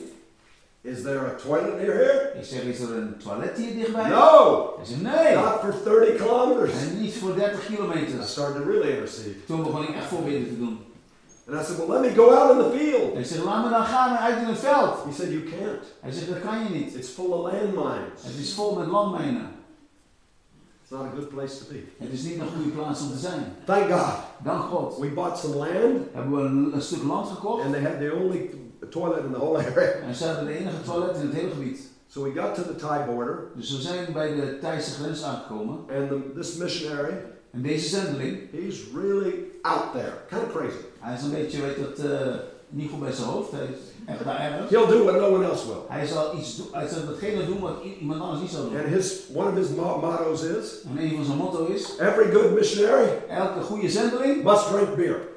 Speaker 5: Is there a toilet near here?
Speaker 4: Ik zeg, is er een toilet hier dichtbij?
Speaker 5: No!
Speaker 4: Hij zei, nee.
Speaker 5: Not for 30 kilometers.
Speaker 4: En niet voor 30
Speaker 5: I
Speaker 4: kilometer.
Speaker 5: started to really intercede.
Speaker 4: Toen begon ik echt voorbeden te doen.
Speaker 5: And I said, Well, let me go out in the field.
Speaker 4: Ik zeg, laat me dan gaan uit in het veld.
Speaker 5: He said, You can't.
Speaker 4: Hij zegt, dat kan je niet.
Speaker 5: It's full of landmines.
Speaker 4: Het is vol met landmijnen.
Speaker 5: It's not a good place to be.
Speaker 4: Het is niet een goede plaats om te zijn.
Speaker 5: Thank God.
Speaker 4: Dank God.
Speaker 5: We bought some land,
Speaker 4: Hebben we een, een stuk land gekocht.
Speaker 5: and they had the only toilet in the whole area.
Speaker 4: En ze hadden de enige toilet in het hele gebied.
Speaker 5: So we got to the Thai border,
Speaker 4: Dus we zijn bij de Thaise grens aangekomen.
Speaker 5: and the, this missionary,
Speaker 4: En deze zendeling,
Speaker 5: he's really out there, kind of crazy.
Speaker 4: hij is een beetje, weet dat, eh, niet goed bij zijn hoofd. Hij is echt daar ergens.
Speaker 5: He'll do what no one else will.
Speaker 4: Hij zal iets doen, hij zal datgene doen wat iemand anders niet zal doen.
Speaker 5: And his one of his mo- mottos is
Speaker 4: En een van zijn motto is,
Speaker 5: every good missionary
Speaker 4: elke goede zendeling
Speaker 5: must drink beer.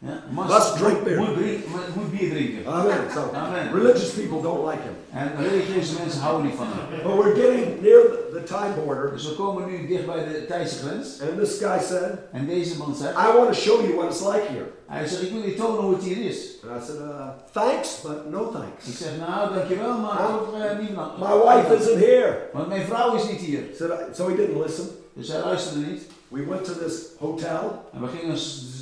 Speaker 4: Ja,
Speaker 5: Must drink beer.
Speaker 4: moet, drink- moet- moet bier drinken.
Speaker 5: Amen. So
Speaker 4: Amen.
Speaker 5: religious people don't like him.
Speaker 4: En religieuze mensen houden niet van hem.
Speaker 5: But we're getting near the, the Thai border,
Speaker 4: Dus we komen nu dicht bij de Thaise grens.
Speaker 5: and this guy said,
Speaker 4: En deze man zegt,
Speaker 5: I want to show you what it's like here.
Speaker 4: hij zegt, ik wil je tonen hoe het hier is.
Speaker 5: And I said, uh, thanks, but no
Speaker 4: Ik
Speaker 5: thanks.
Speaker 4: zeg, nou dankjewel, maar uh, niet lang.
Speaker 5: My wife isn't here.
Speaker 4: Want mijn vrouw is niet hier.
Speaker 5: I, so he didn't listen.
Speaker 4: Dus hij luisterde niet.
Speaker 5: We went to this hotel,
Speaker 4: En we gingen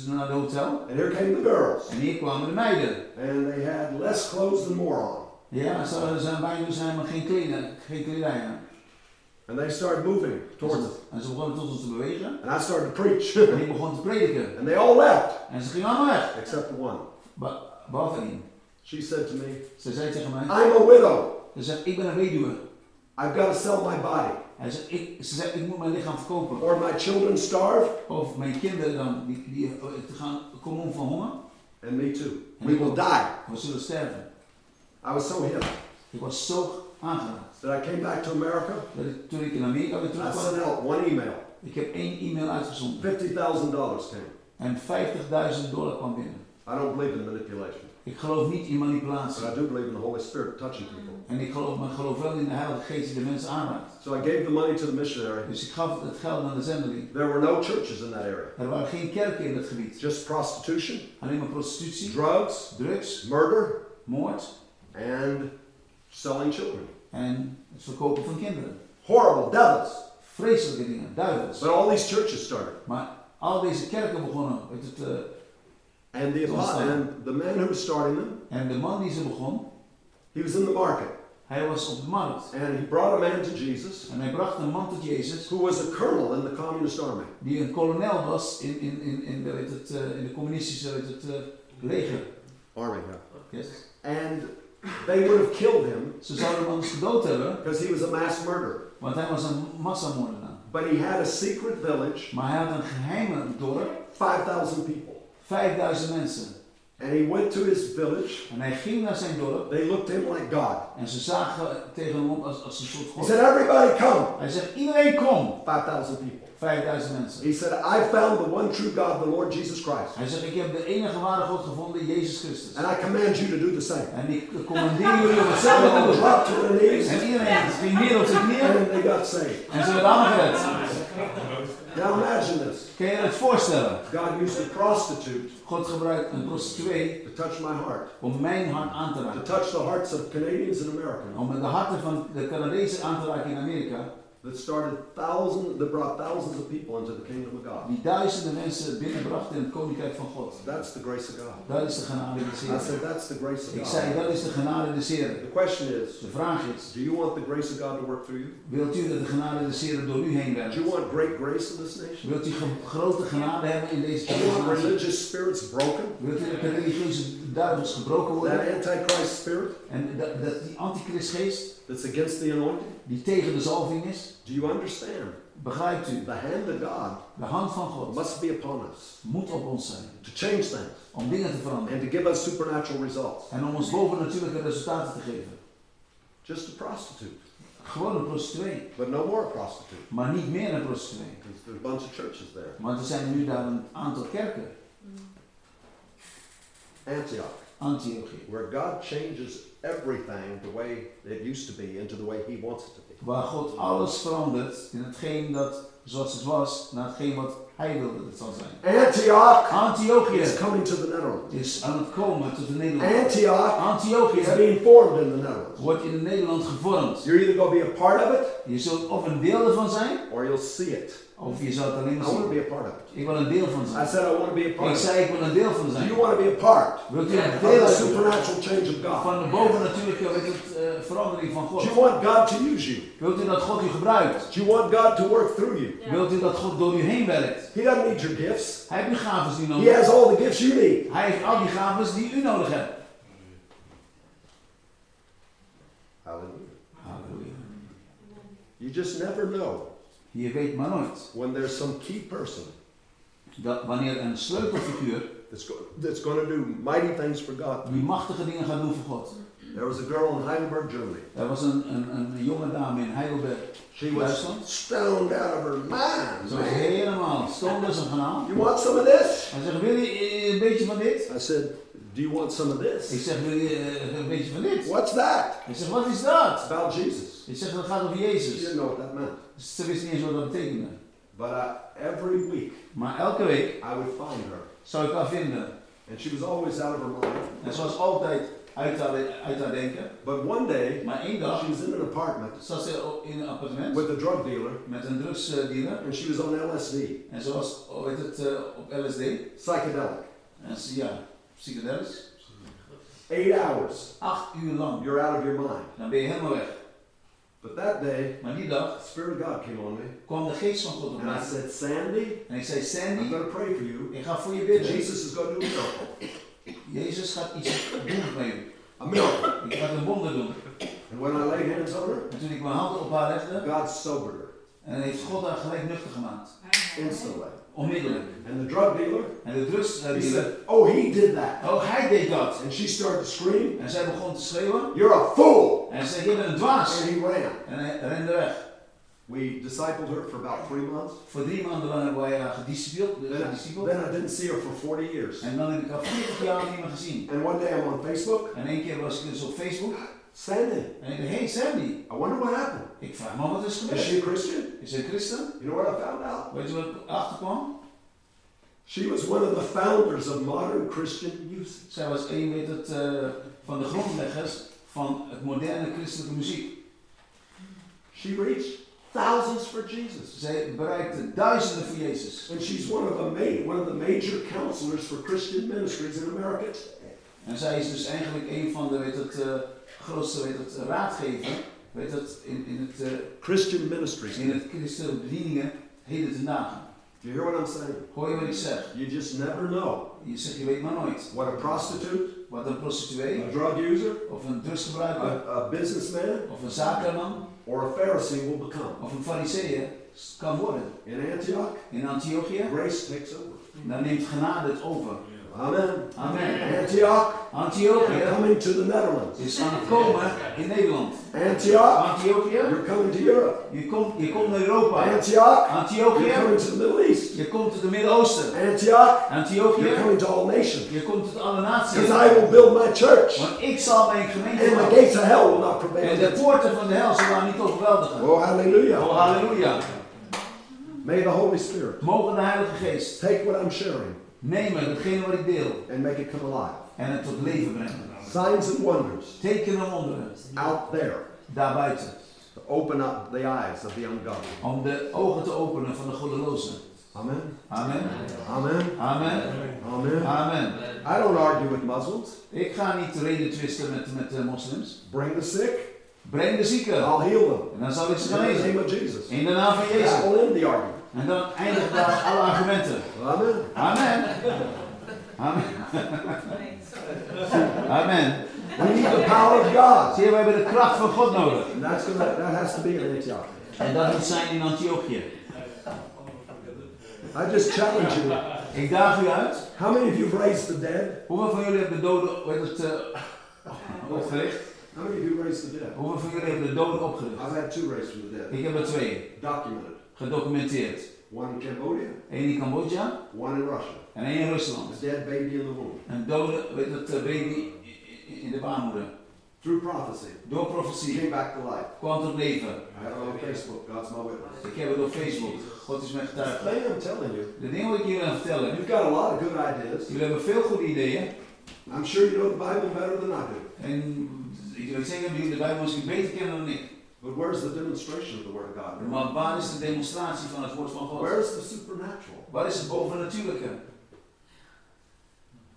Speaker 4: s- naar de hotel.
Speaker 5: and here came the girls,
Speaker 4: En hier kwamen de meiden.
Speaker 5: and they had less clothes than more on.
Speaker 4: Ja, ze zijn bijna zijn maar geen kleding, geen kledij aan.
Speaker 5: And they started moving towards us,
Speaker 4: En ze begonnen tot ons te bewegen.
Speaker 5: and I started to preach,
Speaker 4: En ik begon te prediken.
Speaker 5: and they all left
Speaker 4: En ze gingen allemaal weg.
Speaker 5: except one.
Speaker 4: Be- behalve één.
Speaker 5: She said to me,
Speaker 4: Ze zei tegen mij,
Speaker 5: "I'm a widow.
Speaker 4: ze zegt, ik ben een weduwe.
Speaker 5: I've got to sell my body,
Speaker 4: Hij zegt, ik, ze zegt, ik moet mijn lichaam verkopen.
Speaker 5: or my children starve,
Speaker 4: Of mijn kinderen dan, die, die eh, te gaan komen om van honger.
Speaker 5: and me too. We will die."
Speaker 4: We zullen sterven.
Speaker 5: I was so hit
Speaker 4: Ik was zo aangeraakt.
Speaker 5: that I came back to America.
Speaker 4: Dat ik, toen ik in Amerika weer
Speaker 5: I
Speaker 4: terugkwam,
Speaker 5: sent out one email.
Speaker 4: ik heb één e-mail uitgezonden.
Speaker 5: Fifty thousand dollars came.
Speaker 4: En 50.000 dollar kwam binnen.
Speaker 5: I don't believe in manipulation,
Speaker 4: Ik geloof niet in manipulatie.
Speaker 5: but I do believe in the Holy Spirit touching people.
Speaker 4: En ik geloof, maar ik geloof wel in de Heilige Geest die de mensen aanraakt.
Speaker 5: So I gave the money to the missionary.
Speaker 4: Dus ik gaf het geld aan de zendeling.
Speaker 5: There were no churches in that area.
Speaker 4: Er waren geen kerken in het gebied.
Speaker 5: Just prostitution,
Speaker 4: Alleen maar prostitutie,
Speaker 5: drugs,
Speaker 4: drugs,
Speaker 5: murder,
Speaker 4: moord
Speaker 5: and selling children.
Speaker 4: en het verkopen van kinderen.
Speaker 5: Horrible devils.
Speaker 4: Vreselijke dingen, duivels.
Speaker 5: But all these churches started.
Speaker 4: Maar al deze kerken begonnen. Het, eh,
Speaker 5: And the, apo- and the man who was starting them,
Speaker 4: en de man die ze begon,
Speaker 5: he was in the market.
Speaker 4: hij was op de markt.
Speaker 5: And he brought a man to Jesus
Speaker 4: En hij bracht een man tot Jezus,
Speaker 5: who was a colonel in the communist army.
Speaker 4: die een kolonel was in, in, in, in, de, weet het, eh, in de communistische weet het, eh, leger.
Speaker 5: Army, yeah.
Speaker 4: Yes.
Speaker 5: And they would have killed him
Speaker 4: Ze zouden hem anders gedood hebben,
Speaker 5: because he was a mass murderer.
Speaker 4: want hij was een massamoordenaar.
Speaker 5: But he had a secret village,
Speaker 4: Maar hij had een geheime dorp,
Speaker 5: 5,000 people.
Speaker 4: 5000 mensen.
Speaker 5: And he went to his village.
Speaker 4: En hij ging naar zijn dorp
Speaker 5: They looked to him like God.
Speaker 4: en ze zagen tegen hem op als, als een soort
Speaker 5: He
Speaker 4: god.
Speaker 5: said, Everybody come.
Speaker 4: Hij zegt, iedereen kom.
Speaker 5: 5,000 people.
Speaker 4: 5000 mensen.
Speaker 5: He said, I found the one true God, the Lord Jesus Christ.
Speaker 4: Hij zegt, ik heb de enige ware God gevonden, Jezus Christus.
Speaker 5: And I command you to do the same.
Speaker 4: En ik commandeer jullie om hetzelfde te doen.
Speaker 5: dropped to their knees
Speaker 4: En iedereen ging neer op zijn knieën
Speaker 5: and they got saved.
Speaker 4: en ze werden allemaal gered.
Speaker 5: Now imagine this.
Speaker 4: Kun je het voorstellen?
Speaker 5: God used a prostitute
Speaker 4: God gebruikt een prostituee
Speaker 5: to touch my heart,
Speaker 4: om mijn hart aan te
Speaker 5: to
Speaker 4: raken.
Speaker 5: touch the hearts of Canadians and Americans.
Speaker 4: Om de harten van de Canadezen aan te raken in Amerika.
Speaker 5: That started thousands, that brought thousands of people into the kingdom of God.
Speaker 4: Die duizenden mensen binnenbrachten in het koninkrijk van God.
Speaker 5: That's the grace of God.
Speaker 4: Dat is de genade des
Speaker 5: I said, that's the grace of
Speaker 4: Ik zei,
Speaker 5: God.
Speaker 4: dat is de genade des Heeren.
Speaker 5: The question is,
Speaker 4: De vraag is,
Speaker 5: do you want the grace of God to work through you?
Speaker 4: wilt u dat de genade des Heeren door u heen werkt?
Speaker 5: Do you want great grace in this nation?
Speaker 4: Wilt u grote genade hebben in deze
Speaker 5: Do you want religious spirits broken?
Speaker 4: Wilt u dat de religieuze duivels gebroken worden?
Speaker 5: That antichrist spirit
Speaker 4: En dat die antichristgeest
Speaker 5: that's against the anointing?
Speaker 4: Die tegen de zalving is,
Speaker 5: Do you understand?
Speaker 4: begrijpt u?
Speaker 5: The hand of God
Speaker 4: De hand van God
Speaker 5: must be upon us
Speaker 4: moet op ons zijn
Speaker 5: to change things
Speaker 4: om dingen te veranderen.
Speaker 5: and to give us supernatural results.
Speaker 4: En om ons bovennatuurlijke resultaten te geven.
Speaker 5: Just a prostitute,
Speaker 4: Gewoon een prostituee,
Speaker 5: but no more a prostitute.
Speaker 4: maar niet meer een prostituee.
Speaker 5: There's, a bunch of churches there.
Speaker 4: Want er zijn nu daar een aantal kerken,
Speaker 5: Antioch,
Speaker 4: Antiochie,
Speaker 5: where God changes everything the way it used to be into the way He wants it to be.
Speaker 4: waar God alles verandert in hetgeen dat zoals het was, naar hetgeen wat Hij wilde dat het zal zijn.
Speaker 5: Antioch
Speaker 4: Antiochië
Speaker 5: is coming to the Netherlands.
Speaker 4: is aan het komen tot de Nederland.
Speaker 5: Antioch
Speaker 4: Antiochië
Speaker 5: is being formed in the Netherlands.
Speaker 4: wordt in Nederland gevormd.
Speaker 5: You're either going to be a part of it
Speaker 4: Je zult of een deel ervan zijn,
Speaker 5: or you'll see it.
Speaker 4: Of je zal het alleen
Speaker 5: I
Speaker 4: maar
Speaker 5: want to be a part of it.
Speaker 4: Ik wil een deel van
Speaker 5: I
Speaker 4: zijn.
Speaker 5: said I want to be a part
Speaker 4: Ik
Speaker 5: of
Speaker 4: zei ik wil een deel van
Speaker 5: Do
Speaker 4: zijn.
Speaker 5: you want to be a part
Speaker 4: Wilt u een
Speaker 5: of
Speaker 4: deel
Speaker 5: the
Speaker 4: uitdoen
Speaker 5: supernatural change of God?
Speaker 4: van de bovennatuurlijke weet het, eh, verandering van
Speaker 5: Do
Speaker 4: God?
Speaker 5: you want God to use you?
Speaker 4: Wilt u dat God u gebruikt?
Speaker 5: Do you want God to work through you?
Speaker 4: Wilt u dat God door u heen werkt?
Speaker 5: He doesn't need your gifts.
Speaker 4: Hij heeft die gaven die
Speaker 5: He
Speaker 4: nodig
Speaker 5: has all the gifts you need.
Speaker 4: Hij heeft al die gaven die u nodig hebt.
Speaker 5: Hallelujah.
Speaker 4: Halleluja.
Speaker 5: You just never know
Speaker 4: Je weet maar nooit
Speaker 5: when there's some key person
Speaker 4: dat wanneer een sleutelfiguur
Speaker 5: that's, that's going to do mighty things for God.
Speaker 4: Die machtige dingen gaat doen voor God.
Speaker 5: There was a girl in Heidelberg, Germany.
Speaker 4: Er was een, een, een jonge dame in Heidelberg,
Speaker 5: She was stoned out of her mind.
Speaker 4: Ze was helemaal stom dus een kanaal.
Speaker 5: You want some of this?
Speaker 4: Hij zegt, wil je eh, een beetje van dit?
Speaker 5: I said, Do you want some of
Speaker 4: Ik
Speaker 5: this?
Speaker 4: zeg, wil je eh, een beetje van dit?
Speaker 5: What's that?
Speaker 4: Ik zeg, wat is dat?
Speaker 5: About Jesus.
Speaker 4: Ik zeg, dat gaat over
Speaker 5: She
Speaker 4: Jezus.
Speaker 5: didn't know what that meant.
Speaker 4: Ze wist niet eens wat dat betekende.
Speaker 5: But I, every week
Speaker 4: Maar elke week
Speaker 5: I would find her.
Speaker 4: zou ik haar vinden.
Speaker 5: And she was always out of her mind.
Speaker 4: En ze was altijd uit haar, uit haar denken.
Speaker 5: But one day,
Speaker 4: Maar één dag
Speaker 5: she was in an apartment
Speaker 4: zat ze in een appartement
Speaker 5: with a drug dealer
Speaker 4: met een drugsdealer.
Speaker 5: and she was on LSD,
Speaker 4: En ze was het, eh, op LSD.
Speaker 5: psychedelic.
Speaker 4: En ze, ja, psychedelisch.
Speaker 5: Eight hours,
Speaker 4: Acht uur lang.
Speaker 5: you're out of your mind.
Speaker 4: Dan ben je helemaal weg.
Speaker 5: But that day,
Speaker 4: Maar die dag
Speaker 5: the Spirit of God came on me
Speaker 4: kwam de geest van God op
Speaker 5: and
Speaker 4: mij.
Speaker 5: I said, Sandy,
Speaker 4: En ik zei,
Speaker 5: I'm
Speaker 4: Sandy,
Speaker 5: going to pray for you.
Speaker 4: ik ga voor je bidden.
Speaker 5: Jesus is going to do a miracle.
Speaker 4: Jezus gaat iets doen met je.
Speaker 5: A miracle.
Speaker 4: Ik ga een wonder doen.
Speaker 5: And when I laid hands on her,
Speaker 4: En toen ik mijn handen op haar legde,
Speaker 5: God sobered her
Speaker 4: en heeft God haar gelijk nuchter gemaakt.
Speaker 5: instantly.
Speaker 4: Onmiddellijk.
Speaker 5: And the drug dealer,
Speaker 4: En de uh,
Speaker 5: he
Speaker 4: drugsdealer,
Speaker 5: said, Oh, he did that.
Speaker 4: oh hij deed dat.
Speaker 5: And she started to scream,
Speaker 4: En zij begon te schreeuwen.
Speaker 5: You're a fool.
Speaker 4: En je bent een dwaas.
Speaker 5: And he ran.
Speaker 4: En hij rende weg.
Speaker 5: We discipled her for about three months.
Speaker 4: Voor drie maanden hebben wij haar uh, gedisciplineerd.
Speaker 5: Uh, then I,
Speaker 4: gedisciplineerd.
Speaker 5: then I didn't see her for 40 years.
Speaker 4: En dan heb ik haar 40 jaar niet meer gezien.
Speaker 5: And one day I'm on Facebook.
Speaker 4: En één keer was ik dus op Facebook.
Speaker 5: Sandy,
Speaker 4: ik dacht, hey Sandy.
Speaker 5: I wonder what happened.
Speaker 4: Ik vraag me wat is
Speaker 5: Is she a Christian?
Speaker 4: Is ze een christen?
Speaker 5: You know what I found out?
Speaker 4: Weet je wat ik achterkwam?
Speaker 5: She was one of the founders of modern Christian music.
Speaker 4: Zij was een weet het, eh, van de grondleggers van het moderne christelijke muziek.
Speaker 5: She reached thousands for Jesus.
Speaker 4: Zij bereikte duizenden voor Jezus.
Speaker 5: And she's one of the main, one of the major counselors for Christian ministries in America.
Speaker 4: En zij is dus eigenlijk een van de weet het, eh, grootste weet het, raadgever weet het, in, in het, eh,
Speaker 5: Christian ministries.
Speaker 4: in het christelijke bedieningen heden ten dagen.
Speaker 5: Do you hear what I'm saying?
Speaker 4: Hoor je wat ik zeg?
Speaker 5: You just never know
Speaker 4: Je zegt, je weet maar nooit.
Speaker 5: what a prostitute,
Speaker 4: Wat een prostituee,
Speaker 5: a drug user,
Speaker 4: of een drugsgebruiker,
Speaker 5: a, a businessman,
Speaker 4: of een zakenman,
Speaker 5: or a Pharisee will become.
Speaker 4: of een fariseer kan worden.
Speaker 5: In Antioch,
Speaker 4: In Antiochië,
Speaker 5: grace takes over.
Speaker 4: dan neemt genade het over.
Speaker 5: Amen.
Speaker 4: Amen.
Speaker 5: Antioch,
Speaker 4: Antiochië
Speaker 5: you're coming to the Netherlands.
Speaker 4: is aan het komen in Nederland.
Speaker 5: Antioch,
Speaker 4: Antiochië,
Speaker 5: you're coming to Europe.
Speaker 4: je komt, je komt naar Europa.
Speaker 5: Antioch, you're
Speaker 4: Antiochië,
Speaker 5: coming to the Middle East.
Speaker 4: je komt tot het Midden-Oosten.
Speaker 5: Antioch,
Speaker 4: Antiochië,
Speaker 5: you're coming to all nations.
Speaker 4: je komt tot alle naties.
Speaker 5: Because I will build my church,
Speaker 4: Want ik zal mijn gemeente
Speaker 5: and the
Speaker 4: bouwen.
Speaker 5: gates of hell will not prevail
Speaker 4: En de poorten van de hel zullen niet overweldigen.
Speaker 5: Oh, hallelujah.
Speaker 4: Oh, halleluja.
Speaker 5: May the Holy Spirit
Speaker 4: Mogen de Heilige Geest
Speaker 5: take what I'm sharing
Speaker 4: nemen, datgene wat ik deel,
Speaker 5: and make it come alive.
Speaker 4: en het tot leven brengen.
Speaker 5: Signs and wonders
Speaker 4: Tekenen en wonderen,
Speaker 5: out there
Speaker 4: daarbuiten.
Speaker 5: to open up the eyes of the ungodly.
Speaker 4: Om de ogen te openen van de goddelozen.
Speaker 5: Amen.
Speaker 4: Amen.
Speaker 5: Amen.
Speaker 4: Amen.
Speaker 5: Amen.
Speaker 4: Amen.
Speaker 5: I don't argue with Muslims.
Speaker 4: Ik ga niet reden twisten met, met de moslims.
Speaker 5: Bring the sick,
Speaker 4: Breng de zieken.
Speaker 5: I'll heal them.
Speaker 4: En dan zal ik ze
Speaker 5: In the
Speaker 4: genezen.
Speaker 5: name of Jesus.
Speaker 4: In de naam van Jezus.
Speaker 5: That will end the argument.
Speaker 4: En dan eindigt daar alle argumenten.
Speaker 5: Amen.
Speaker 4: Amen. Amen. Amen.
Speaker 5: We need the power of God.
Speaker 4: Zie je, we hebben de kracht van God nodig.
Speaker 5: And that's gonna, that has to be in Antioch.
Speaker 4: En dat moet zijn in Antiochië.
Speaker 5: I just challenge you.
Speaker 4: Ik daag u uit.
Speaker 5: How many of you have raised the dead?
Speaker 4: Hoeveel van jullie hebben de doden het, eh, opgericht?
Speaker 5: How many of you raised the dead?
Speaker 4: Hoeveel van jullie hebben de doden opgericht?
Speaker 5: I've had two raised from the dead.
Speaker 4: Ik heb er twee
Speaker 5: Documented.
Speaker 4: Gedocumenteerd.
Speaker 5: One in Cambodia,
Speaker 4: Eén in Cambodja
Speaker 5: one in Russia.
Speaker 4: en één in Rusland.
Speaker 5: A dead baby in the womb.
Speaker 4: Een dode, weet het, eh, baby in de baarmoeder.
Speaker 5: Through prophecy.
Speaker 4: Door profetie
Speaker 5: came back to life.
Speaker 4: kwam tot leven.
Speaker 5: I have it on Facebook. God's my witness.
Speaker 4: Ik heb het op Facebook. God is mijn
Speaker 5: The
Speaker 4: getuige.
Speaker 5: thing I'm telling you,
Speaker 4: De dingen wat ik jullie aan vertellen.
Speaker 5: you've got a lot of good ideas.
Speaker 4: Jullie hebben veel goede ideeën.
Speaker 5: I'm sure you know the Bible better than I do.
Speaker 4: En ik zeggen dat jullie de Bijbel misschien beter kennen dan ik.
Speaker 5: But where's the demonstration of the Word of God?
Speaker 4: Maar waar is de demonstratie van het woord van God?
Speaker 5: Where's the supernatural?
Speaker 4: Waar is het bovennatuurlijke?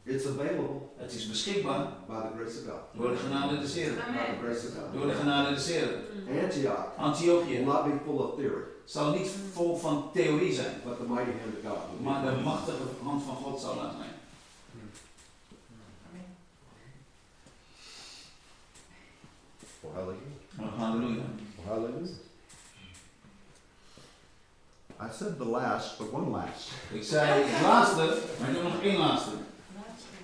Speaker 5: It's available
Speaker 4: Het is beschikbaar
Speaker 5: by the grace of God.
Speaker 4: door de genade des Heren.
Speaker 5: By the grace of
Speaker 4: Door
Speaker 5: God.
Speaker 4: de genade des Heren.
Speaker 5: Antioch will
Speaker 4: Antiochië
Speaker 5: not be full of theory,
Speaker 4: zal niet vol van theorie zijn,
Speaker 5: but the mighty hand of God. will
Speaker 4: maar de machtige hand van God zal daar zijn.
Speaker 5: Hallelujah.
Speaker 4: Oh, halleluja.
Speaker 5: Oh, hallelujah. I said the last, but one last.
Speaker 4: Ik zei het laatste, maar ik heb nog één laatste.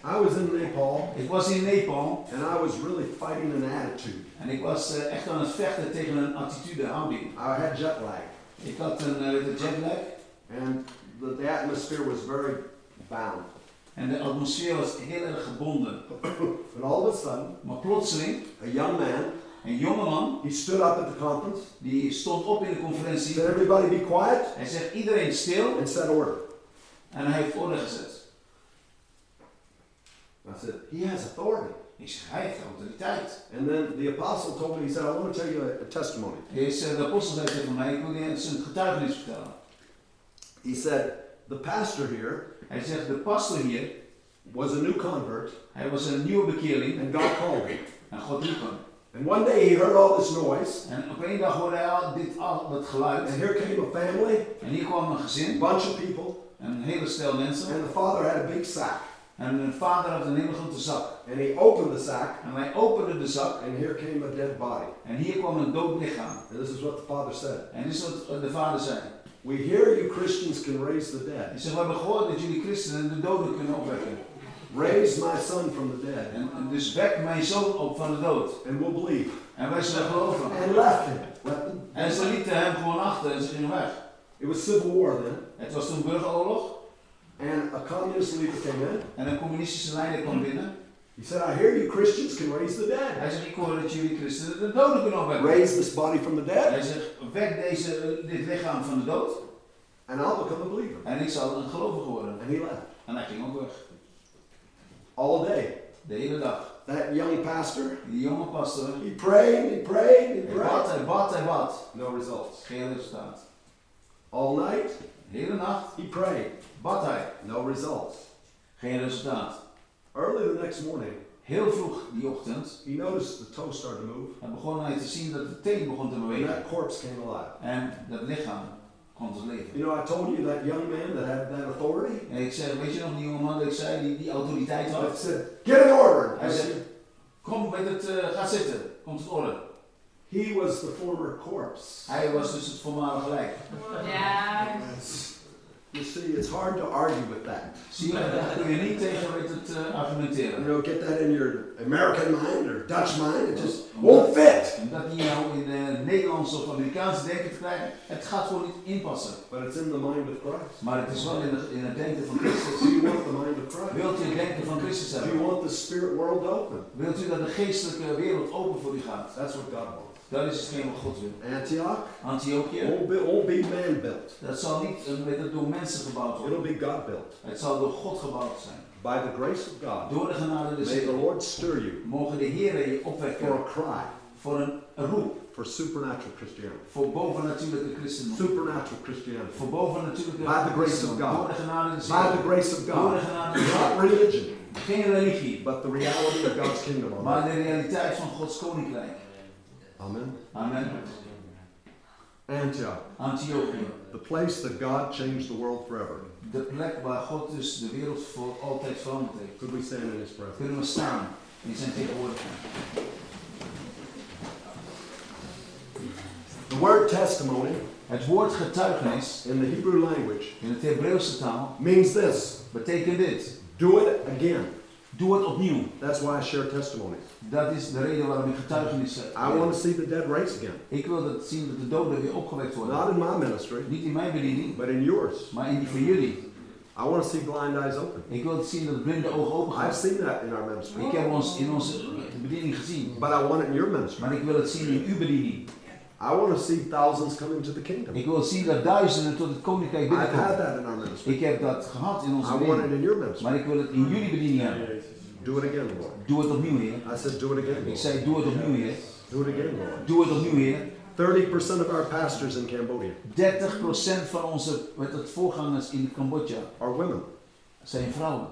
Speaker 5: I was in Nepal
Speaker 4: Ik was in Nepal
Speaker 5: and I was really fighting an attitude.
Speaker 4: en ik was eh, echt aan het vechten tegen een attitude, houding.
Speaker 5: I had jet lag
Speaker 4: Ik had een uh, de jetlag
Speaker 5: and the, the atmosphere was very bound.
Speaker 4: en de atmosfeer was heel erg gebonden.
Speaker 5: And all of a sudden,
Speaker 4: Maar plotseling,
Speaker 5: a young man,
Speaker 4: een jongeman,
Speaker 5: he stood up at the conference,
Speaker 4: die stond op in de conferentie.
Speaker 5: said, everybody be quiet,
Speaker 4: Hij zegt iedereen stil
Speaker 5: and set order.
Speaker 4: en hij heeft orde gezet.
Speaker 5: I said, he has authority.
Speaker 4: Ik zeg, hij heeft autoriteit.
Speaker 5: And then the apostle told me, he said, I want to tell you a, a testimony.
Speaker 4: Is, uh, de apostel zei tegen mij, ik wil je een getuigenis vertellen.
Speaker 5: He said, the pastor here
Speaker 4: Hij zegt, de pastor hier,
Speaker 5: was a new convert,
Speaker 4: hij was een nieuwe bekeerling
Speaker 5: and God called him.
Speaker 4: en God riep hem.
Speaker 5: And one day he heard all this noise,
Speaker 4: En op dag hoorde hij al dit, al dat geluid.
Speaker 5: and here came a family,
Speaker 4: En hier kwam een
Speaker 5: a
Speaker 4: gezin,
Speaker 5: bunch of people,
Speaker 4: een hele stel mensen.
Speaker 5: and the father had a big sack.
Speaker 4: En een vader had een hele grote zak.
Speaker 5: And he opened the sack,
Speaker 4: En hij opende de zak
Speaker 5: and here came a dead body.
Speaker 4: en hier kwam een dood lichaam.
Speaker 5: And this is what the father said.
Speaker 4: En dit is wat de vader zei.
Speaker 5: We hear you Christians can raise the
Speaker 4: Hij
Speaker 5: dead.
Speaker 4: zegt, we hebben gehoord dat jullie christenen de doden kunnen opwekken.
Speaker 5: Raise my son from the dead,
Speaker 4: En, en dus wek mijn zoon op van de dood.
Speaker 5: and we'll believe.
Speaker 4: En wij zullen geloven.
Speaker 5: And left him.
Speaker 4: En ze lieten hem gewoon achter en ze gingen weg.
Speaker 5: It was civil war then,
Speaker 4: Het was toen burgeroorlog.
Speaker 5: and a communist leader came in.
Speaker 4: En een communistische leider kwam binnen.
Speaker 5: He said, I hear you Christians can raise the dead.
Speaker 4: Hij zegt, ik hoor dat jullie christenen de doden kunnen opwekken.
Speaker 5: Raise this body from the dead,
Speaker 4: Hij zegt, wek deze, eh, dit lichaam van de dood.
Speaker 5: and I'll become a believer.
Speaker 4: En ik zal een gelovige worden.
Speaker 5: And he left.
Speaker 4: En hij ging ook weg.
Speaker 5: All day.
Speaker 4: De hele dag.
Speaker 5: That young pastor,
Speaker 4: Die jonge pastor.
Speaker 5: he prayed, he prayed, he
Speaker 4: Hij bad,
Speaker 5: prayed.
Speaker 4: hij bad, hij bad.
Speaker 5: No results.
Speaker 4: Geen resultaat.
Speaker 5: All night,
Speaker 4: De hele nacht
Speaker 5: he prayed.
Speaker 4: bad hij.
Speaker 5: No results.
Speaker 4: Geen resultaat.
Speaker 5: Early the next morning,
Speaker 4: Heel vroeg die ochtend
Speaker 5: he noticed the toe started to move,
Speaker 4: hij begon hij te zien dat de teen begon te
Speaker 5: and
Speaker 4: bewegen.
Speaker 5: that corpse came alive.
Speaker 4: En dat lichaam kwam tot leven.
Speaker 5: You know, I told you that young man that had that authority?
Speaker 4: En ik zeg, weet je nog die jongeman dat ik zei, die, die autoriteit
Speaker 5: I
Speaker 4: had?
Speaker 5: said, get in order.
Speaker 4: Hij zegt, kom met het, eh, ga zitten, kom tot orde.
Speaker 5: He was the former corpse.
Speaker 4: Hij was dus het voormalige lijk.
Speaker 6: Ja.
Speaker 5: You see, it's hard to argue with that.
Speaker 4: Zie je, daar kun je niet tegen weten eh, te
Speaker 5: You
Speaker 4: argumenteren.
Speaker 5: know, get that in your American mind or Dutch mind. It just won't fit.
Speaker 4: En dat die nou in eh, de Nederlandse of Amerikaanse denken te krijgen, het gaat gewoon niet inpassen.
Speaker 5: But it's in the mind of Christ.
Speaker 4: Maar het is wel in, de- in het denken van Christus.
Speaker 5: Do you want the mind of Christ?
Speaker 4: Wilt u het denken van Christus
Speaker 5: Do you want the spirit world open?
Speaker 4: Wilt u dat de geestelijke wereld open voor u gaat?
Speaker 5: That's what God wants.
Speaker 4: Dat is hetgeen wat God wil.
Speaker 5: Antioch
Speaker 4: Antiochië,
Speaker 5: won't be, won't be man built.
Speaker 4: dat zal niet eh, met het door mensen gebouwd worden.
Speaker 5: It'll be God built.
Speaker 4: Het zal door God gebouwd zijn.
Speaker 5: By the grace of God,
Speaker 4: Door de genade des
Speaker 5: may the. Lord stir you
Speaker 4: Mogen de Heer je
Speaker 5: for
Speaker 4: opwekken
Speaker 5: a cry
Speaker 4: voor een, een roep.
Speaker 5: for supernatural Christianity.
Speaker 4: Voor bovennatuurlijke christendom.
Speaker 5: Supernatural Christianity.
Speaker 4: Voor bovennatuurlijke
Speaker 5: By the grace of. God.
Speaker 4: Door de genade des
Speaker 5: By the grace of
Speaker 4: Door de
Speaker 5: God.
Speaker 4: genade des
Speaker 5: Not religion,
Speaker 4: Geen religie,
Speaker 5: but the reality of God's kingdom
Speaker 4: maar de realiteit van Gods koninkrijk.
Speaker 5: Amen.
Speaker 4: Amen.
Speaker 5: Antioch,
Speaker 4: Antiochië.
Speaker 5: the place that God changed the world forever.
Speaker 4: De plek waar God dus de wereld voor altijd veranderd heeft.
Speaker 5: Could we stand in His presence?
Speaker 4: Kunnen we staan in zijn tegenwoordigheid.
Speaker 5: The word testimony
Speaker 4: Het woord getuigenis
Speaker 5: in the Hebrew language
Speaker 4: in het Hebreeuwse taal
Speaker 5: means this
Speaker 4: betekent dit.
Speaker 5: do it again.
Speaker 4: Doe het opnieuw.
Speaker 5: That's why I share testimonies.
Speaker 4: Dat is de reden waarom ik getuigenissen.
Speaker 5: I want to see the dead raised again.
Speaker 4: Ik wil dat zien dat de doden weer opgewekt worden.
Speaker 5: Not in my ministry,
Speaker 4: Niet in mijn bediening,
Speaker 5: but in yours.
Speaker 4: maar in die van jullie.
Speaker 5: I want to see blind eyes open.
Speaker 4: Ik wil zien dat de blinde ogen open
Speaker 5: I've seen that in our ministry.
Speaker 4: Ik heb ons in onze bediening gezien.
Speaker 5: But I want it in your ministry.
Speaker 4: Maar ik wil het zien in uw bediening.
Speaker 5: I want to see thousands come into the kingdom.
Speaker 4: Ik wil zien dat duizenden tot het koninkrijk
Speaker 5: I've had that in our ministry.
Speaker 4: Ik heb dat gehad in onze
Speaker 5: I want it in your ministry.
Speaker 4: Maar ik wil het in jullie bediening hebben.
Speaker 5: Do it again, Lord.
Speaker 4: Doe het opnieuw, Heer.
Speaker 5: I said, do it again,
Speaker 4: Ik
Speaker 5: Lord.
Speaker 4: zei, doe het opnieuw, Heer.
Speaker 5: Do it again, Lord.
Speaker 4: Doe het opnieuw, Heer.
Speaker 5: 30% of our pastors in Cambodia
Speaker 4: 30% van onze met het voorgangers in Cambodja
Speaker 5: are women
Speaker 4: zijn vrouwen.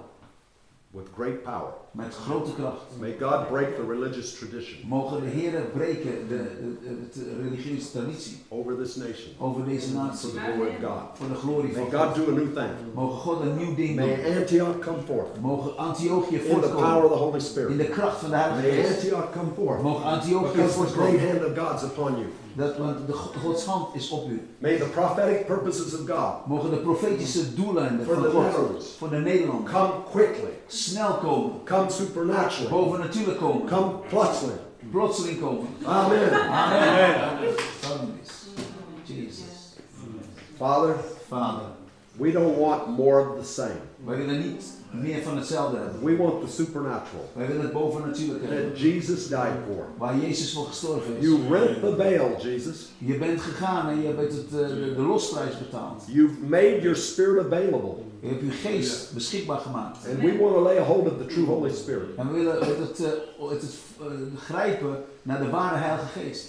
Speaker 5: with great power.
Speaker 4: Met grote kracht.
Speaker 5: May God break the religious tradition
Speaker 4: Mogen de Heer breken de, de, de, de religieuze traditie
Speaker 5: over this nation
Speaker 4: over deze
Speaker 5: for
Speaker 4: natie.
Speaker 5: the glory of God.
Speaker 4: Voor de glorie
Speaker 5: May
Speaker 4: van
Speaker 5: God
Speaker 4: God.
Speaker 5: do a new thing.
Speaker 4: Mogen God een nieuw ding doen.
Speaker 5: May Antioch come forth
Speaker 4: Mogen Antiochië
Speaker 5: in the power
Speaker 4: voortkomen.
Speaker 5: of the Holy
Speaker 4: In
Speaker 5: Spirit.
Speaker 4: de kracht van de Heilige
Speaker 5: May
Speaker 4: Geest.
Speaker 5: Antioch come forth
Speaker 4: Mogen Antiochië
Speaker 5: because the great
Speaker 4: voortkomen.
Speaker 5: hand of God's upon you.
Speaker 4: Dat, want de, Go- Gods hand is op u.
Speaker 5: May the prophetic purposes of God
Speaker 4: Mogen de profetische doeleinden
Speaker 5: for
Speaker 4: van God voor de Nederlanden
Speaker 5: come quickly,
Speaker 4: snel komen.
Speaker 5: come supernaturally,
Speaker 4: Boven natuurlijk komen.
Speaker 5: come plotseling.
Speaker 4: Plotseling komen.
Speaker 5: Amen.
Speaker 4: Amen. Jesus.
Speaker 5: Father,
Speaker 4: Father.
Speaker 5: we don't want more of the same.
Speaker 4: wij willen niet meer van hetzelfde hebben.
Speaker 5: We want the supernatural
Speaker 4: Wij willen het bovennatuurlijke hebben.
Speaker 5: that Jesus died for.
Speaker 4: Waar Jezus voor gestorven is.
Speaker 5: You rent the veil, Jesus.
Speaker 4: Je bent gegaan en je hebt het, eh, de, de losprijs betaald.
Speaker 5: You've made your spirit available.
Speaker 4: Je hebt uw geest beschikbaar gemaakt.
Speaker 5: And we want to lay a hold of the true Holy Spirit.
Speaker 4: En we willen het, het, eh, het, het eh, grijpen naar de ware Heilige Geest.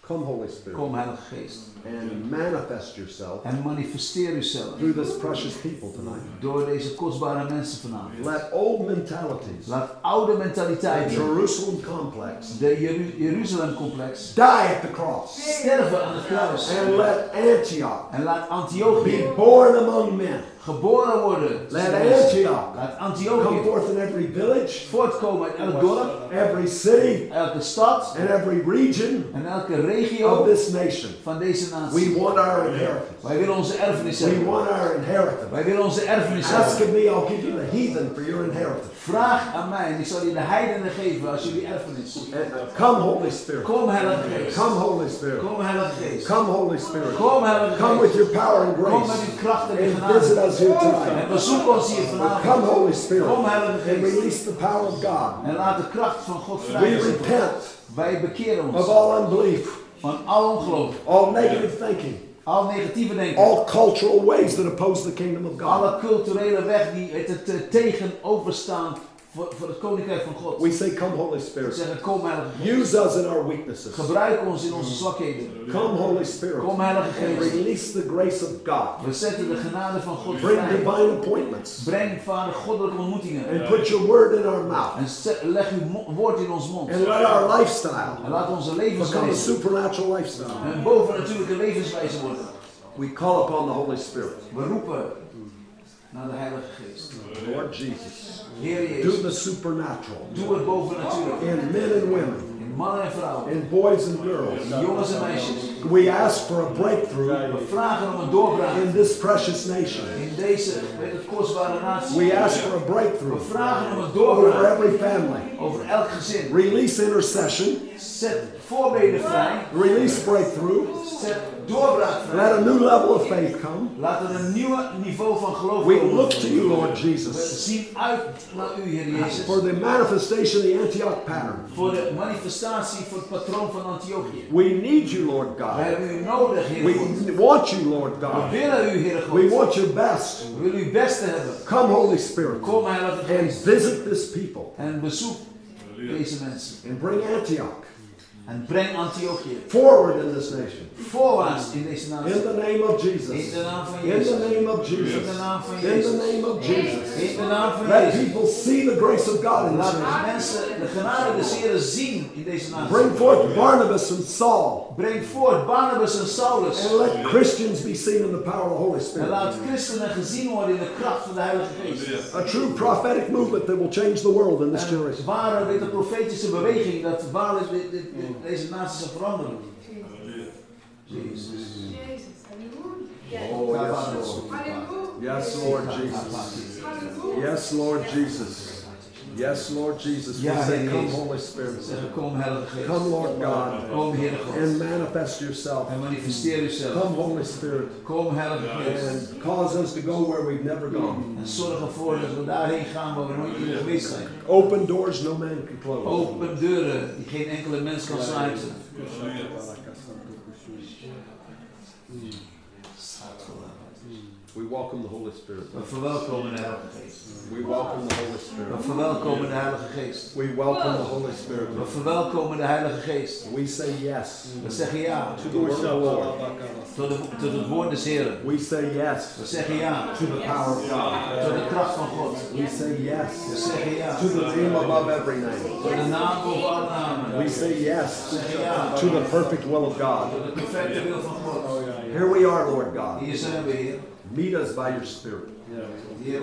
Speaker 5: Come, Holy Spirit,
Speaker 4: Kom Heilige Geest.
Speaker 5: And manifest yourself
Speaker 4: En manifesteer uzelf
Speaker 5: through this precious people tonight.
Speaker 4: door deze kostbare mensen vanavond.
Speaker 5: Let old mentalities,
Speaker 4: Laat oude
Speaker 5: the
Speaker 4: mentaliteiten,
Speaker 5: Jerusalem complex,
Speaker 4: de Jeru Jeruzalem-complex,
Speaker 5: die at the cross.
Speaker 4: sterven aan het kruis.
Speaker 5: And let Antioch
Speaker 4: En laat
Speaker 5: be born among men.
Speaker 4: geboren worden.
Speaker 5: Let Antioch
Speaker 4: Laat
Speaker 5: come forth in every village,
Speaker 4: voortkomen uit elk dorp,
Speaker 5: every city,
Speaker 4: elke stad
Speaker 5: and every region
Speaker 4: en elke regio.
Speaker 5: of this nation.
Speaker 4: van deze
Speaker 5: We want our inheritance.
Speaker 4: Wij willen onze erfenis
Speaker 5: We want our inheritance.
Speaker 4: Wij willen onze erfenis
Speaker 5: Ask of me, I'll give you the heathen for your inheritance.
Speaker 4: Vraag aan mij en ik zal je de heidenen geven als jullie erfenis.
Speaker 5: And come, Holy Spirit.
Speaker 4: Kom Heilige Geest.
Speaker 5: Come, Holy Spirit.
Speaker 4: Kom Heilige Geest.
Speaker 5: Come, Holy Spirit.
Speaker 4: Kom Heilige
Speaker 5: Come with
Speaker 4: Geest.
Speaker 5: your power and grace.
Speaker 4: Kom met
Speaker 5: grace
Speaker 4: uw kracht en uw
Speaker 5: and visit
Speaker 4: genade.
Speaker 5: us here tonight.
Speaker 4: En bezoek ons hier
Speaker 5: Come,
Speaker 4: vanavond.
Speaker 5: Holy Spirit,
Speaker 4: Kom Heilige
Speaker 5: and
Speaker 4: Geest.
Speaker 5: release the power of God.
Speaker 4: En laat de kracht van God
Speaker 5: We
Speaker 4: vrij
Speaker 5: repent
Speaker 4: Wij bekeren
Speaker 5: of
Speaker 4: ons
Speaker 5: all unbelief,
Speaker 4: van al ongeloof,
Speaker 5: all negative thinking,
Speaker 4: al negatieve denken,
Speaker 5: all cultural ways that oppose the kingdom of God.
Speaker 4: alle culturele weg die het, het, eh, tegenover staan voor, voor het koninkrijk van God.
Speaker 5: We say, Come, Holy
Speaker 4: We
Speaker 5: Spirit.
Speaker 4: zeggen, kom Heilige Geest.
Speaker 5: Use us in our weaknesses.
Speaker 4: Gebruik ons in onze zwakheden.
Speaker 5: Come, Holy Spirit,
Speaker 4: Kom Heilige
Speaker 5: and
Speaker 4: Geest.
Speaker 5: release the grace of God.
Speaker 4: We zetten de genade van God
Speaker 5: Bring
Speaker 4: vrij.
Speaker 5: divine appointments
Speaker 4: Breng, Vader, goddelijke ontmoetingen.
Speaker 5: and put your word in our mouth.
Speaker 4: En zet- leg uw woord in ons mond.
Speaker 5: And let our lifestyle
Speaker 4: En laat onze
Speaker 5: become a
Speaker 4: levenswijze
Speaker 5: supernatural lifestyle.
Speaker 4: een bovennatuurlijke levenswijze worden.
Speaker 5: We call upon the Holy Spirit.
Speaker 4: We roepen naar de Heilige Geest.
Speaker 5: Lord Jesus,
Speaker 4: Heer
Speaker 5: do the supernatural
Speaker 4: doe het
Speaker 5: in men and women,
Speaker 4: In mannen en vrouwen,
Speaker 5: in boys and girls.
Speaker 4: in jongens en meisjes.
Speaker 5: We ask for a breakthrough
Speaker 4: We vragen om een doorbraak
Speaker 5: in this precious nation.
Speaker 4: in deze, kostbare natie.
Speaker 5: We ask for a
Speaker 4: We
Speaker 5: breakthrough
Speaker 4: vragen om een
Speaker 5: over every family.
Speaker 4: over elk gezin.
Speaker 5: Release intercession,
Speaker 4: Zet voorbeden vrij.
Speaker 5: release breakthrough.
Speaker 4: Zet doorbraak
Speaker 5: Let a new level of faith come.
Speaker 4: Laat er een nieuw niveau van geloof
Speaker 5: We
Speaker 4: komen.
Speaker 5: look to you, Lord Jesus.
Speaker 4: We zien uit naar u, Heer Jezus.
Speaker 5: for the manifestation of the Antioch pattern.
Speaker 4: Voor de manifestatie, voor het patroon van Antiochië.
Speaker 5: We need you, Lord
Speaker 4: We
Speaker 5: God.
Speaker 4: hebben u nodig, Heer.
Speaker 5: We want you, Lord
Speaker 4: We
Speaker 5: God.
Speaker 4: willen u, Heer
Speaker 5: We
Speaker 4: God.
Speaker 5: want your best.
Speaker 4: We willen uw beste hebben.
Speaker 5: Come, Holy Spirit,
Speaker 4: Kom, Heilige
Speaker 5: and
Speaker 4: Geest.
Speaker 5: visit this people
Speaker 4: En bezoek deze mensen.
Speaker 5: and bring Antioch
Speaker 4: En bring Antiochië
Speaker 5: forward in this nation.
Speaker 4: voorwaarts in deze
Speaker 5: In the name of
Speaker 4: In
Speaker 5: Jesus.
Speaker 4: de naam van
Speaker 5: In the name of
Speaker 4: In
Speaker 5: Jesus.
Speaker 4: de naam van
Speaker 5: In the name of Jesus.
Speaker 4: In de naam van
Speaker 5: Let people see the grace of God in this
Speaker 4: Laat
Speaker 5: nation.
Speaker 4: mensen de genade des zien in deze natie.
Speaker 5: Bring forth Barnabas and Saul.
Speaker 4: Breng voort Barnabas en Saulus.
Speaker 5: And let Christians be seen in the power of the Holy
Speaker 4: En
Speaker 5: Spirit.
Speaker 4: laat christenen gezien worden in de kracht van de Heilige Geest.
Speaker 5: A true prophetic movement that will change the world in this
Speaker 4: En
Speaker 5: generation.
Speaker 4: ware dit een profetische beweging dat waarlijk deze natie zal veranderen. Jezus.
Speaker 6: Jezus, halleluja.
Speaker 5: Oh, yes, Lord. Yes, Lord Jesus. Yes, Lord Jesus. Yes, Lord Jesus. We
Speaker 4: Ja,
Speaker 5: say, Come, Holy Spirit.
Speaker 4: Zeggen, kom Heilige Geest.
Speaker 5: Come, Lord God,
Speaker 4: Kom Heere
Speaker 5: and manifest yourself.
Speaker 4: En manifesteer uzelf.
Speaker 5: Come, Holy Spirit,
Speaker 4: Kom Heilige
Speaker 5: and cause us to go where we've never gone.
Speaker 4: En zorg ervoor dat we daarheen gaan waar we nooit eerder geweest zijn.
Speaker 5: Open doors no man can close.
Speaker 4: Open deuren die geen enkele mens kan sluiten.
Speaker 5: We welcome the Holy Spirit.
Speaker 4: We verwelkomen de Heilige Geest.
Speaker 5: We welcome the Holy Spirit.
Speaker 4: We verwelkomen de Heilige Geest.
Speaker 5: We welcome the Holy Spirit.
Speaker 4: We verwelkomen de Heilige Geest.
Speaker 5: We say yes
Speaker 4: We zeggen ja
Speaker 5: to the word of the Lord.
Speaker 4: tot, de, tot het woord des Heren.
Speaker 5: We say yes
Speaker 4: We zeggen ja
Speaker 5: to the power of God.
Speaker 4: tot de kracht van God.
Speaker 5: We say yes
Speaker 4: We zeggen ja
Speaker 5: to the name above every name.
Speaker 4: tot de naam boven alle namen.
Speaker 5: We say yes
Speaker 4: We zeggen ja
Speaker 5: to the perfect will of God.
Speaker 4: tot de perfecte wil van God.
Speaker 5: Here we are, Lord God.
Speaker 4: Hier zijn we, Heer.
Speaker 5: Lead us by your spirit.
Speaker 4: Heer,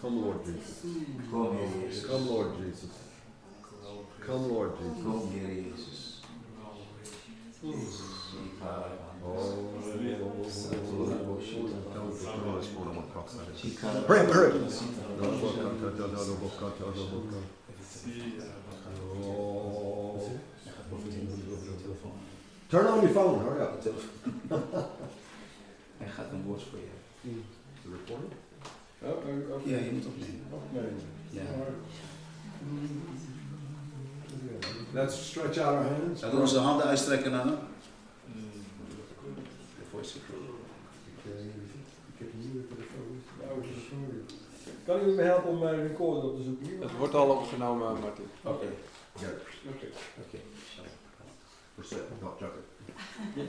Speaker 4: Come, Lord Jesus. Come, Jesus.
Speaker 5: Come, Lord Jesus. Come, Lord Jesus. Come, Lord Jesus.
Speaker 4: Come, Lord Jesus.
Speaker 5: Hurry up, hurry. Turn on your phone, hurry up.
Speaker 4: Hij gaat een woord voor je.
Speaker 5: It recording?
Speaker 1: Oh, oh, oh.
Speaker 4: Ja, je moet opnemen.
Speaker 1: Nee.
Speaker 4: Ja.
Speaker 5: Let's stretch out our hands.
Speaker 4: Laten we onze handen uitstrekken naar hem. De voice
Speaker 1: Kan u me helpen om mijn recorder op te zoeken?
Speaker 2: Het wordt al opgenomen, Martin.
Speaker 1: Oké.
Speaker 5: Yeah.
Speaker 1: Oké.
Speaker 4: Oké.
Speaker 5: Sale. No, joke it.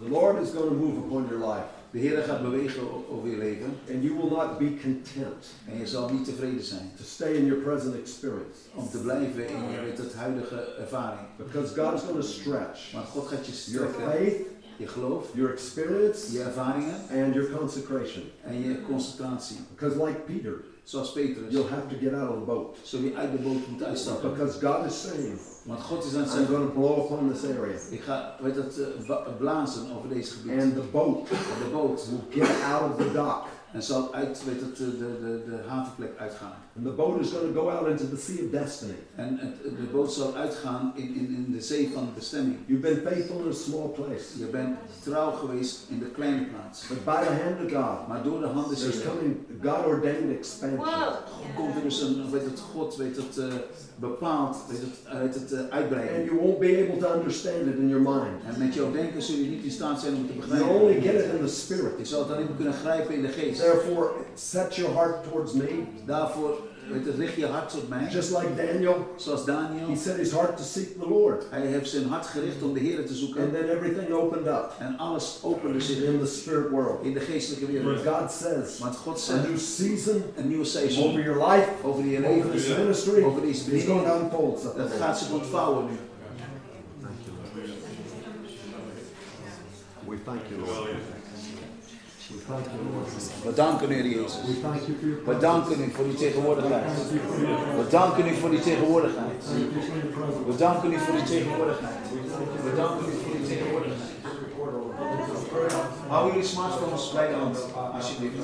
Speaker 5: The Lord is going to move upon your life,
Speaker 4: De Heer gaat bewegen over je leven
Speaker 5: and you will not be content
Speaker 4: en je zal niet tevreden zijn
Speaker 5: to stay in your present experience,
Speaker 4: om te blijven in je het, huidige ervaring.
Speaker 5: because God is going to stretch
Speaker 4: Maar God gaat je
Speaker 5: your
Speaker 4: strekken,
Speaker 5: faith,
Speaker 4: je geloof,
Speaker 5: your experience,
Speaker 4: je ervaringen
Speaker 5: and your consecration.
Speaker 4: en je concentratie.
Speaker 5: Because, like Peter,
Speaker 4: Zoals Petrus,
Speaker 5: you'll have to get out of the boat,
Speaker 4: zul je uit de boot moeten uitstappen.
Speaker 5: because God is saying,
Speaker 4: Want God is aan het
Speaker 5: "I'm going to blow upon this area,
Speaker 4: ik ga weet het, eh, blazen over deze gebied.
Speaker 5: and the boat
Speaker 4: En de boot
Speaker 5: will get out of the dock,
Speaker 4: en zal uit weet de, de, de, de havenplek uitgaan.
Speaker 5: And the boat is going to go out into the sea of destiny."
Speaker 4: En het, de boot zal uitgaan in, in, in de zee van bestemming.
Speaker 5: You've been faithful in a small place,
Speaker 4: Je bent trouw geweest in de kleine plaats.
Speaker 5: but by the hand of God,
Speaker 4: Maar door de hand des
Speaker 5: there's coming God ordained expansion.
Speaker 4: komt er dus een, weet het, God weet het, eh, bepaald, weet het, weet het, eh,
Speaker 5: And
Speaker 4: uitbreiding.
Speaker 5: you won't be able to understand it in your mind.
Speaker 4: En met jouw denken zul je niet in staat zijn om het te
Speaker 5: You only
Speaker 4: begrijpen.
Speaker 5: get it in the spirit.
Speaker 4: Je zal het alleen maar kunnen grijpen in de geest.
Speaker 5: Therefore, set your heart towards me,
Speaker 4: Daarvoor richt je hart op mij.
Speaker 5: just like Daniel.
Speaker 4: Zoals Daniel.
Speaker 5: He set his heart to seek the Lord,
Speaker 4: Hij heeft zijn hart gericht om de Heer te
Speaker 5: and then everything opened up
Speaker 4: En alles opende zich
Speaker 5: in the spirit world.
Speaker 4: in de geestelijke
Speaker 5: Where
Speaker 4: wereld.
Speaker 5: God says,
Speaker 4: Want God
Speaker 5: a
Speaker 4: zegt,
Speaker 5: new season
Speaker 4: een nieuwe
Speaker 5: over
Speaker 4: seizoen
Speaker 5: your life,
Speaker 4: over je
Speaker 5: over
Speaker 4: leven,
Speaker 5: this ministry,
Speaker 4: over deze
Speaker 5: is going
Speaker 4: bediening.
Speaker 5: to unfold. said the
Speaker 4: Dat
Speaker 5: Lord.
Speaker 4: gaat zich ontvouwen nu.
Speaker 5: We thank you, Lord. We
Speaker 4: danken u, Jezus.
Speaker 5: We
Speaker 4: danken u voor die tegenwoordigheid. We danken u voor die tegenwoordigheid. We danken u voor die tegenwoordigheid. We danken u voor die tegenwoordigheid. Hou jullie smartphones bij de hand, alsjeblieft.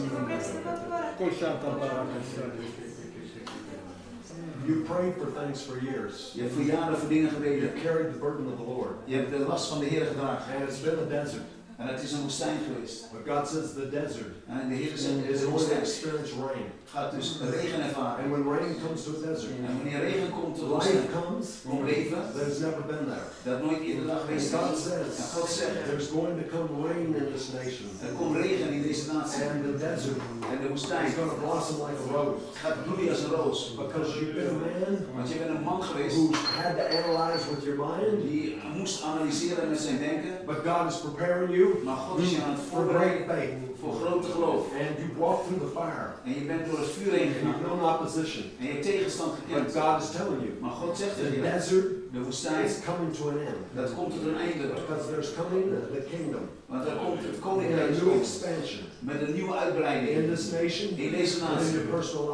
Speaker 5: You prayed for things for years.
Speaker 4: Je hebt voor jaren voor dingen gebeden.
Speaker 5: You carried the burden of the Lord.
Speaker 4: Je hebt de last van de Heer gedragen.
Speaker 5: And it's been a desert.
Speaker 4: En het is een woestijn geweest.
Speaker 5: But God says the desert
Speaker 4: En de Heer zegt, het is
Speaker 5: is
Speaker 4: een
Speaker 5: going to
Speaker 4: woestijn.
Speaker 5: experience rain.
Speaker 4: Gaat dus regen ervaren.
Speaker 5: And when rain comes to a desert,
Speaker 4: En wanneer regen komt
Speaker 5: life comes
Speaker 4: komt leven
Speaker 5: that has never been there.
Speaker 4: dat nooit eerder dag
Speaker 5: And
Speaker 4: geweest
Speaker 5: God
Speaker 4: is.
Speaker 5: says
Speaker 4: En God zegt,
Speaker 5: there's going to come rain in this nation.
Speaker 4: er komt regen in deze natie.
Speaker 5: And the desert
Speaker 4: En de woestijn
Speaker 5: is going to blossom like a rose.
Speaker 4: gaat bloeien als een roos.
Speaker 5: Because you've been a man
Speaker 4: Want je bent een man geweest
Speaker 5: who had to analyze with your mind.
Speaker 4: die moest analyseren met zijn denken.
Speaker 5: But God is preparing you
Speaker 4: Maar God is je aan het voorbereiden voor grote geloof.
Speaker 5: And you walk through the fire.
Speaker 4: En je bent door het vuur heen gegaan.
Speaker 5: known opposition.
Speaker 4: En je hebt tegenstand
Speaker 5: But
Speaker 4: gekend.
Speaker 5: God is telling you
Speaker 4: Maar God zegt tegen je,
Speaker 5: desert
Speaker 4: de woestijn,
Speaker 5: is coming to an end.
Speaker 4: dat komt tot een einde.
Speaker 5: Because there's coming the kingdom.
Speaker 4: Want er komt het
Speaker 5: And
Speaker 4: koninkrijk
Speaker 5: expansion
Speaker 4: met een nieuwe
Speaker 5: in
Speaker 4: uitbreiding
Speaker 5: this nation
Speaker 4: in deze
Speaker 5: and in
Speaker 4: natie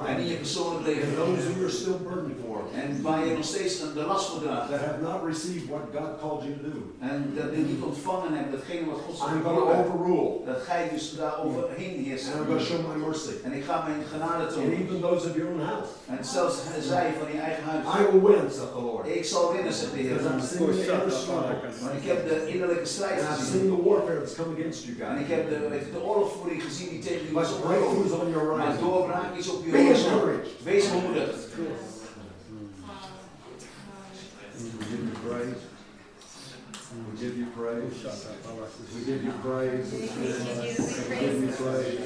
Speaker 4: en in je persoonlijk
Speaker 5: And
Speaker 4: leven.
Speaker 5: those who are still burdened for
Speaker 4: En waar je nog steeds de last voor draagt.
Speaker 5: that have not received what God called you to do.
Speaker 4: En dat je niet ontvangen hebt, datgene wat God
Speaker 5: I'm
Speaker 4: zegt.
Speaker 5: going to overrule
Speaker 4: Dat ga je dus daar overheen heersen.
Speaker 5: and I'm going to show my mercy.
Speaker 4: En ik ga mijn genade
Speaker 5: And
Speaker 4: tonen.
Speaker 5: even those of your own house.
Speaker 4: En zelfs zij van je eigen huis.
Speaker 5: I will win, said the Lord.
Speaker 4: Ik zal winnen, zegt de
Speaker 5: Because
Speaker 4: Heer.
Speaker 5: I'm seeing the inner struggle.
Speaker 4: Want ik heb de innerlijke strijd
Speaker 5: And I've
Speaker 4: gezien.
Speaker 5: seen the warfare that's come against you
Speaker 4: En ik
Speaker 5: guys.
Speaker 4: heb de, weet je, de oorlogvoering gezien die tegen jullie
Speaker 5: But
Speaker 4: is opgekomen.
Speaker 5: breakthroughs on your
Speaker 4: Maar
Speaker 5: horizon.
Speaker 4: doorbraak is op je
Speaker 5: Be
Speaker 4: horizon.
Speaker 5: encouraged.
Speaker 4: Wees bemoedigd.
Speaker 5: We give you praise. We give you praise. We give you praise. We give you praise.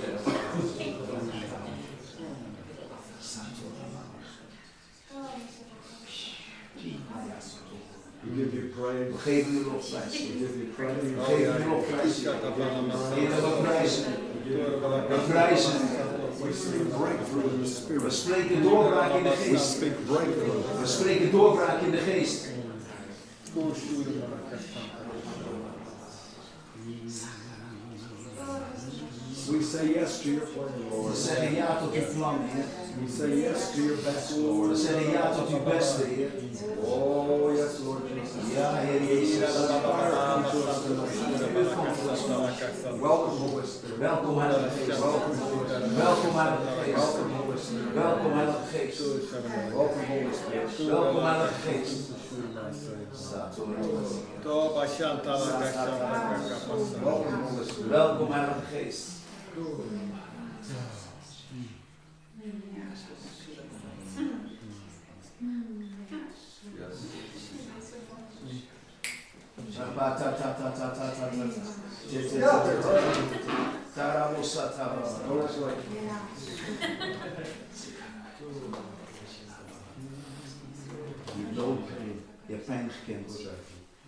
Speaker 5: We give you praise.
Speaker 4: We geven u lofprijs.
Speaker 5: We give you praise.
Speaker 4: We geven u lofprijs. Heer, we prijzen. We prijzen.
Speaker 5: We speak breakthrough in the
Speaker 4: We
Speaker 5: spirit.
Speaker 4: spreken doorbraak in de geest. We spreken doorbraak in de geest.
Speaker 5: We say yes to your plan,
Speaker 4: We
Speaker 5: Lord.
Speaker 4: zeggen ja tot uw plan, Heer.
Speaker 5: We say yes to your best,
Speaker 4: We
Speaker 5: Lord.
Speaker 4: zeggen ja tot uw beste, Heer.
Speaker 5: Oh, yes, Lord Jesus.
Speaker 4: Ja, Heer Jezus.
Speaker 5: Welcome, Holy Spirit.
Speaker 4: Welkom, Heilige Geest.
Speaker 5: Welcome.
Speaker 4: Welkom, Heilige Geest.
Speaker 5: Welcome, Holy Spirit.
Speaker 4: Welkom, Heilige Geest.
Speaker 5: Welcome, Holy Spirit.
Speaker 4: Welkom, Heilige Geest.
Speaker 5: Welcome.
Speaker 4: Welkom, Heilige Geest.
Speaker 5: You know pain.
Speaker 4: Your thanks can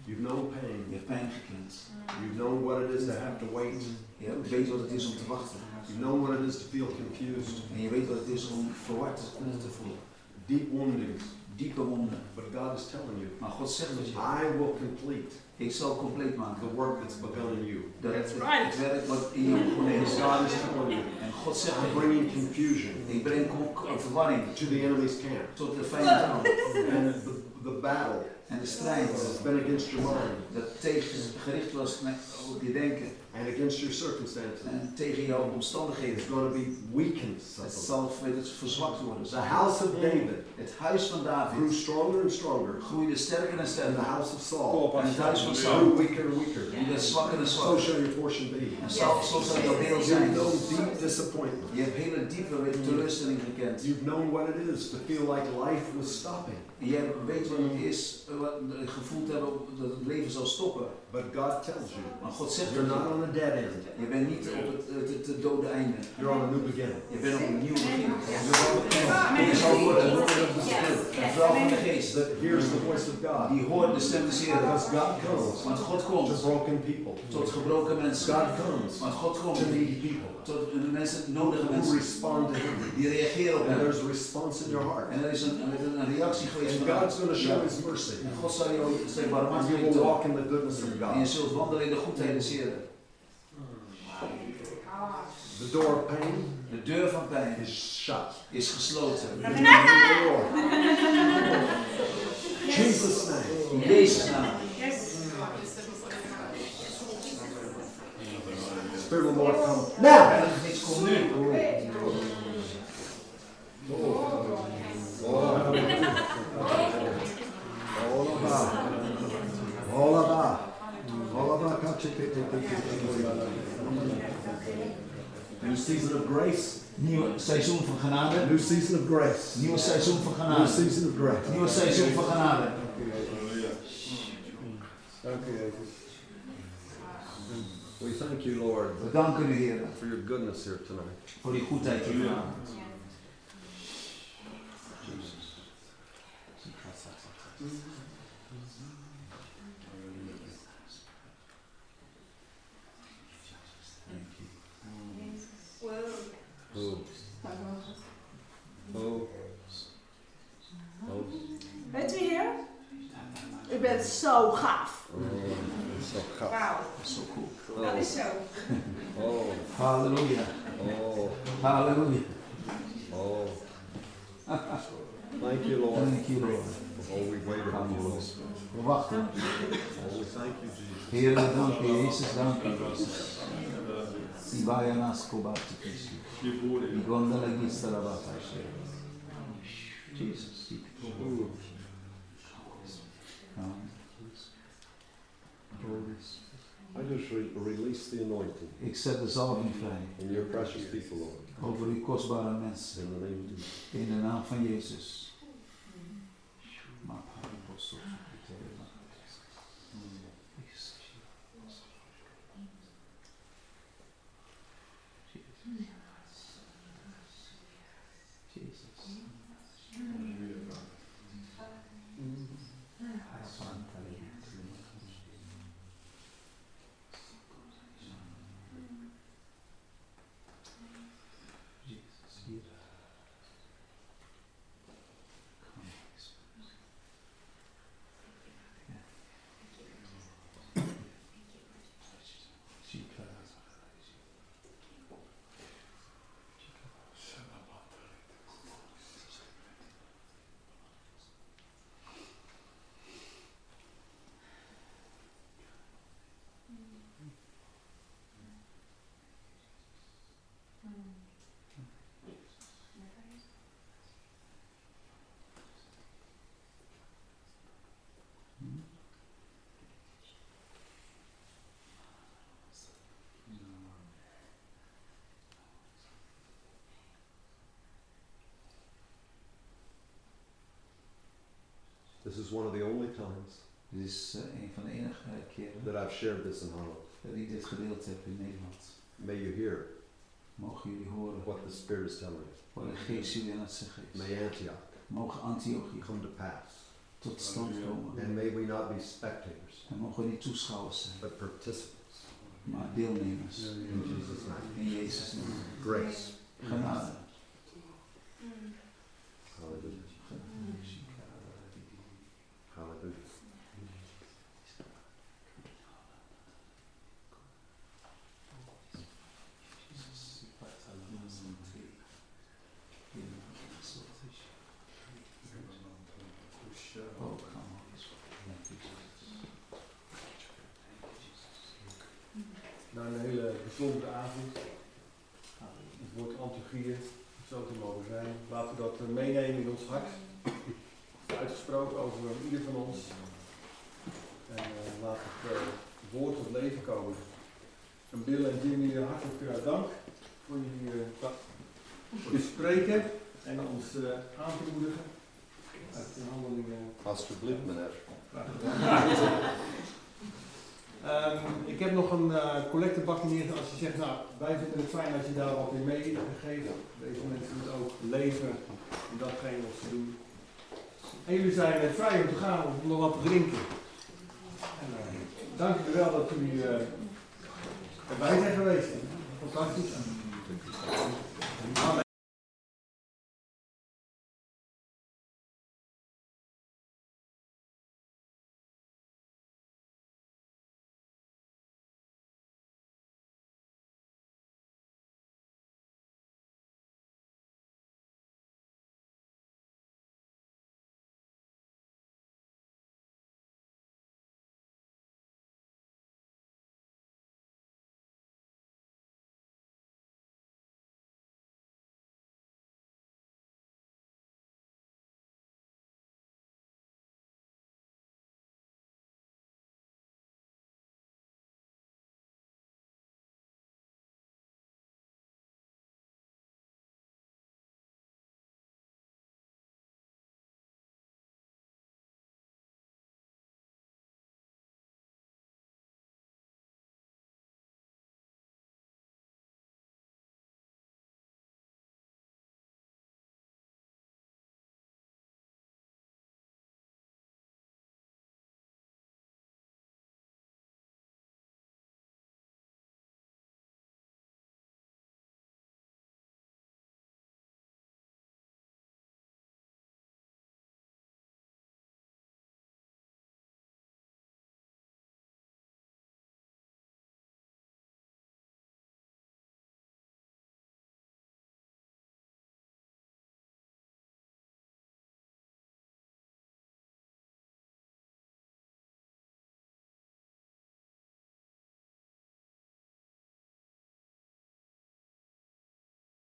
Speaker 5: You've known pain.
Speaker 4: Je hebt pijn gekend.
Speaker 5: You've known what it is to have to wait.
Speaker 4: Je weet wat het is om te wachten.
Speaker 5: You've known what it is to feel confused.
Speaker 4: En je weet wat het is om verward te voelen.
Speaker 5: Deep woundings.
Speaker 4: Diepe wonden.
Speaker 5: But God is telling you,
Speaker 4: Maar God zegt dat je,
Speaker 5: I will complete
Speaker 4: ik zal compleet maken.
Speaker 5: the work that's begun in you.
Speaker 4: Dat het, het werk wat in jou begonnen is.
Speaker 5: God is you,
Speaker 4: En God zegt,
Speaker 5: I'm bringing confusion
Speaker 4: ik breng verwarring
Speaker 5: to the enemy's camp.
Speaker 4: tot de vijand aan.
Speaker 5: And the, the battle
Speaker 4: En de strijd
Speaker 5: has been against your mind
Speaker 4: dat tegen gericht was met op je denken
Speaker 5: and against your circumstances.
Speaker 4: en tegen jouw omstandigheden.
Speaker 5: It's going to be weakened.
Speaker 4: Het zal verzwakt worden.
Speaker 5: The house of mm. David
Speaker 4: Het huis van
Speaker 5: grew
Speaker 4: David
Speaker 5: stronger and stronger.
Speaker 4: groeide sterker en
Speaker 5: And the
Speaker 4: sterker.
Speaker 5: house of Saul
Speaker 4: En het huis van
Speaker 5: grew
Speaker 4: Saul
Speaker 5: weaker and weaker.
Speaker 4: die werd zwakker en
Speaker 5: So
Speaker 4: zwakker.
Speaker 5: shall your portion be.
Speaker 4: En zal, zo zal jouw deel zijn.
Speaker 5: known deep disappointment.
Speaker 4: Je hebt hele diepe teleurstelling gekend.
Speaker 5: You've known what it is to feel like life was stopping.
Speaker 4: En jij weet wat het is, eh, wat het gevoeld hebben dat het leven zal stoppen.
Speaker 5: But God tells you,
Speaker 4: Maar God zegt
Speaker 5: you're not on a dead end.
Speaker 4: je, je bent niet op het, het, het, het dode einde.
Speaker 5: You're on a new beginning.
Speaker 4: Je bent op een nieuw begin. Je zal worden een vrouw van de geest.
Speaker 5: That hears the voice of God.
Speaker 4: Die hoort de stem des Heren.
Speaker 5: Because God comes
Speaker 4: Want God
Speaker 5: to
Speaker 4: komt
Speaker 5: broken people.
Speaker 4: tot gebroken mensen.
Speaker 5: God comes
Speaker 4: Want God komt
Speaker 5: to needy people
Speaker 4: tot de mensen, nodige
Speaker 5: who
Speaker 4: mensen.
Speaker 5: respond to Him.
Speaker 4: Die reageren op
Speaker 5: And
Speaker 4: hem.
Speaker 5: there's a response in your heart.
Speaker 4: En er is een, een, een reactie geweest
Speaker 5: And
Speaker 4: van
Speaker 5: God's going to show. His mercy.
Speaker 4: En God zal jou zijn
Speaker 5: And you
Speaker 4: barmhartigheid
Speaker 5: will walk in the goodness of
Speaker 4: En je
Speaker 5: God.
Speaker 4: zult wandelen in de goedheid des Heren.
Speaker 5: The door of pain
Speaker 4: De deur van pijn
Speaker 5: is shut.
Speaker 4: is gesloten.
Speaker 5: Jesus' name.
Speaker 4: In Jezus' naam.
Speaker 5: Spirit of the Lord come now.
Speaker 4: Heilige Geest, kom nu.
Speaker 5: New season of grace.
Speaker 4: Nieuw seizoen van genade.
Speaker 5: New season of grace.
Speaker 4: Nieuw seizoen van
Speaker 5: New season of grace.
Speaker 4: Nieuw seizoen van genade.
Speaker 5: We thank you, Lord,
Speaker 4: We danken u, Heer,
Speaker 5: for your goodness here tonight.
Speaker 4: voor die goedheid die u aan.
Speaker 5: Oh. Oh. Oh.
Speaker 6: Bent u hier? U bent zo gaaf.
Speaker 5: Oh, zo gaaf.
Speaker 6: Wauw,
Speaker 4: Zo cool.
Speaker 6: Dat is zo.
Speaker 5: Oh.
Speaker 4: Halleluja.
Speaker 5: Oh.
Speaker 4: Halleluja.
Speaker 5: Oh. oh. Thank you, Lord.
Speaker 4: Thank you, Lord.
Speaker 5: Oh, we wait on you, Lord.
Speaker 4: We wachten.
Speaker 5: Oh, we thank you, Jesus.
Speaker 4: Heer, we danken u. Jezus, dank u. Jezus. Sibaya nas kobati kisi. Igondala gisara bata Jesus. Oh. Amen.
Speaker 5: I just re- release the anointing
Speaker 4: Ik zet de zalving vrij
Speaker 5: in your precious people, Lord.
Speaker 4: over uw kostbare mensen.
Speaker 5: In the name of Jesus.
Speaker 4: In de naam van Jezus.
Speaker 5: This is one of the only times
Speaker 4: Dit is eh, een van de enige keren
Speaker 5: that I've shared this in Holland.
Speaker 4: dat ik dit gedeeld heb in Nederland.
Speaker 5: May you hear
Speaker 4: Mogen jullie horen
Speaker 5: what the Spirit is telling you.
Speaker 4: wat de geest jullie aan het zeggen is.
Speaker 5: May Antioch
Speaker 4: Mogen Antiochie
Speaker 5: come to pass.
Speaker 4: tot stand komen.
Speaker 5: And may we not be spectators,
Speaker 4: En mogen we niet toeschouwers zijn,
Speaker 5: but participants.
Speaker 4: maar deelnemers.
Speaker 5: In Jesus' name.
Speaker 4: In Jezus' naam.
Speaker 5: Grace.
Speaker 4: Genade.
Speaker 5: Hallelujah. Hallelujah.
Speaker 4: Oh, come on.
Speaker 1: Na een hele bijzondere avond. Het woord Antiochieën, zo te mogen zijn. Laten we dat eh, meenemen in ons hart. Het is uitgesproken over ieder van ons. En eh, laat het eh, woord tot leven komen. En Bill en Jimmy, eh, hartelijk eh, dank voor jullie ta- voor het spreken en ons eh, aan te moedigen. Uit de handelingen.
Speaker 5: Alsjeblieft, meneer.
Speaker 1: Ehm, ik heb nog een uh, collectebak neergezet. Als je zegt, nou, wij vinden het fijn als je daar wat in meegeeft. Deze mensen moeten ook leven in datgene wat ze doen. En jullie zijn vrij om te gaan om nog wat te drinken. En, dank jullie wel dat jullie Weiter verweisen. Wo kann ich